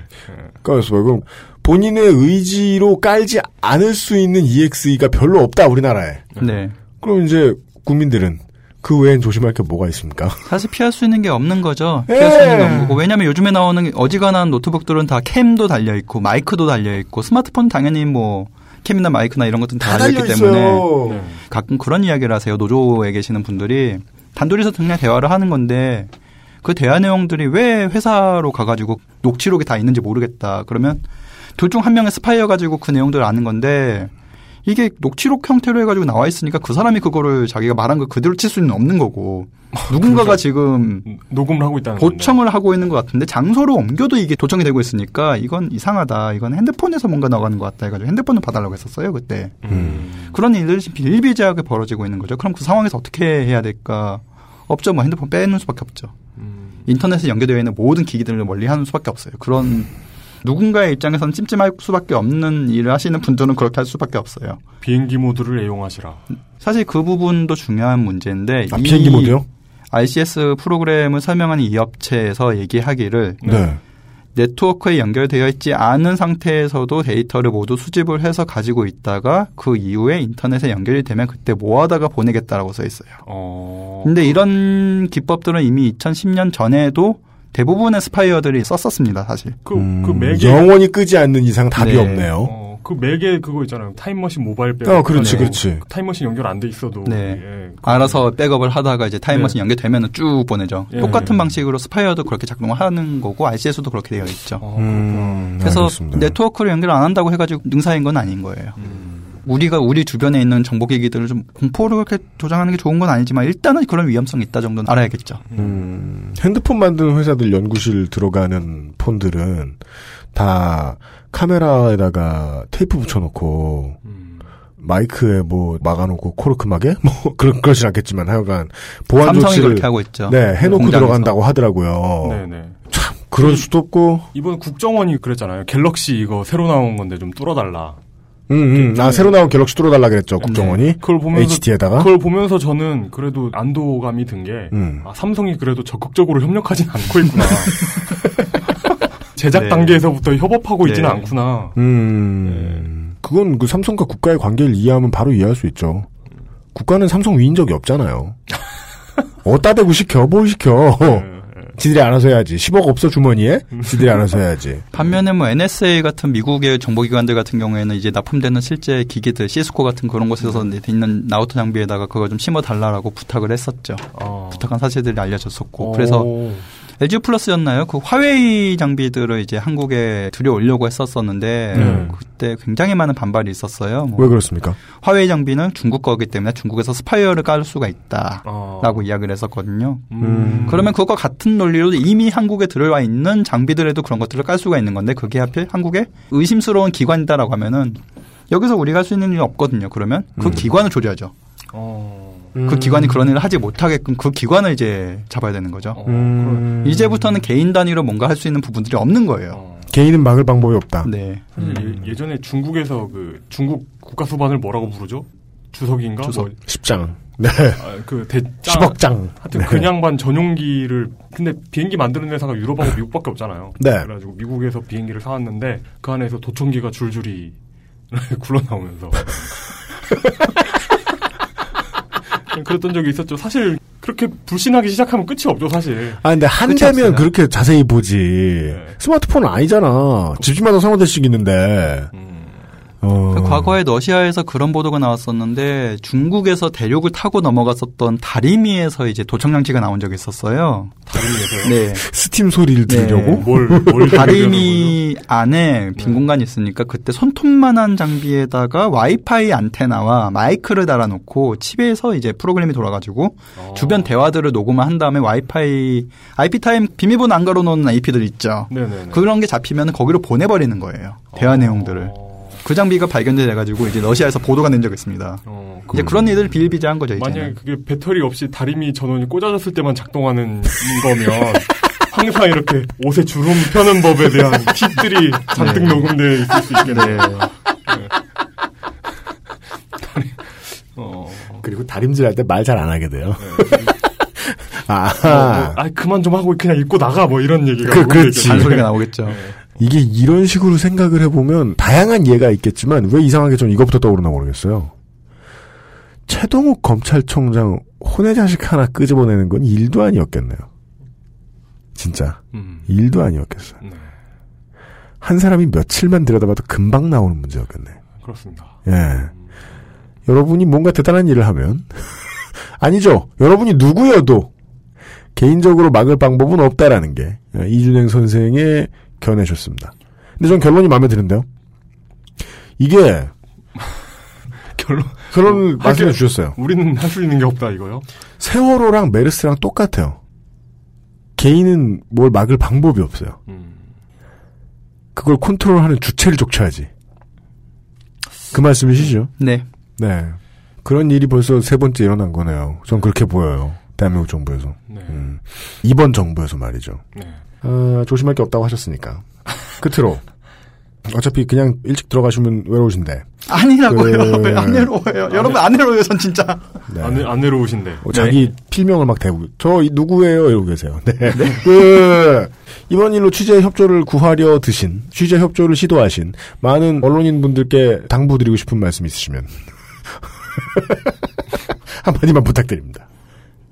[SPEAKER 3] 그래서 그럼 본인의 의지로 깔지 않을 수 있는 EXE가 별로 없다 우리나라에.
[SPEAKER 14] 네.
[SPEAKER 3] 그럼 이제 국민들은 그 외엔 조심할 게 뭐가 있습니까? [LAUGHS]
[SPEAKER 14] 사실 피할 수 있는 게 없는 거죠.
[SPEAKER 3] 예.
[SPEAKER 14] 피할 수 있는 게 없는 거고. 왜냐면 요즘에 나오는 어지간한 노트북들은 다 캠도 달려있고, 마이크도 달려있고, 스마트폰 당연히 뭐, 캠이나 마이크나 이런 것들은 다,
[SPEAKER 3] 다
[SPEAKER 14] 달려있기
[SPEAKER 3] 달려있어요.
[SPEAKER 14] 때문에
[SPEAKER 3] 네.
[SPEAKER 14] 가끔 그런 이야기를 하세요. 노조에 계시는 분들이 단둘이서 그냥 대화를 하는 건데 그 대화 내용들이 왜 회사로 가가지고 녹취록이 다 있는지 모르겠다. 그러면 둘 중 한 명의 스파이여 가지고 그 내용들을 아는 건데 이게 녹취록 형태로 해가지고 나와 있으니까 그 사람이 그거를 자기가 말한 거 그대로 칠 수는 없는 거고 누군가가 지금
[SPEAKER 4] 녹음을 하고 있다는 건데.
[SPEAKER 14] 도청을 하고 있는 것 같은데 장소로 옮겨도 이게 도청이 되고 있으니까 이건 이상하다. 이건 핸드폰에서 뭔가 나가는 것 같다 해가지고 핸드폰을 봐달라고 했었어요 그때. 그런 일들이 비일비재하게 벌어지고 있는 거죠. 그럼 그 상황에서 어떻게 해야 될까? 없죠. 뭐 핸드폰 빼는 수밖에 없죠. 인터넷에 연결되어 있는 모든 기기들을 멀리하는 수밖에 없어요. 그런 누군가의 입장에서는 찜찜할 수밖에 없는 일을 하시는 분들은 그렇게 할 수밖에 없어요.
[SPEAKER 4] 비행기 모드를 애용하시라.
[SPEAKER 14] 사실 그 부분도 중요한 문제인데
[SPEAKER 3] 아,
[SPEAKER 14] 이
[SPEAKER 3] 비행기 모드요?
[SPEAKER 14] RCS 프로그램을 설명하는 이 업체에서 얘기하기를
[SPEAKER 3] 네.
[SPEAKER 14] 네트워크에 연결되어 있지 않은 상태에서도 데이터를 모두 수집을 해서 가지고 있다가 그 이후에 인터넷에 연결이 되면 그때 모아다가 보내겠다라고 써 있어요.
[SPEAKER 4] 어.
[SPEAKER 14] 근데 이런 기법들은 이미 2010년 전에도 대부분의 스파이웨어들이 썼었습니다, 사실.
[SPEAKER 4] 그, 그 매개.
[SPEAKER 3] 영원히 끄지 않는 이상 답이
[SPEAKER 14] 네.
[SPEAKER 3] 없네요.
[SPEAKER 4] 어, 그 매개 그거 있잖아요. 타임머신 mobile back.
[SPEAKER 3] 어, 그렇지, 그렇지.
[SPEAKER 4] 타임머신 연결 안 돼 있어도.
[SPEAKER 14] 네.
[SPEAKER 4] 예.
[SPEAKER 14] 알아서 백업을 하다가 이제 타임머신
[SPEAKER 4] 네.
[SPEAKER 14] 연결되면 쭉 보내죠.
[SPEAKER 4] 예,
[SPEAKER 14] 똑같은
[SPEAKER 4] 예.
[SPEAKER 14] 방식으로 스파이웨어도 그렇게 작동을 하는 거고 RCS도 그렇게 되어 있죠.
[SPEAKER 4] 어,
[SPEAKER 3] 음,
[SPEAKER 14] 그래서
[SPEAKER 3] 알겠습니다.
[SPEAKER 14] 네트워크를 연결 안 한다고 해가지고 능사인 건 아닌 거예요. 우리가 우리 주변에 있는 정보기기들을 좀 공포를 그렇게 조장하는 게 좋은 건 아니지만 일단은 그런 위험성이 있다 정도는 알아야겠죠.
[SPEAKER 3] 음, 핸드폰 만드는 회사들 연구실 들어가는 폰들은 다 카메라에다가 테이프 붙여놓고 마이크에 뭐 막아놓고 코르크 막에 [LAUGHS] 뭐 그런 그렇진 않겠지만 하여간 보안
[SPEAKER 14] 삼성이
[SPEAKER 3] 조치를
[SPEAKER 14] 그렇게 하고 있죠.
[SPEAKER 3] 네 해놓고
[SPEAKER 14] 공장에서.
[SPEAKER 3] 들어간다고 하더라고요.
[SPEAKER 4] 네네.
[SPEAKER 3] 참 그럴 수도 없고.
[SPEAKER 4] 이번 국정원이 그랬잖아요. 갤럭시 이거 새로 나온 건데 좀 뚫어달라.
[SPEAKER 3] 음, 음. 아 새로 나온 갤럭시 뚫어달라 그랬죠 국정원이.
[SPEAKER 4] 네. 그걸 보면서
[SPEAKER 3] HD에다가.
[SPEAKER 4] 그걸 보면서 저는 그래도 안도감이 든 게
[SPEAKER 3] 음.
[SPEAKER 4] 아, 삼성이 그래도 적극적으로 협력하진 않고 있구나. [LAUGHS] 제작
[SPEAKER 3] 네.
[SPEAKER 4] 단계에서부터 협업하고 있지는
[SPEAKER 3] 네.
[SPEAKER 4] 않구나.
[SPEAKER 3] 음. 그건 그 삼성과 국가의 관계를 이해하면 바로 이해할 수 있죠. 국가는 삼성 위인 적이 없잖아요. [LAUGHS] 어따 대고 시켜, 뭘 시켜. 지들이 알아서 해야지. 10억 없어 주머니에? 지들이 알아서 해야지. [LAUGHS]
[SPEAKER 14] 반면에 뭐 NSA 같은 미국의 정보기관들 같은 경우에는 이제 납품되는 실제 기기들, 시스코 같은 그런 곳에서 있는 라우터 장비에다가 그거 좀 심어달라고 부탁을 했었죠. 부탁한 사실들이 알려졌었고. 그래서 LG U플러스였나요? 그 화웨이 장비들을 이제 한국에 들여오려고 했었었는데
[SPEAKER 3] 음.
[SPEAKER 14] 그때 굉장히 많은 반발이 있었어요. 뭐
[SPEAKER 3] 왜 그렇습니까?
[SPEAKER 14] 화웨이 장비는 중국 거기 때문에 중국에서 스파이웨어를 깔 수가 있다라고 이야기를 했었거든요.
[SPEAKER 3] 음.
[SPEAKER 14] 그러면 그것과 같은 논리로 이미 한국에 들어와 있는 장비들에도 그런 것들을 깔 수가 있는 건데 그게 하필 한국에 의심스러운 기관이다라고 하면은 여기서 우리가 할 수 있는 일이 없거든요. 그러면 그
[SPEAKER 3] 음.
[SPEAKER 14] 기관을 조져야죠. 그 기관이 그런 일을 하지 못하게끔 그 기관을 이제 잡아야 되는 거죠.
[SPEAKER 3] 음.
[SPEAKER 14] 이제부터는 개인 단위로 뭔가 할 수 있는 부분들이 없는 거예요.
[SPEAKER 3] 개인은 막을 방법이 없다.
[SPEAKER 14] 네.
[SPEAKER 4] 사실 예- 예전에 중국에서 그 중국 국가 수반을 뭐라고 부르죠? 주석인가?
[SPEAKER 3] 주석.
[SPEAKER 4] 뭐,
[SPEAKER 3] 10장. 네.
[SPEAKER 4] 아, 그 대장.
[SPEAKER 3] 10억 장.
[SPEAKER 4] 하여튼
[SPEAKER 3] 네.
[SPEAKER 4] 그냥 반 전용기를 근데 비행기 만드는 회사가 유럽하고 미국밖에 없잖아요.
[SPEAKER 3] 네.
[SPEAKER 4] 그래가지고 미국에서 비행기를 사왔는데 그 안에서 도청기가 줄줄이 [LAUGHS] 굴러 나오면서 [LAUGHS] 그랬던 적이 있었죠. 사실 그렇게 불신하기 시작하면 끝이 없죠, 사실.
[SPEAKER 3] 아, 근데 한 대면
[SPEAKER 4] 없어요.
[SPEAKER 3] 그렇게 자세히 보지. 스마트폰은 아니잖아. 집집마다 서너 대씩 있는데. 어.
[SPEAKER 14] 그 과거에 러시아에서 그런 보도가 나왔었는데 중국에서 대륙을 타고 넘어갔었던 다리미에서 이제 도청 장치가 나온 적이 있었어요.
[SPEAKER 4] 다리미에서요?
[SPEAKER 14] 네.
[SPEAKER 3] 스팀 소리를 들으려고?
[SPEAKER 4] 뭘, 뭘
[SPEAKER 14] 다리미 안에 빈 공간이 있으니까 그때 손톱만한 장비에다가 와이파이 안테나와 마이크를 달아놓고 칩에서 이제 프로그램이 돌아가지고 주변 대화들을 녹음을 한 다음에 와이파이 ipTIME 비밀번호 안 걸어놓는 IP들 있죠.
[SPEAKER 4] 네네네.
[SPEAKER 14] 그런 게 잡히면 거기로 보내버리는 거예요. 대화 내용들을. 그 장비가 발견돼 가지고 이제 러시아에서 보도가 낸 적이 있습니다. 이제 그런 일들 비일비재한 거죠. 이제는.
[SPEAKER 4] 만약에 그게 배터리 없이 다리미 전원이 꽂아졌을 때만 작동하는 거면 [LAUGHS] 항상 이렇게 옷에 주름 펴는 법에 대한 팁들이 잔뜩
[SPEAKER 14] 네.
[SPEAKER 4] 녹음되어 있을 수 있겠네요.
[SPEAKER 3] 그리고 다림질 할 때 말 잘 안 하게 돼요. [LAUGHS] 아,
[SPEAKER 4] 뭐, 뭐, 아 그만 좀 하고 그냥 입고 나가 뭐 이런 얘기가
[SPEAKER 3] 그, 그렇지.
[SPEAKER 4] 얘기죠.
[SPEAKER 14] 잔소리가 나오겠죠.
[SPEAKER 3] 이게 이런 식으로 생각을 해보면 다양한 예가 있겠지만 왜 이상하게 전 이것부터 떠오르나 모르겠어요. 최동욱 검찰총장 혼의 자식 하나 끄집어내는 건 일도 아니었겠네요. 진짜
[SPEAKER 4] 음.
[SPEAKER 3] 일도 아니었겠어요.
[SPEAKER 4] 네.
[SPEAKER 3] 한 사람이 며칠만 들여다봐도 금방 나오는 문제였겠네.
[SPEAKER 4] 그렇습니다.
[SPEAKER 3] 예. 여러분이 뭔가 대단한 일을 하면 [LAUGHS] 아니죠. 여러분이 누구여도 개인적으로 막을 방법은 없다라는 게 예, 이준행 선생의 견해셨습니다. 근데 전 결론이 마음에 드는데요. 이게 [LAUGHS]
[SPEAKER 4] 결론
[SPEAKER 3] 그런
[SPEAKER 4] 뭐,
[SPEAKER 3] 말씀해
[SPEAKER 4] 하긴
[SPEAKER 3] 주셨어요.
[SPEAKER 4] 우리는 할 수 있는 게 없다 이거요.
[SPEAKER 3] 세월호랑 메르스랑 똑같아요. 개인은 뭘 막을 방법이 없어요.
[SPEAKER 4] 음.
[SPEAKER 3] 그걸 컨트롤하는 주체를 족쳐야지. 그 말씀이시죠?
[SPEAKER 14] 네.
[SPEAKER 3] 네. 그런 일이 벌써 세 번째 일어난 거네요. 전 그렇게 보여요. 대한민국 정부에서.
[SPEAKER 4] 네.
[SPEAKER 3] 음. 이번 정부에서 말이죠.
[SPEAKER 4] 네.
[SPEAKER 3] 아, 조심할 게 없다고 하셨으니까. 끝으로. 어차피 그냥 일찍 들어가시면 외로우신데.
[SPEAKER 14] 아니라고요.
[SPEAKER 3] 그-
[SPEAKER 14] 왜안 외로워요? 여러분 안 외로워요, 전 진짜.
[SPEAKER 3] 네.
[SPEAKER 4] 안, 안 외로우신데.
[SPEAKER 3] 어, 자기 필명을 막 대고 저 이- 누구예요 이러고 계세요. 네. [LAUGHS] 그 이번 일로 취재 협조를 구하려 드신 취재 협조를 시도하신 많은 언론인 분들께 당부드리고 싶은 말씀 있으시면 [LAUGHS] 한마디만 부탁드립니다.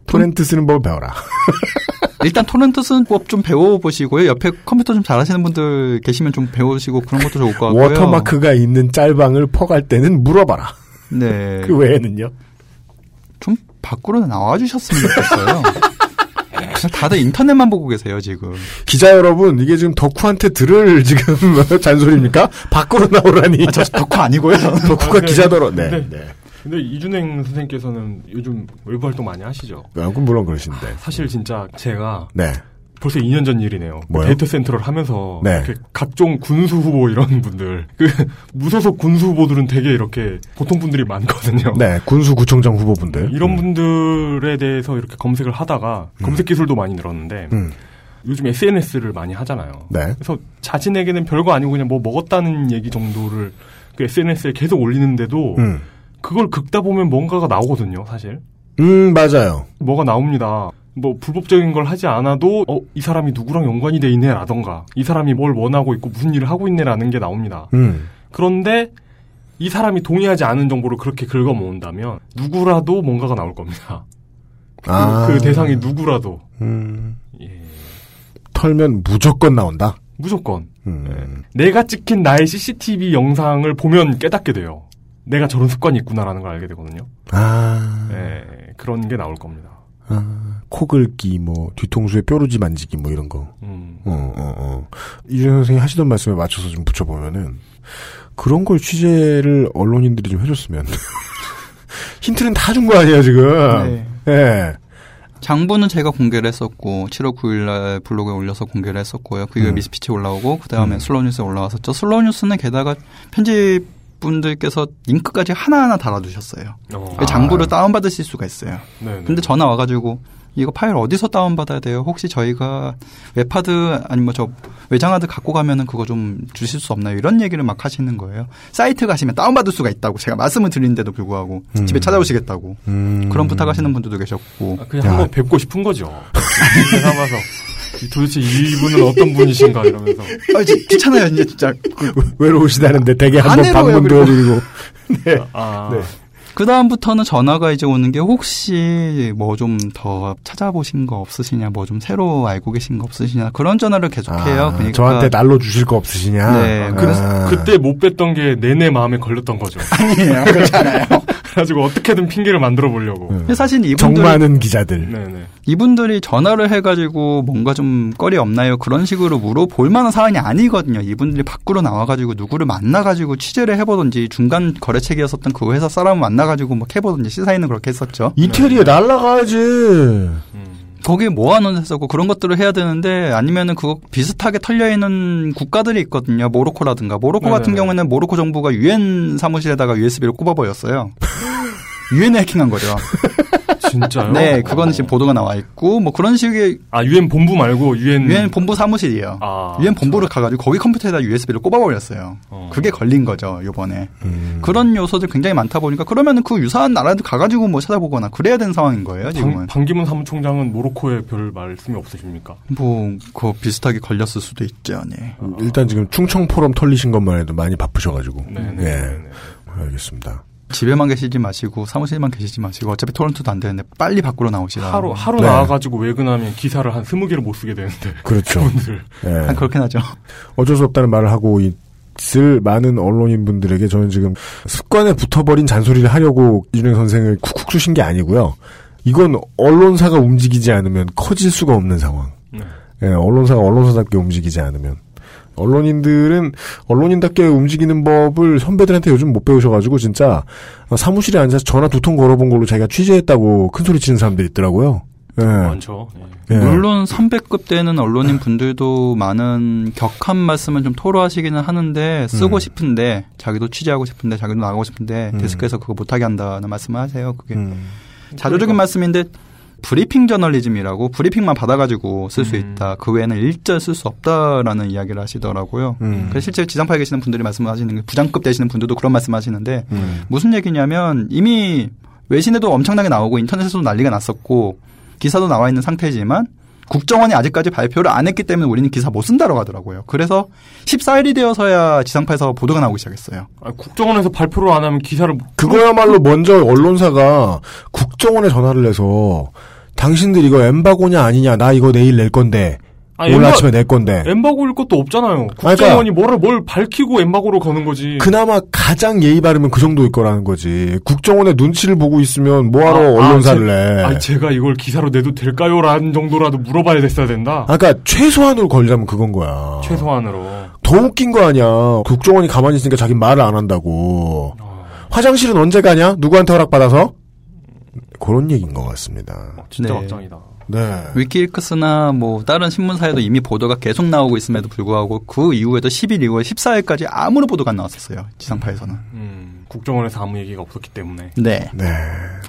[SPEAKER 3] 토렌트 쓰는 법을 배워라. [LAUGHS]
[SPEAKER 14] 일단 토렌트 쓰는 법 좀 배워보시고요. 옆에 컴퓨터 좀 잘하시는 분들 계시면 좀 배우시고 그런 것도 좋을 것 같고요.
[SPEAKER 3] 워터마크가 있는 짤방을 퍼갈 때는 물어봐라.
[SPEAKER 14] 네. [LAUGHS]
[SPEAKER 3] 그 외에는요.
[SPEAKER 14] 좀 밖으로 나와주셨으면 좋겠어요. 다들 인터넷만 보고 계세요, 지금.
[SPEAKER 3] 기자 여러분, 이게 지금 덕후한테 들을 지금 [LAUGHS] 잔소리입니까? 밖으로 나오라니.
[SPEAKER 14] 아, 저 덕후 아니고요.
[SPEAKER 3] 덕후가
[SPEAKER 4] 아,
[SPEAKER 3] 기자더러.
[SPEAKER 4] 근데-
[SPEAKER 3] 네.
[SPEAKER 4] 근데-
[SPEAKER 3] 네.
[SPEAKER 4] 근데 이준행 선생님께서는 요즘 외부 활동 많이 하시죠?
[SPEAKER 3] 아, 그럼 물론 그러신데.
[SPEAKER 4] 사실 진짜 제가
[SPEAKER 3] 네.
[SPEAKER 4] 벌써 2년 전 일이네요.
[SPEAKER 3] 뭐요?
[SPEAKER 4] 데이터 센터를 하면서
[SPEAKER 3] 네.
[SPEAKER 4] 이렇게 각종 군수 후보 이런 분들, 그 무소속 군수 후보들은 되게 이렇게 보통 분들이 많거든요.
[SPEAKER 3] 네, 군수 구청장 후보분들.
[SPEAKER 4] 이런 분들에 대해서 이렇게 검색을 하다가 검색 기술도 많이 늘었는데
[SPEAKER 3] 음.
[SPEAKER 4] 요즘 SNS를 많이 하잖아요.
[SPEAKER 3] 네.
[SPEAKER 4] 그래서 자신에게는 별거 아니고 그냥 뭐 먹었다는 얘기 정도를 그 SNS에 계속 올리는데도
[SPEAKER 3] 음.
[SPEAKER 4] 그걸 긁다 보면 뭔가가 나오거든요, 사실.
[SPEAKER 3] 음, 맞아요.
[SPEAKER 4] 뭐가 나옵니다. 뭐 불법적인 걸 하지 않아도 어, 이 사람이 누구랑 연관이 돼 있네라던가 이 사람이 뭘 원하고 있고 무슨 일을 하고 있네라는 게 나옵니다.
[SPEAKER 3] 음.
[SPEAKER 4] 그런데 이 사람이 동의하지 않은 정보를 그렇게 긁어 모은다면 누구라도 뭔가가 나올 겁니다. 그,
[SPEAKER 3] 아.
[SPEAKER 4] 그 대상이 누구라도
[SPEAKER 3] 음. 털면 무조건 나온다.
[SPEAKER 4] 무조건
[SPEAKER 3] 음.
[SPEAKER 4] 네. 내가 찍힌 나의 CCTV 영상을 보면 깨닫게 돼요. 내가 저런 습관이 있구나라는 걸 알게 되거든요.
[SPEAKER 3] 아.
[SPEAKER 4] 네, 그런 게 나올 겁니다.
[SPEAKER 3] 아, 코 긁기, 뭐, 뒤통수에 뾰루지 만지기, 뭐, 이런 거.
[SPEAKER 4] 음.
[SPEAKER 3] 어, 어, 어. 이준 선생님이 하시던 말씀에 맞춰서 좀 붙여보면은, 그런 걸 취재를 언론인들이 좀 해줬으면. [LAUGHS] 힌트는 다 준 거 아니에요, 지금?
[SPEAKER 14] 네.
[SPEAKER 3] 예.
[SPEAKER 14] 장부는 제가 공개를 했었고 7월 9일날 블로그에 올려서 공개를 했었고요. 그게
[SPEAKER 3] 음.
[SPEAKER 14] 미디어스피치에 올라오고 그 다음에
[SPEAKER 3] 음.
[SPEAKER 14] 슬로우 뉴스에 올라왔었죠. 슬로우 뉴스는 게다가 편집 분들께서 링크까지 하나하나 달아두셨어요.
[SPEAKER 4] 어.
[SPEAKER 14] 그 장부를 다운받으실 수가 있어요.
[SPEAKER 4] 네네.
[SPEAKER 14] 근데 전화 와가지고 이거 파일 어디서 다운받아야 돼요? 혹시 저희가 웹하드 아니면 뭐 저 외장하드 갖고 가면은 그거 좀 주실 수 없나요? 이런 얘기를 막 하시는 거예요. 사이트 가시면 다운받을 수가 있다고 제가 말씀을 드리는데도 불구하고
[SPEAKER 3] 음.
[SPEAKER 14] 집에 찾아오시겠다고
[SPEAKER 3] 음.
[SPEAKER 14] 그런 부탁하시는 분들도 계셨고
[SPEAKER 4] 아, 그냥 한번 뵙고 싶은 거죠. [LAUGHS] 삼아서 도대체 이분은 어떤 분이신가 이러면서 [LAUGHS]
[SPEAKER 14] 아, 이제 귀찮아요, 이제 진짜.
[SPEAKER 3] 외로우시다는데 되게
[SPEAKER 14] 한번안 해로워요,
[SPEAKER 3] 방문. 도와드리고. [LAUGHS] 네.
[SPEAKER 4] 아,
[SPEAKER 3] 네.
[SPEAKER 14] 그 다음부터는 전화가 이제 오는 게 혹시 뭐 좀 더 찾아보신 거 없으시냐, 뭐 좀 새로 알고 계신 거 없으시냐 그런 전화를 계속해요.
[SPEAKER 3] 아,
[SPEAKER 14] 그러니까
[SPEAKER 3] 저한테 날로 주실 거 없으시냐?
[SPEAKER 14] 네,
[SPEAKER 4] 그래서
[SPEAKER 3] 아.
[SPEAKER 4] 그때 못 뵀던 게 내내 마음에 걸렸던 거죠. [LAUGHS]
[SPEAKER 14] 아니에요, 그렇잖아요.
[SPEAKER 4] 그래가지고 어떻게든 핑계를 만들어 보려고.
[SPEAKER 14] 근데 사실 이분들
[SPEAKER 3] 정 많은 기자들.
[SPEAKER 4] 네네.
[SPEAKER 14] 이분들이 전화를 해가지고 뭔가 좀 거리 없나요? 그런 식으로 물어볼 만한 사안이 아니거든요. 이분들이 밖으로 나와가지고 누구를 만나가지고 취재를 해보든지 중간 거래책이었었던 그 회사 사람을 만나가지고 뭐 해보든지 시사인은 그렇게 했었죠.
[SPEAKER 3] 이태리에 날라가야지.
[SPEAKER 14] 거기에 모아놓은 했었고 그런 것들을 해야 되는데 아니면은 그거 비슷하게 털려 있는 국가들이 있거든요. 모로코라든가 모로코 같은
[SPEAKER 4] 네네네.
[SPEAKER 14] 경우에는 모로코 정부가 유엔 사무실에다가 USB를 꼽아버렸어요. [LAUGHS] 유엔에 해킹한 거죠. [LAUGHS]
[SPEAKER 4] 진짜요?
[SPEAKER 14] 네, 그건 지금 보도가 나와 있고 뭐 그런 식의
[SPEAKER 4] 아 유엔 본부 말고 유엔
[SPEAKER 14] 유엔 본부 사무실이에요.
[SPEAKER 4] 아,
[SPEAKER 14] 유엔 본부를 가 가지고 거기 컴퓨터에다 USB를 꼽아 버렸어요.
[SPEAKER 4] 어.
[SPEAKER 14] 그게 걸린 거죠 요번에.
[SPEAKER 3] 음.
[SPEAKER 14] 그런 요소들 굉장히 많다 보니까 그러면은 그 유사한 나라들 가가지고 뭐 찾아보거나 그래야 되는 상황인 거예요
[SPEAKER 4] 방,
[SPEAKER 14] 지금은.
[SPEAKER 4] 반기문 사무총장은 모로코에 별 말씀이 없으십니까?
[SPEAKER 14] 뭐, 그 비슷하게 걸렸을 수도 있죠, 네.
[SPEAKER 3] 일단 지금 충청 포럼 털리신 것만 해도 많이 바쁘셔 가지고.
[SPEAKER 4] 네네.
[SPEAKER 3] 예. 알겠습니다.
[SPEAKER 14] 집에만 계시지 마시고 사무실만 계시지 마시고 어차피 토론토도 안 되는데 빨리 밖으로 나오시라.
[SPEAKER 4] 하루 하루
[SPEAKER 3] 네.
[SPEAKER 4] 나와가지고 외근하면 기사를 한 스무 개를 못 쓰게 되는데.
[SPEAKER 3] 그렇죠.
[SPEAKER 4] 그분들.
[SPEAKER 3] 예.
[SPEAKER 14] 한 그렇긴 하죠.
[SPEAKER 3] 어쩔 수 없다는 말을 하고 있을 많은 언론인 분들에게 저는 지금 습관에 붙어버린 잔소리를 하려고 이준영 선생을 쿡쿡 주신 게 아니고요. 이건 언론사가 움직이지 않으면 커질 수가 없는 상황.
[SPEAKER 4] 네.
[SPEAKER 3] 예, 언론사가 언론사답게 움직이지 않으면. 언론인들은 언론인답게 움직이는 법을 선배들한테 요즘 못 배우셔가지고 진짜 사무실에 앉아서 전화 두 통 걸어본 걸로 자기가 취재했다고 큰 소리 치는 사람들이 있더라고요. 예.
[SPEAKER 4] 많죠. 예.
[SPEAKER 3] 예.
[SPEAKER 14] 물론 선배급 되는 언론인 분들도 많은 격한 말씀은 좀 토로하시기는 하는데 쓰고
[SPEAKER 3] 음.
[SPEAKER 14] 싶은데 자기도 취재하고 싶은데 자기도 나가고 싶은데
[SPEAKER 3] 음.
[SPEAKER 14] 데스크에서 그거 못하게 한다는 말씀을 하세요. 그게
[SPEAKER 3] 음.
[SPEAKER 14] 자조적인 말씀인데 브리핑 저널리즘이라고 브리핑만 받아가지고 쓸수
[SPEAKER 4] 음.
[SPEAKER 14] 있다. 그 외에는 일절 쓸 수 없다라는 이야기를 하시더라고요.
[SPEAKER 3] 음.
[SPEAKER 14] 그래서 실제 지상파에 계시는 분들이 말씀하시는 게 부장급 되시는 분들도 그런 말씀하시는데
[SPEAKER 3] 음.
[SPEAKER 14] 무슨 얘기냐면 이미 외신에도 엄청나게 나오고 인터넷에서도 난리가 났었고 기사도 나와 있는 상태지만 국정원이 아직까지 발표를 안 했기 때문에 우리는 기사 못 쓴다고 하더라고요. 그래서 14일이 되어서야 지상파에서 보도가 나오기 시작했어요.
[SPEAKER 4] 아, 국정원에서 발표를 안 하면 기사를
[SPEAKER 3] 그거야말로 먼저 언론사가 국정원에 전화를 해서 당신들 이거 엠바고냐 아니냐 나 이거 내일 낼 건데
[SPEAKER 4] 아니,
[SPEAKER 3] 오늘
[SPEAKER 4] 엠바-
[SPEAKER 3] 아침에 낼 건데
[SPEAKER 4] 엠바고일 것도 없잖아요.
[SPEAKER 3] 그러니까-
[SPEAKER 4] 국정원이 뭐를 뭘 밝히고 엠바고로 거는 거지.
[SPEAKER 3] 그나마 가장 예의 바르면 그 정도일 거라는 거지 국정원의 눈치를 보고 있으면 뭐하러
[SPEAKER 4] 아,
[SPEAKER 3] 언론사를
[SPEAKER 4] 아, 제-
[SPEAKER 3] 내
[SPEAKER 4] 아니, 제가 이걸 기사로 내도 될까요?라는 정도라도 물어봐야 됐어야 된다.
[SPEAKER 3] 아, 그러니까 최소한으로 걸자면 그건 거야
[SPEAKER 4] 최소한으로.
[SPEAKER 3] 더 웃긴 거 아니야 국정원이 가만히 있으니까 자기 말을 안 한다고 화장실은 언제 가냐 누구한테 허락받아서 그런 얘기인 것 같습니다
[SPEAKER 4] 진짜
[SPEAKER 14] 네.
[SPEAKER 4] 막장이다.
[SPEAKER 3] 네
[SPEAKER 14] 위키리크스나 뭐 다른 신문사에도 이미 보도가 계속 나오고 있음에도 불구하고 그 이후에도 10일 이후에 14일까지 아무런 보도가 안 나왔었어요. 지상파에서는.
[SPEAKER 4] 음, 국정원에서 아무 얘기가 없었기 때문에.
[SPEAKER 14] 네.
[SPEAKER 3] 네.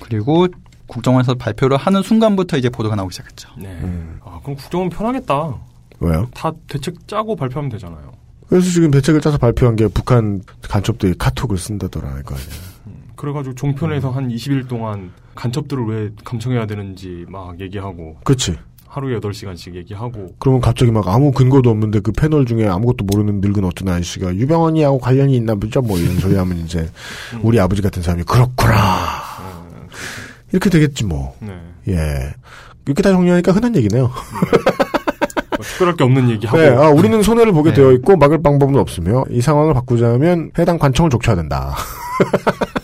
[SPEAKER 14] 그리고 국정원에서 발표를 하는 순간부터 이제 보도가 나오기 시작했죠.
[SPEAKER 4] 네.
[SPEAKER 3] 음.
[SPEAKER 4] 아, 그럼 국정원 편하겠다.
[SPEAKER 3] 왜요?
[SPEAKER 4] 다 대책 짜고 발표하면 되잖아요.
[SPEAKER 3] 그래서 지금 대책을 짜서 발표한 게 북한 간첩들이 카톡을 쓴다더라 이거 아니야
[SPEAKER 4] 그래가지고 종편에서 한 20일 동안 간첩들을 왜 감청해야 되는지 막 얘기하고.
[SPEAKER 3] 그렇지
[SPEAKER 4] 하루에 8시간씩 얘기하고
[SPEAKER 3] 그러면 갑자기 막 아무 근거도 없는데 그 패널 중에 아무것도 모르는 늙은 어떤 아저씨가 유병원이하고 관련이 있나 보죠? 뭐 이런 소리 하면 이제 우리 아버지 같은 사람이 그렇구나. 이렇게 되겠지 뭐.
[SPEAKER 4] 네.
[SPEAKER 3] 예. 이렇게 다 정리하니까 흔한 얘기네요.
[SPEAKER 4] 뭐 특별할 게 없는 얘기하고
[SPEAKER 3] 네, 아, 우리는 손해를 보게
[SPEAKER 4] 네.
[SPEAKER 3] 되어 있고 막을 방법은 없으며 이 상황을 바꾸자면 해당 관청을 족쳐야 된다. [LAUGHS]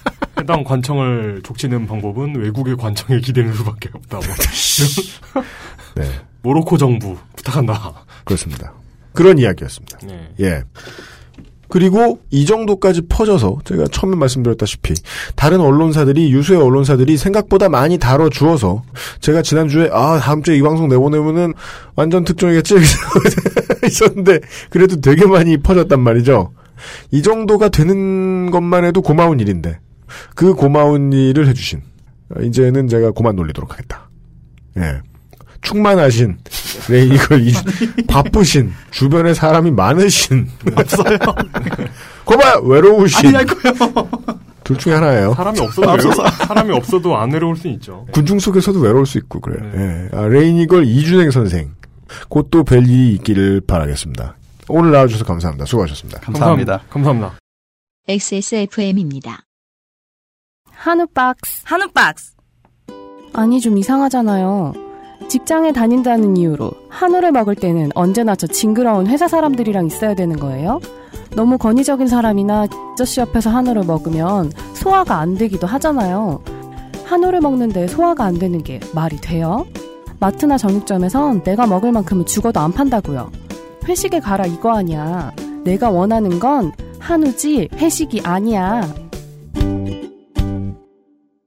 [SPEAKER 4] 해당 관청을 족치는 방법은 외국의 관청에 기대는 수밖에 없다. 뭐. [LAUGHS]
[SPEAKER 3] 네.
[SPEAKER 4] 모로코 정부 부탁한다.
[SPEAKER 3] 그렇습니다. 그런 이야기였습니다.
[SPEAKER 4] 네.
[SPEAKER 3] 예. 그리고 이 정도까지 퍼져서 제가 처음에 말씀드렸다시피 다른 언론사들이 유수의 언론사들이 생각보다 많이 다뤄주어서 제가 지난주에 아 다음 주에 이 방송 내보내면은 완전 특종이겠지 [LAUGHS] 있었는데 그래도 되게 많이 퍼졌단 말이죠. 이 정도가 되는 것만 해도 고마운 일인데 그 고마운 일을 해주신 어, 이제는 제가 고만 놀리도록 하겠다. 예. 충만하신, 네, [LAUGHS] 이걸, 이- 바쁘신, 주변에 사람이 많으신. 없어요. [LAUGHS] 거봐! 외로우신.
[SPEAKER 4] 아니,
[SPEAKER 3] 할둘 중에 하나예요.
[SPEAKER 4] 사람이 없어도 외로, 사람이 없어도 안 외로울 수 있죠.
[SPEAKER 3] 군중 속에서도 외로울 수 있고, 그래요. 예. 아, 레이니걸 이준행 선생. 곧 또 뵐 일이 있기를 바라겠습니다. 오늘 나와주셔서 감사합니다. 수고하셨습니다.
[SPEAKER 4] 감사합니다. 감사합니다.
[SPEAKER 1] XSFM입니다.
[SPEAKER 16] 한우 박스. 한우 박스. 아니 좀 이상하잖아요. 직장에 다닌다는 이유로 한우를 먹을 때는 언제나 저 징그러운 회사 사람들이랑 있어야 되는 거예요? 너무 권위적인 사람이나 아저씨 옆에서 한우를 먹으면 소화가 안 되기도 하잖아요. 한우를 먹는데 소화가 안 되는 게 말이 돼요? 마트나 정육점에선 내가 먹을 만큼은 죽어도 안 판다고요. 회식에 가라 이거 아니야. 내가 원하는 건 한우지 회식이 아니야.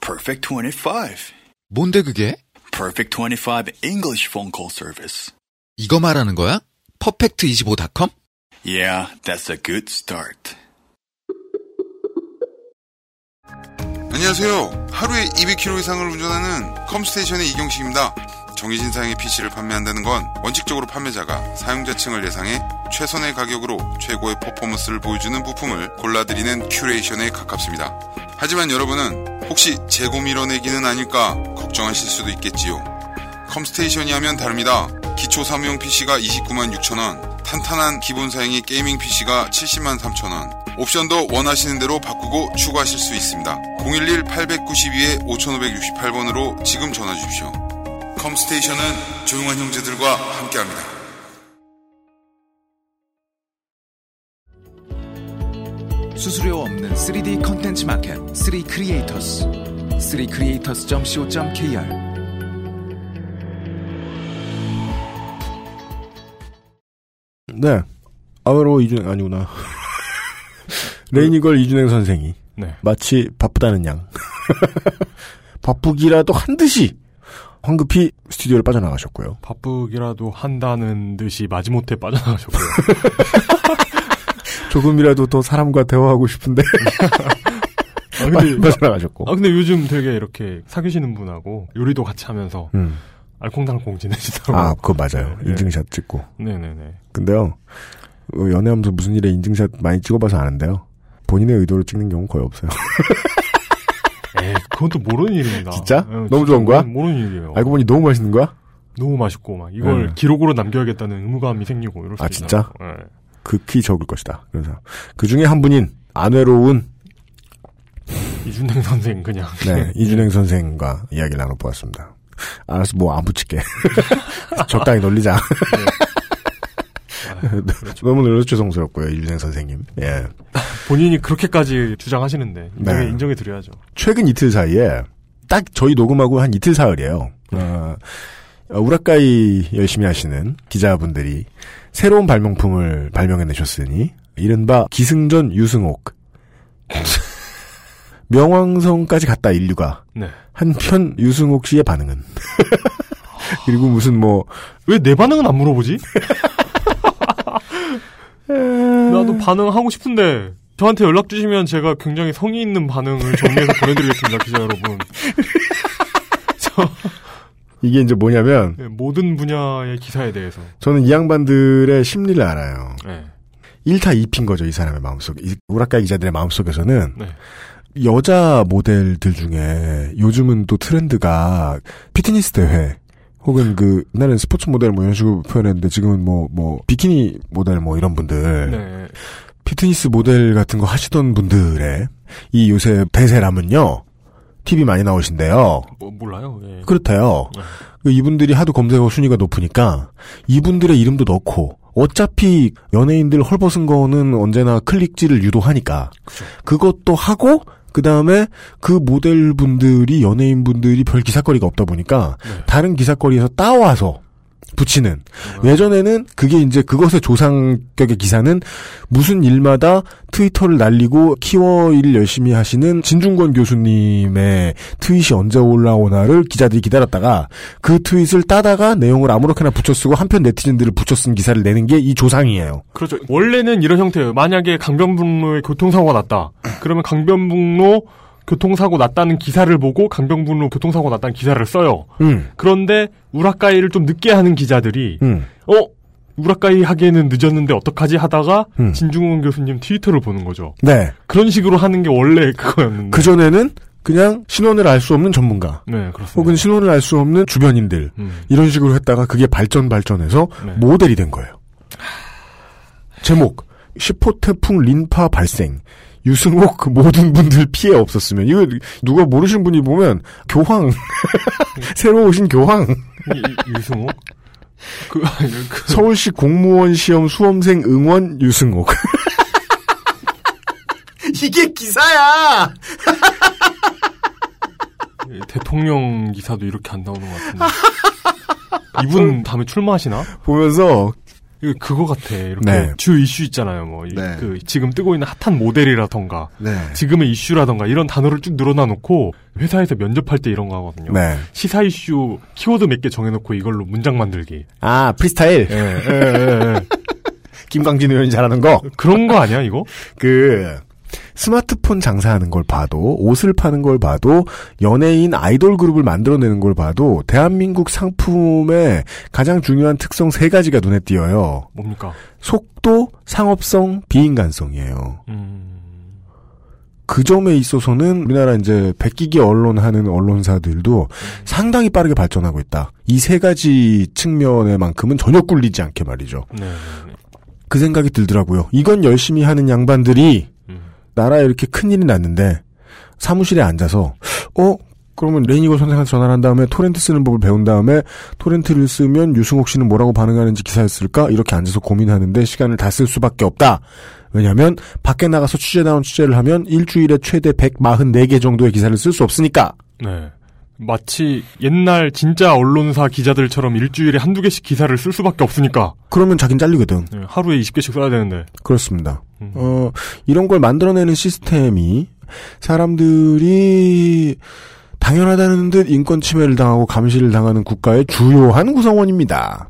[SPEAKER 18] Perfect 25.
[SPEAKER 10] 뭔데 그게?
[SPEAKER 18] Perfect 25 English phone call service.
[SPEAKER 10] 이거 말하는 거야? Perfect25.com?
[SPEAKER 18] Yeah, that's a good start.
[SPEAKER 15] 안녕하세요. 하루에 200km 이상을 운전하는 컴스테이션의 이경식입니다. 정해진 사양의 PC를 판매한다는 건 원칙적으로 판매자가 사용자층을 예상해 최선의 가격으로 최고의 퍼포먼스를 보여주는 부품을 골라드리는 큐레이션에 가깝습니다. 하지만 여러분은 혹시 재고 밀어내기는 아닐까 걱정하실 수도 있겠지요. 컴스테이션이 하면 다릅니다. 기초 사무용 PC가 29만 6천원, 탄탄한 기본 사양의 게이밍 PC가 70만 3천원, 옵션도 원하시는 대로 바꾸고 추가하실 수 있습니다. 011-892-5568번으로 지금 전화 주십시오. 컴스테이션은 조용한 형제들과 함께합니다.
[SPEAKER 10] 수수료 없는 3D 컨텐츠 마켓 3 Creators 3 Creators.co.kr
[SPEAKER 3] 네. 아웨로 이준행, 아니구나. [LAUGHS] 레이니걸 이준행 선생이.
[SPEAKER 4] 네.
[SPEAKER 3] 마치 바쁘다는 양. [LAUGHS] 바쁘기라도 한 듯이 황급히 스튜디오를 빠져나가셨고요.
[SPEAKER 4] 바쁘기라도 한다는 듯이 마지못해 빠져나가셨고요. [LAUGHS]
[SPEAKER 3] 조금이라도 더 사람과 대화하고 싶은데. [LAUGHS]
[SPEAKER 4] 아,
[SPEAKER 3] 빨리 빠져나가셨고.
[SPEAKER 4] 아, 근데 요즘 되게 이렇게 사귀시는 분하고 요리도 같이 하면서
[SPEAKER 3] 음.
[SPEAKER 4] 알콩달콩 지내시더라고요.
[SPEAKER 3] 아, 그거 맞아요.
[SPEAKER 4] 네.
[SPEAKER 3] 인증샷 찍고.
[SPEAKER 4] 네네네.
[SPEAKER 3] 근데요, 어, 연애하면서 무슨 일에 인증샷 많이 찍어봐서 아는데요. 본인의 의도로 찍는 경우는 거의 없어요. [LAUGHS]
[SPEAKER 4] 에이, 그건 또 모르는 일입니다.
[SPEAKER 3] 진짜?
[SPEAKER 4] 예,
[SPEAKER 3] 너무
[SPEAKER 4] 진짜
[SPEAKER 3] 좋은 거야?
[SPEAKER 4] 모르는 일이에요.
[SPEAKER 3] 알고 보니 너무 맛있는 거야?
[SPEAKER 4] 너무 맛있고 막 이걸
[SPEAKER 3] 음.
[SPEAKER 4] 기록으로 남겨야겠다는 의무감이 생기고 이럴 수
[SPEAKER 3] 아,
[SPEAKER 4] 있잖아요.
[SPEAKER 3] 진짜?
[SPEAKER 4] 예.
[SPEAKER 3] 극히 적을 것이다. 그래서 그 중에 한 분인 안 외로운
[SPEAKER 4] 이준행 선생 그냥.
[SPEAKER 3] 네, 이준행 선생과 이야기를 나눠보았습니다. 알았어, 뭐안 붙일게. [LAUGHS] 적당히 놀리자. 너무 늘어서 죄송스럽고요, 이준행 선생님. 예.
[SPEAKER 4] 본인이 그렇게까지 주장하시는데 인정해,
[SPEAKER 3] 네.
[SPEAKER 4] 인정해 드려야죠.
[SPEAKER 3] 최근 이틀 사이에 딱 저희 녹음하고 한 이틀 사흘이에요. 어, 어, 우라카이 열심히 하시는 기자분들이 새로운 발명품을 발명해내셨으니 이른바 기승전 유승옥 [LAUGHS] 명왕성까지 갔다 인류가
[SPEAKER 4] 네.
[SPEAKER 3] 한편 유승옥 씨의 반응은 [LAUGHS] 그리고 무슨 뭐
[SPEAKER 4] 왜 내 반응은 안 물어보지? [LAUGHS] 나도 반응하고 싶은데 저한테 연락 주시면 제가 굉장히 성의 있는 반응을 정리해서 보내드리겠습니다, 기자 여러분.
[SPEAKER 3] 이게 이제 뭐냐면
[SPEAKER 4] 네, 모든 분야의 기사에 대해서.
[SPEAKER 3] 저는 이 양반들의 심리를 알아요.
[SPEAKER 4] 네.
[SPEAKER 3] 1타 2핀 거죠, 이 사람의 마음속. 이 우라카이 기자들의 마음속에서는
[SPEAKER 4] 네.
[SPEAKER 3] 여자 모델들 중에 요즘은 또 트렌드가 피트니스 대회 혹은 그 옛날엔 스포츠 모델 뭐 이런 식으로 표현했는데 지금은 뭐뭐 비키니 모델 뭐 이런 분들
[SPEAKER 4] 네.
[SPEAKER 3] 피트니스 모델 같은 거 하시던 분들의 이 요새 대세라면요. TV 많이 나오신대요.
[SPEAKER 4] 뭐, 몰라요. 예.
[SPEAKER 3] 그렇대요. 그 이분들이 하도 검색어 순위가 높으니까 이분들의 이름도 넣고 어차피 연예인들 헐벗은 거는 언제나 클릭질을 유도하니까 그것도 하고 그 다음에 그 모델분들이 연예인분들이 별 기사거리가 없다 보니까 다른 기사거리에서 따와서 붙이는 예전에는 그게 이제 그것의 조상격의 기사는 무슨 일마다 트위터를 날리고 키워 일 열심히 하시는 진중권 교수님의 트윗이 언제 올라오나를 기자들이 기다렸다가 그 트윗을 따다가 내용을 아무렇게나 붙여 쓰고 한편 네티즌들을 붙여 쓴 기사를 내는 게 이 조상이에요.
[SPEAKER 4] 그렇죠. 원래는 이런 형태예요. 만약에 강변북로에 교통사고가 났다. 그러면 강변북로 교통사고 났다는 기사를 보고 강변북로 교통사고 났다는 기사를 써요.
[SPEAKER 3] 음.
[SPEAKER 4] 그런데 우라카이를 좀 늦게 하는 기자들이
[SPEAKER 3] 음.
[SPEAKER 4] 어 우라카이 하기에는 늦었는데 어떡하지 하다가
[SPEAKER 3] 음.
[SPEAKER 4] 진중원 교수님 트위터를 보는 거죠.
[SPEAKER 3] 네.
[SPEAKER 4] 그런 식으로 하는 게 원래 그거였는데.
[SPEAKER 3] 그 전에는 그냥 신원을 알 수 없는 전문가.
[SPEAKER 4] 네, 그렇습니다.
[SPEAKER 3] 혹은 신원을 알 수 없는 주변인들.
[SPEAKER 4] 음.
[SPEAKER 3] 이런 식으로 했다가 그게 발전 발전해서
[SPEAKER 4] 네.
[SPEAKER 3] 모델이 된 거예요. 제목 10호 태풍 린파 발생. 유승옥 그 모든 분들 피해 없었으면 이거 누가 모르시는 분이 보면 교황 [LAUGHS] 새로 오신 교황
[SPEAKER 4] 유승옥? 그, 아니, 그
[SPEAKER 3] 서울시 공무원 시험 수험생 응원 유승옥 [LAUGHS] 이게 기사야
[SPEAKER 4] 이 [LAUGHS] 대통령 기사도 이렇게 안 나오는 것 같은데. 이분 다음에 출마하시나?
[SPEAKER 3] 보면서
[SPEAKER 4] 이거 그거 같아. 이렇게
[SPEAKER 3] 네.
[SPEAKER 4] 주 이슈 있잖아요. 뭐, 이-
[SPEAKER 3] 네.
[SPEAKER 4] 그 지금 뜨고 있는 핫한 모델이라던가,
[SPEAKER 3] 네.
[SPEAKER 4] 지금의 이슈라던가 이런 단어를 쭉 늘어놔 놓고 회사에서 면접할 때 이런 거 하거든요.
[SPEAKER 3] 네.
[SPEAKER 4] 시사 이슈 키워드 몇 개 정해놓고 이걸로 문장 만들기.
[SPEAKER 3] 아 프리스타일
[SPEAKER 4] 예, 예, 예, 예. [LAUGHS]
[SPEAKER 3] 김광진 의원이 잘하는 거
[SPEAKER 4] 그런 거 아니야 이거?
[SPEAKER 3] 그 스마트폰 장사하는 걸 봐도 옷을 파는 걸 봐도 연예인 아이돌 그룹을 만들어내는 걸 봐도 대한민국 상품의 가장 중요한 특성 세 가지가 눈에 띄어요.
[SPEAKER 4] 뭡니까?
[SPEAKER 3] 속도, 상업성, 비인간성이에요.
[SPEAKER 4] 음,
[SPEAKER 3] 그 점에 있어서는 우리나라 이제 백기기 언론 하는 언론사들도 상당히 빠르게 발전하고 있다. 이 세 가지 측면에만큼은 전혀 꿀리지 않게 말이죠.
[SPEAKER 4] 네.
[SPEAKER 3] 그 생각이 들더라고요. 이건 열심히 하는 양반들이 나라에 이렇게 큰일이 났는데 사무실에 앉아서 어 그러면 레이니걸 선생한테 전화를 한 다음에 토렌트 쓰는 법을 배운 다음에 토렌트를 쓰면 유승옥 씨는 뭐라고 반응하는지 기사를 쓸까 이렇게 앉아서 고민하는데 시간을 다 쓸 수밖에 없다. 왜냐하면 밖에 나가서 취재 나온 취재를 하면 일주일에 최대 144개 정도의 기사를 쓸 수 없으니까.
[SPEAKER 4] 네. 마치 옛날 진짜 언론사 기자들처럼 일주일에 한두 개씩 기사를 쓸 수밖에 없으니까.
[SPEAKER 3] 그러면 자긴 잘리거든.
[SPEAKER 4] 네, 하루에 20개씩 써야 되는데.
[SPEAKER 3] 그렇습니다. 어, 이런 걸 만들어내는 시스템이 사람들이 당연하다는 듯 인권 침해를 당하고 감시를 당하는 국가의 주요한 구성원입니다.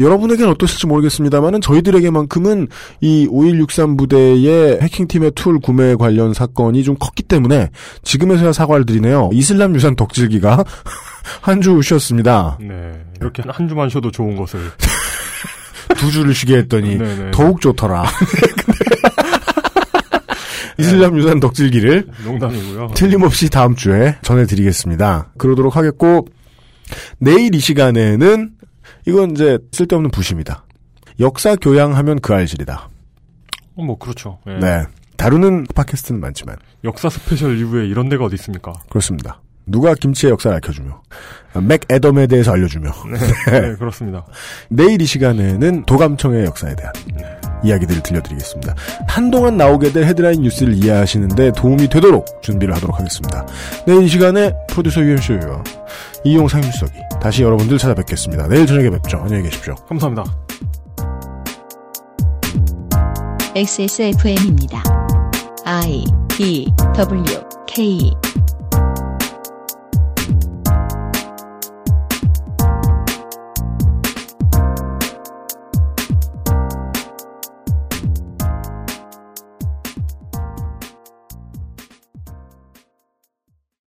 [SPEAKER 3] 여러분에게는 어떠실지 모르겠습니다만은 저희들에게만큼은 이 5163 부대의 해킹팀의 툴 구매 관련 사건이 좀 컸기 때문에 지금에서야 사과를 드리네요. 이슬람 유산 덕질기가 [LAUGHS] 한 주 쉬었습니다.
[SPEAKER 4] 네. 이렇게 한 주만 쉬어도 좋은 것을. [LAUGHS]
[SPEAKER 3] 두 주를 쉬게 했더니
[SPEAKER 4] 네네.
[SPEAKER 3] 더욱 좋더라. [LAUGHS] 이슬람 유산 덕질기를
[SPEAKER 4] 농담이고요.
[SPEAKER 3] 틀림없이 다음 주에 전해드리겠습니다. 그러도록 하겠고 내일 이 시간에는 이건 이제 쓸데없는 부심이다. 역사 교양하면 그 알실이다.
[SPEAKER 4] 어, 뭐 그렇죠. 예.
[SPEAKER 3] 네. 다루는 팟캐스트는 많지만
[SPEAKER 4] 역사 스페셜 이후에 이런 데가 어디 있습니까?
[SPEAKER 3] 그렇습니다. 누가 김치의 역사를 알려주며 맥 애덤에 대해서 알려주며
[SPEAKER 4] 네, 네, [LAUGHS] 그렇습니다.
[SPEAKER 3] 내일 이 시간에는 도감청의 역사에 대한 이야기들을 들려드리겠습니다. 한동안 나오게 될 헤드라인 뉴스를 이해하시는데 도움이 되도록 준비를 하도록 하겠습니다. 내일 이 시간에 프로듀서 유엠쇼와 이용 상윤수석이 다시 여러분들 찾아뵙겠습니다. 내일 저녁에 뵙죠. 안녕히 계십시오.
[SPEAKER 4] 감사합니다.
[SPEAKER 1] XSFM입니다. I D W K